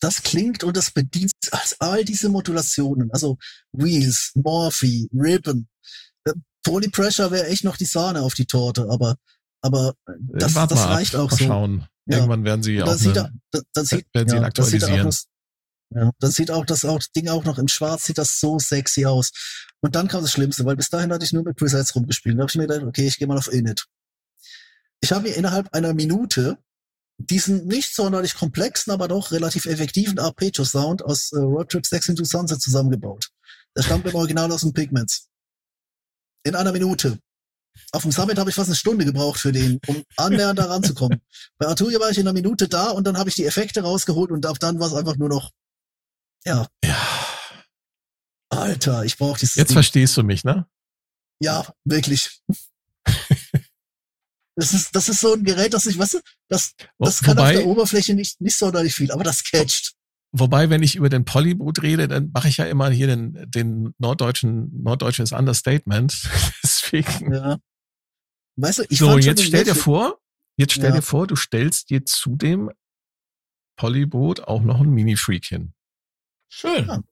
Das klingt und das bedient all diese Modulationen, also Wheels, Morphe, Ribbon. Äh, Polypressure wäre echt noch die Sahne auf die Torte, aber aber äh, das, das mal ab, reicht auch mal so. schauen. Ja. Irgendwann werden sie auch sieht, er, eine, dann, dann sieht, werden sie ihn ja, das sieht auch aktualisieren. das, ja, dann sieht auch das, auch das Ding auch noch im Schwarz sieht das so sexy aus. Und dann kam das Schlimmste, weil bis dahin hatte ich nur mit Presets rumgespielt. Da habe ich mir gedacht, okay, ich gehe mal auf Init. Ich habe mir innerhalb einer Minute diesen nicht sonderlich komplexen, aber doch relativ effektiven Arpeggio-Sound aus äh, Road Trip 6 into Sunset zusammengebaut. Der stammt im Original aus den Pigments. In einer Minute. Auf dem Summit habe ich fast eine Stunde gebraucht für den, um annähernd da ranzukommen. [LAUGHS] Bei Arturia war ich in einer Minute da und dann habe ich die Effekte rausgeholt und ab dann war es einfach nur noch, ja, ja. Alter, ich brauche dieses Jetzt Ding. verstehst du mich, ne? Ja, wirklich. [LAUGHS] Das ist, das ist so ein Gerät, das ich, weißt du, das, das Wo- kann auf wobei, der Oberfläche nicht, nicht sonderlich viel, aber das catcht. Wobei, wenn ich über den Polyboot rede, dann mache ich ja immer hier den, den norddeutschen, norddeutsches Understatement. [LAUGHS] Deswegen. Ja. Weißt du, ich so, jetzt stell dir vor, jetzt stell Ja. dir vor, du stellst dir zu dem Polyboot auch noch ein Mini-Freak hin. Schön. Ja.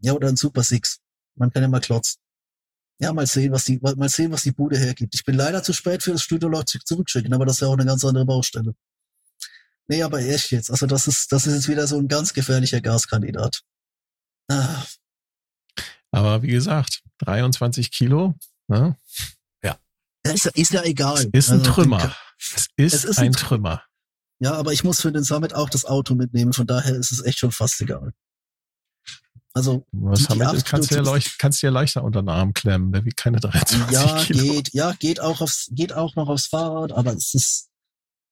Ja, oder ein Super Six. Man kann ja mal klotzen. Ja, mal sehen, was die, mal sehen, was die Bude hergibt. Ich bin leider zu spät für das Studio Leute zurückschicken, aber das ist ja auch eine ganz andere Baustelle. Nee, aber echt jetzt. Also das ist, das ist jetzt wieder so ein ganz gefährlicher Gaskandidat. Ah, Aber wie gesagt, 23 Kilo, ne? ja, ist, ja- ist ja egal. ist ein Also, Trümmer. Es ist, Es ist ein ein Trümmer. Ja, aber ich muss für den Summit auch das Auto mitnehmen, von daher ist es echt schon fast egal. Also, Was Die- die kannst du ja leicht, kannst du ja leichter unter den Arm klemmen, der wiegt keine 23 ja, Kilo. geht, ja, geht auch aufs, geht auch noch aufs Fahrrad, aber es ist,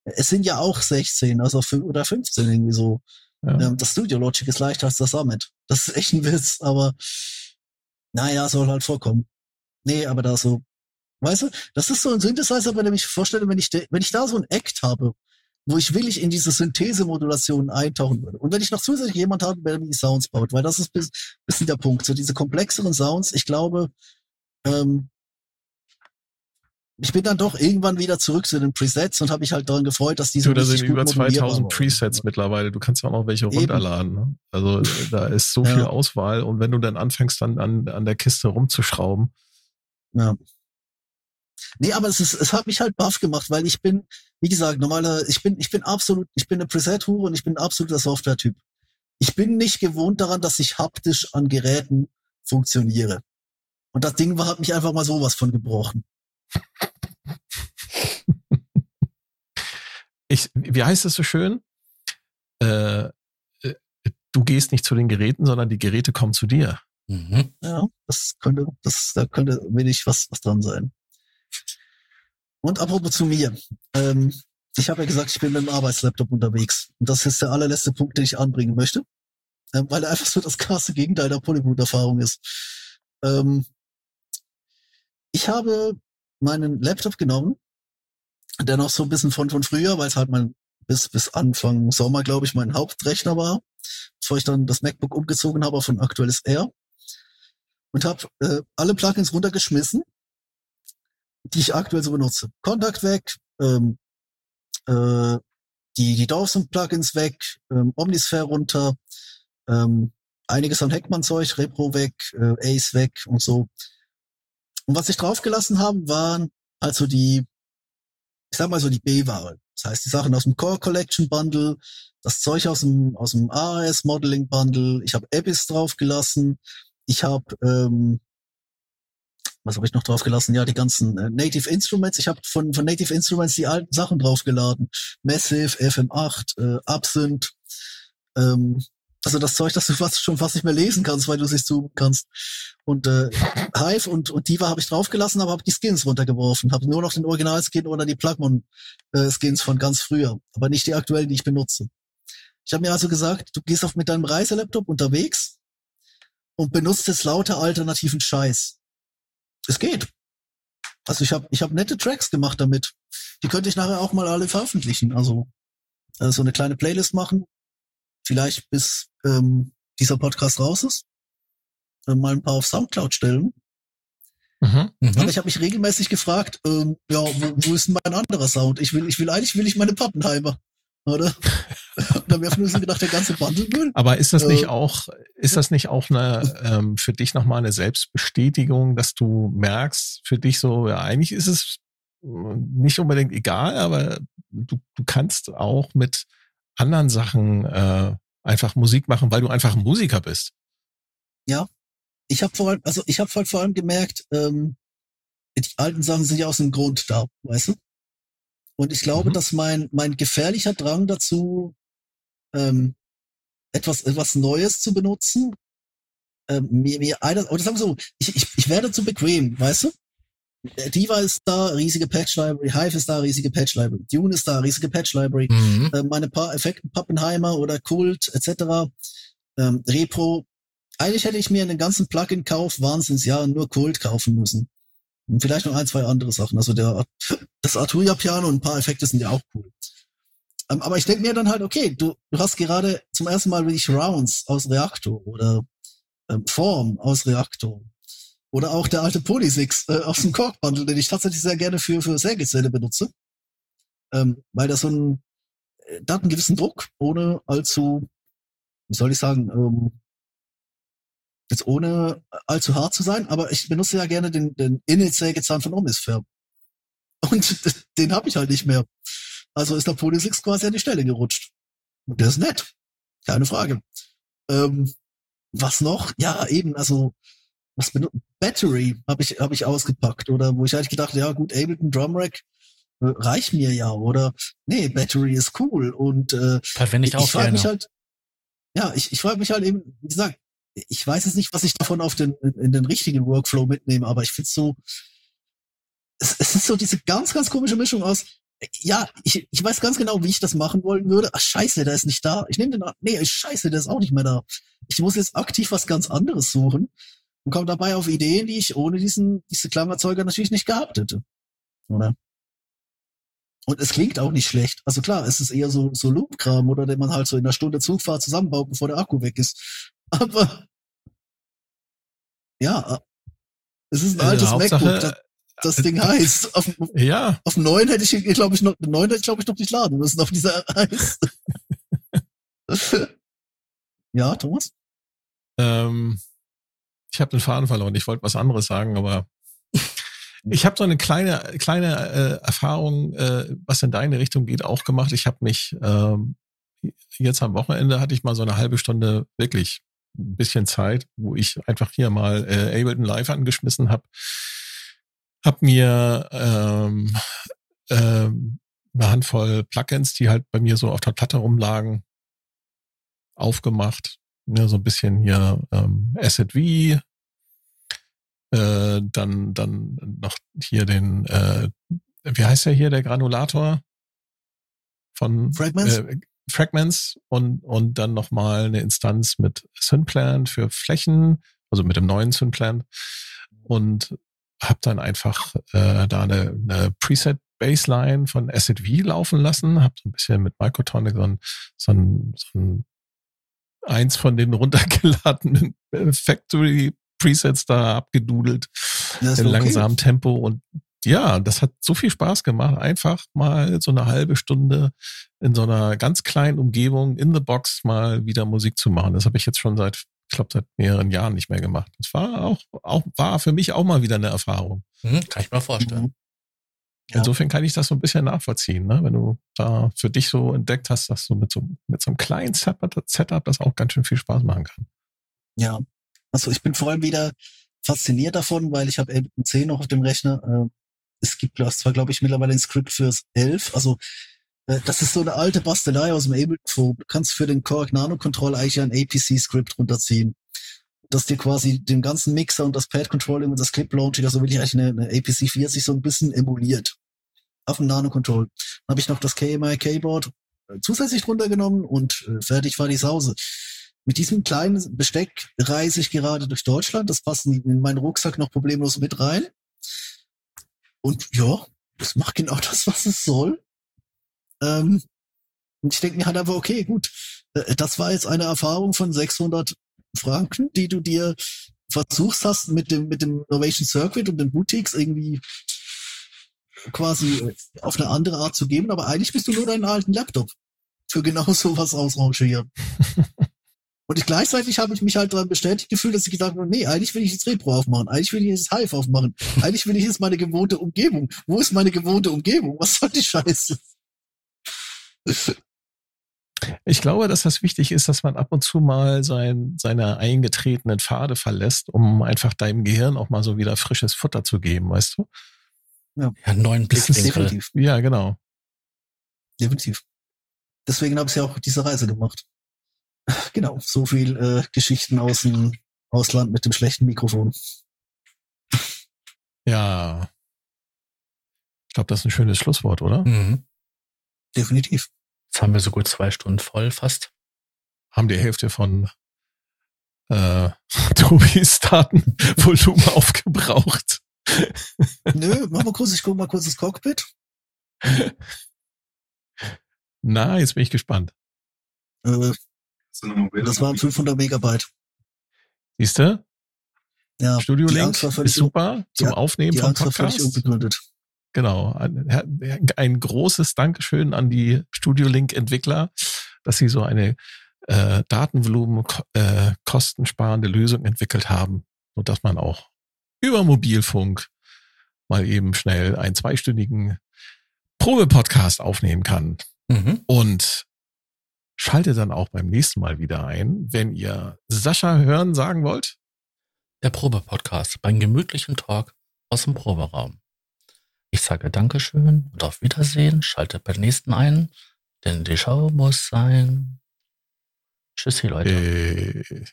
es sind ja auch 16, also oder 15 irgendwie so. Ja. Ähm, Das Studio Logic ist leichter als das Summit. Das ist echt ein Witz, aber naja, soll halt vorkommen. Nee, aber da so, weißt du, das ist so ein Synthesizer, wenn ich mich vorstelle, wenn ich, wenn ich da so ein Act habe, wo ich willig in diese Synthese-Modulation eintauchen würde. Und wenn ich noch zusätzlich jemand habe, der mir die Sounds baut, weil das ist bis, bisschen der Punkt. So diese komplexeren Sounds, ich glaube, ähm, ich bin dann doch irgendwann wieder zurück zu den Presets und habe mich halt daran gefreut, dass diese Du, da sind über modulierbar 2000 waren. Presets mittlerweile. Du kannst ja auch noch welche Eben. runterladen. Ne? Also da ist so Ja. viel Auswahl. Und wenn du dann anfängst, dann an, an der Kiste rumzuschrauben, Ja. Nee, aber es ist, es hat mich halt baff gemacht, weil ich bin, wie gesagt, normaler, ich bin, ich bin absolut, ich bin eine Preset-Hure und ich bin ein absoluter Software-Typ. Ich bin nicht gewohnt daran, dass ich haptisch an Geräten funktioniere. Und das Ding war, hat mich einfach mal sowas von gebrochen. Ich, wie heißt es so schön? Äh, äh, du gehst nicht zu den Geräten, sondern die Geräte kommen zu dir. Mhm. Ja, das könnte, das, da könnte wenig was, was dran sein. Und apropos zu mir. Ähm, ich habe ja gesagt, ich bin mit dem Arbeitslaptop unterwegs. Und das ist der allerletzte Punkt, den ich anbringen möchte. Ähm, weil er einfach so das krasse Gegenteil der Polyboot-Erfahrung ist. Ähm, ich habe meinen Laptop genommen, der noch so ein bisschen von, von früher, weil es halt mein, bis, bis Anfang Sommer, glaube ich, mein Hauptrechner war, bevor ich dann das MacBook umgezogen habe auf ein aktuelles Air und habe äh, alle Plugins runtergeschmissen, die ich aktuell so benutze. Kontakt weg, ähm, äh, die, die Dawson-Plugins weg, ähm, Omnisphere runter, ähm, einiges an Heckmann-Zeug, Repro weg, äh, Ace weg und so. Und was ich draufgelassen haben, waren also die, ich sag mal so die B-Ware. Das heißt, die Sachen aus dem Core Collection Bundle, das Zeug aus dem, aus dem ARS Modeling Bundle, ich habe Abyss draufgelassen, ich habe, ähm, was habe ich noch draufgelassen? Ja, die ganzen äh, Native Instruments. Ich habe von, von Native Instruments die alten Sachen draufgeladen. Massive, FM8, äh, Absinthe, ähm, Also das Zeug, das du fast schon fast nicht mehr lesen kannst, weil du es nicht zoomen kannst. Und äh, Hive und, und Diva habe ich draufgelassen, aber habe die Skins runtergeworfen. Habe nur noch den Original-Skin oder die Plugmon-Skins äh, von ganz früher, aber nicht die aktuellen, die ich benutze. Ich habe mir also gesagt, du gehst auf mit deinem Reiselaptop unterwegs und benutzt jetzt lauter alternativen Scheiß. Es geht. Also ich habe ich hab nette Tracks gemacht damit. Die könnte ich nachher auch mal alle veröffentlichen. Also äh, so eine kleine Playlist machen. Vielleicht bis ähm, dieser Podcast raus ist. Äh, mal ein paar auf Soundcloud stellen. Mhm, mhm. Aber ich habe mich regelmäßig gefragt, ähm, ja, wo, wo ist denn mein anderer Sound? Ich will, ich will eigentlich will ich meine Pappenheimer, oder? Dann wäre nur so gedacht, der ganze Bundle Aber ist das nicht äh, auch, ist das nicht auch eine [LAUGHS] ähm, für dich nochmal eine Selbstbestätigung, dass du merkst, für dich so, ja, eigentlich ist es nicht unbedingt egal, aber du, du kannst auch mit anderen Sachen äh, einfach Musik machen, weil du einfach ein Musiker bist. Ja, ich habe vor allem, also ich habe halt vor allem gemerkt, ähm, die alten Sachen sind ja aus dem Grund da, weißt du? Und ich glaube, mhm. dass mein mein gefährlicher Drang dazu, ähm, etwas etwas Neues zu benutzen, ähm, mir mir einer, oder sagen wir so, ich, ich ich werde zu bequem, weißt du? Diva ist da, riesige Patch Library, Hive ist da, riesige Patch Library, Dune ist da, riesige Patch Library, mhm. äh, meine paar Effekten, Pappenheimer oder Kult etc. Ähm, Repro. Eigentlich hätte ich mir einen ganzen Plugin-Kauf Wahnsinnsjahr nur Kult kaufen müssen. Und vielleicht noch ein, zwei andere Sachen. Also der, [LAUGHS] das Arturia-Piano und ein paar Effekte sind ja auch cool. Ähm, aber ich denke mir dann halt, okay, du, du hast gerade zum ersten Mal wirklich Rounds aus Reaktor oder ähm, Form aus Reaktor oder auch der alte Polysix äh, aus dem Kork Bundle, den ich tatsächlich sehr gerne für, für Sägezähne benutze. Ähm, weil das so ein, äh, da hat einen gewissen Druck, ohne allzu, wie soll ich sagen, ähm, jetzt ohne allzu hart zu sein, aber ich benutze ja gerne den, den Innel-Sägezahn von Omisfair. [LAUGHS] Und den habe ich halt nicht mehr. Also ist der Polysix quasi an die Stelle gerutscht. Und der ist nett. Keine Frage. Ähm, was noch? Ja, eben, also was? Battery habe ich, hab ich ausgepackt. Oder wo ich eigentlich gedacht, ja gut, Ableton Drum Rack äh, reicht mir ja. Oder nee, Battery ist cool. Und äh, Verwende ich auch ich gerne. Mich halt, ja, ich, ich frage mich halt eben, wie gesagt, ich weiß jetzt nicht, was ich davon auf den, in, in den richtigen Workflow mitnehme, aber ich finde so, es, es ist so diese ganz, ganz komische Mischung aus, ja, ich, ich weiß ganz genau, wie ich das machen wollen würde. Ach, scheiße, der ist nicht da. Ich nehme den, nee, scheiße, der ist auch nicht mehr da. Ich muss jetzt aktiv was ganz anderes suchen und komme dabei auf Ideen, die ich ohne diesen, diese Klangerzeuger natürlich nicht gehabt hätte. Oder? Und es klingt auch nicht schlecht. Also klar, es ist eher so, so Loop-Kram, oder den man halt so in einer Stunde Zugfahrt zusammenbaut, bevor der Akku weg ist. [LAUGHS] Aber ja, es ist ein altes also MacBook. Das, das Ding [LAUGHS] heißt. Auf, ja. Auf dem neuen hätte ich, glaube ich, noch, neuen hätte ich, glaube ich, noch nicht laden müssen auf dieser [LAUGHS] heißt. ja, Thomas? Ähm, ich habe den Faden verloren. Ich wollte was anderes sagen, aber [LAUGHS] ich habe so eine kleine kleine äh, Erfahrung, äh, was in deine Richtung geht, auch gemacht. Ich habe mich ähm, jetzt am Wochenende hatte ich mal so eine halbe Stunde wirklich ein bisschen Zeit, wo ich einfach hier mal äh, Ableton Live angeschmissen habe, hab mir ähm, ähm, eine Handvoll Plugins, die halt bei mir so auf der Platte rumlagen, aufgemacht, ja, so ein bisschen hier ähm, Asset V, äh, dann, dann noch hier den, äh, wie heißt der hier, der Granulator? Von Fragments, äh, Fragments und, und dann nochmal eine Instanz mit Synplan für Flächen, also mit dem neuen Synplan und habe dann einfach äh, da eine, eine Preset Baseline von Acid V laufen lassen, habe so ein bisschen mit Microtonic so ein, so ein, so ein eins von den runtergeladenen Factory Presets da abgedudelt in okay. langsamem Tempo und ja, das hat so viel Spaß gemacht, einfach mal so eine halbe Stunde in so einer ganz kleinen Umgebung in the Box mal wieder Musik zu machen. Das habe ich jetzt schon seit, ich glaube, seit mehreren Jahren nicht mehr gemacht. Das war auch, auch war für mich auch mal wieder eine Erfahrung. Mhm, kann ich mir vorstellen. Ja. Insofern kann ich das so ein bisschen nachvollziehen, ne? wenn du da für dich so entdeckt hast, dass du mit so, mit so einem kleinen Setup das auch ganz schön viel Spaß machen kann. Ja, also ich bin vor allem wieder fasziniert davon, weil ich habe Ableton 10 noch auf dem Rechner. Äh, es gibt zwar, glaube ich, mittlerweile ein Script fürs 11. Also Äh, das ist so eine alte Bastelei aus dem Ableton Forum. Du kannst für den Korg Nano Control eigentlich ein APC-Skript runterziehen. Das dir quasi den ganzen Mixer und das Pad Controlling und das Clip Launching, also wirklich eigentlich eine, eine APC 40 so ein bisschen emuliert. Auf dem Nano Control. Habe ich noch das KMI Keyboard äh, zusätzlich drunter genommen und äh, fertig war die Sause. Mit diesem kleinen Besteck reise ich gerade durch Deutschland. Das passt in meinen Rucksack noch problemlos mit rein. Und ja, das macht genau [LAUGHS] das, was es soll. Ähm, und ich denke mir halt einfach, okay, gut, äh, das war jetzt eine Erfahrung von 600 Franken, die du dir versuchst hast mit dem, mit dem Innovation Circuit und den Boutiques irgendwie quasi äh, auf eine andere Art zu geben, aber eigentlich bist du nur deinen alten Laptop für genau [LAUGHS] sowas ausrangieren. [LAUGHS] Und ich, gleichzeitig habe ich mich halt daran bestätigt gefühlt, dass ich gedacht habe, nee, eigentlich will ich jetzt Repro aufmachen, eigentlich will ich jetzt Hive aufmachen, eigentlich will ich jetzt meine gewohnte Umgebung. Wo ist meine gewohnte Umgebung? Was soll die Scheiße? Ich glaube, dass das wichtig ist, dass man ab und zu mal sein, seine eingetretenen Pfade verlässt, um einfach deinem Gehirn auch mal so wieder frisches Futter zu geben, weißt du? Ja, ja einen neuen Blickwinkel. Ja, genau. Definitiv. Deswegen habe ich ja auch diese Reise gemacht. [LAUGHS] Genau, so viel äh, Geschichten aus dem Ausland mit dem schlechten Mikrofon. Ja. Ich glaube, das ist ein schönes Schlusswort, oder? Mhm. Definitiv. Jetzt haben wir so gut zwei Stunden voll fast. Haben die Hälfte von äh, [LAUGHS] Tobis Datenvolumen aufgebraucht. Nö, mach mal kurz, ich guck mal kurz das Cockpit. [LAUGHS] Na, jetzt bin ich gespannt. Äh, das waren 500 Megabyte. Siehst du? Ja, Studio Link ist super zum die, Aufnehmen die von Angst Podcasts. Genau. Ein, ein, großes Dankeschön an die Studio Link Entwickler, dass sie so eine äh, Datenvolumen äh, kostensparende Lösung entwickelt haben, so dass man auch über Mobilfunk mal eben schnell einen zweistündigen Probe-Podcast aufnehmen kann. Mhm. Und schaltet dann auch beim nächsten Mal wieder ein, wenn ihr Sascha hören sagen wollt. Der Probe-Podcast beim gemütlichen Talk aus dem Proberaum. Ich sage Dankeschön und auf Wiedersehen. Schaltet beim nächsten ein, denn die Show muss sein. Tschüssi, Leute. Äh,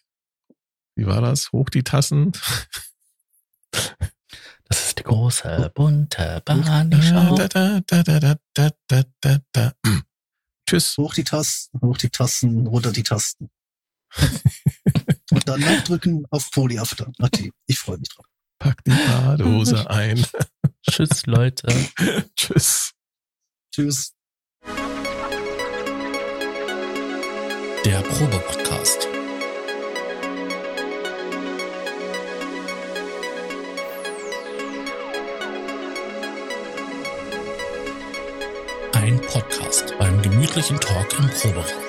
wie war das? Hoch die Tassen. [LAUGHS] Das ist die große bunte Bahn-Show. [CLEARS THROAT] Tschüss. Hoch die Tasten, hoch die Tasten, runter die Tasten. Und dann drücken auf Polyafter. Ich freue mich drauf. Pack die Badehose [LAUGHS] ein. Tschüss, Leute. [LAUGHS] Tschüss. Tschüss. Der Probe-Podcast. Podcast beim gemütlichen Talk im Proberaum.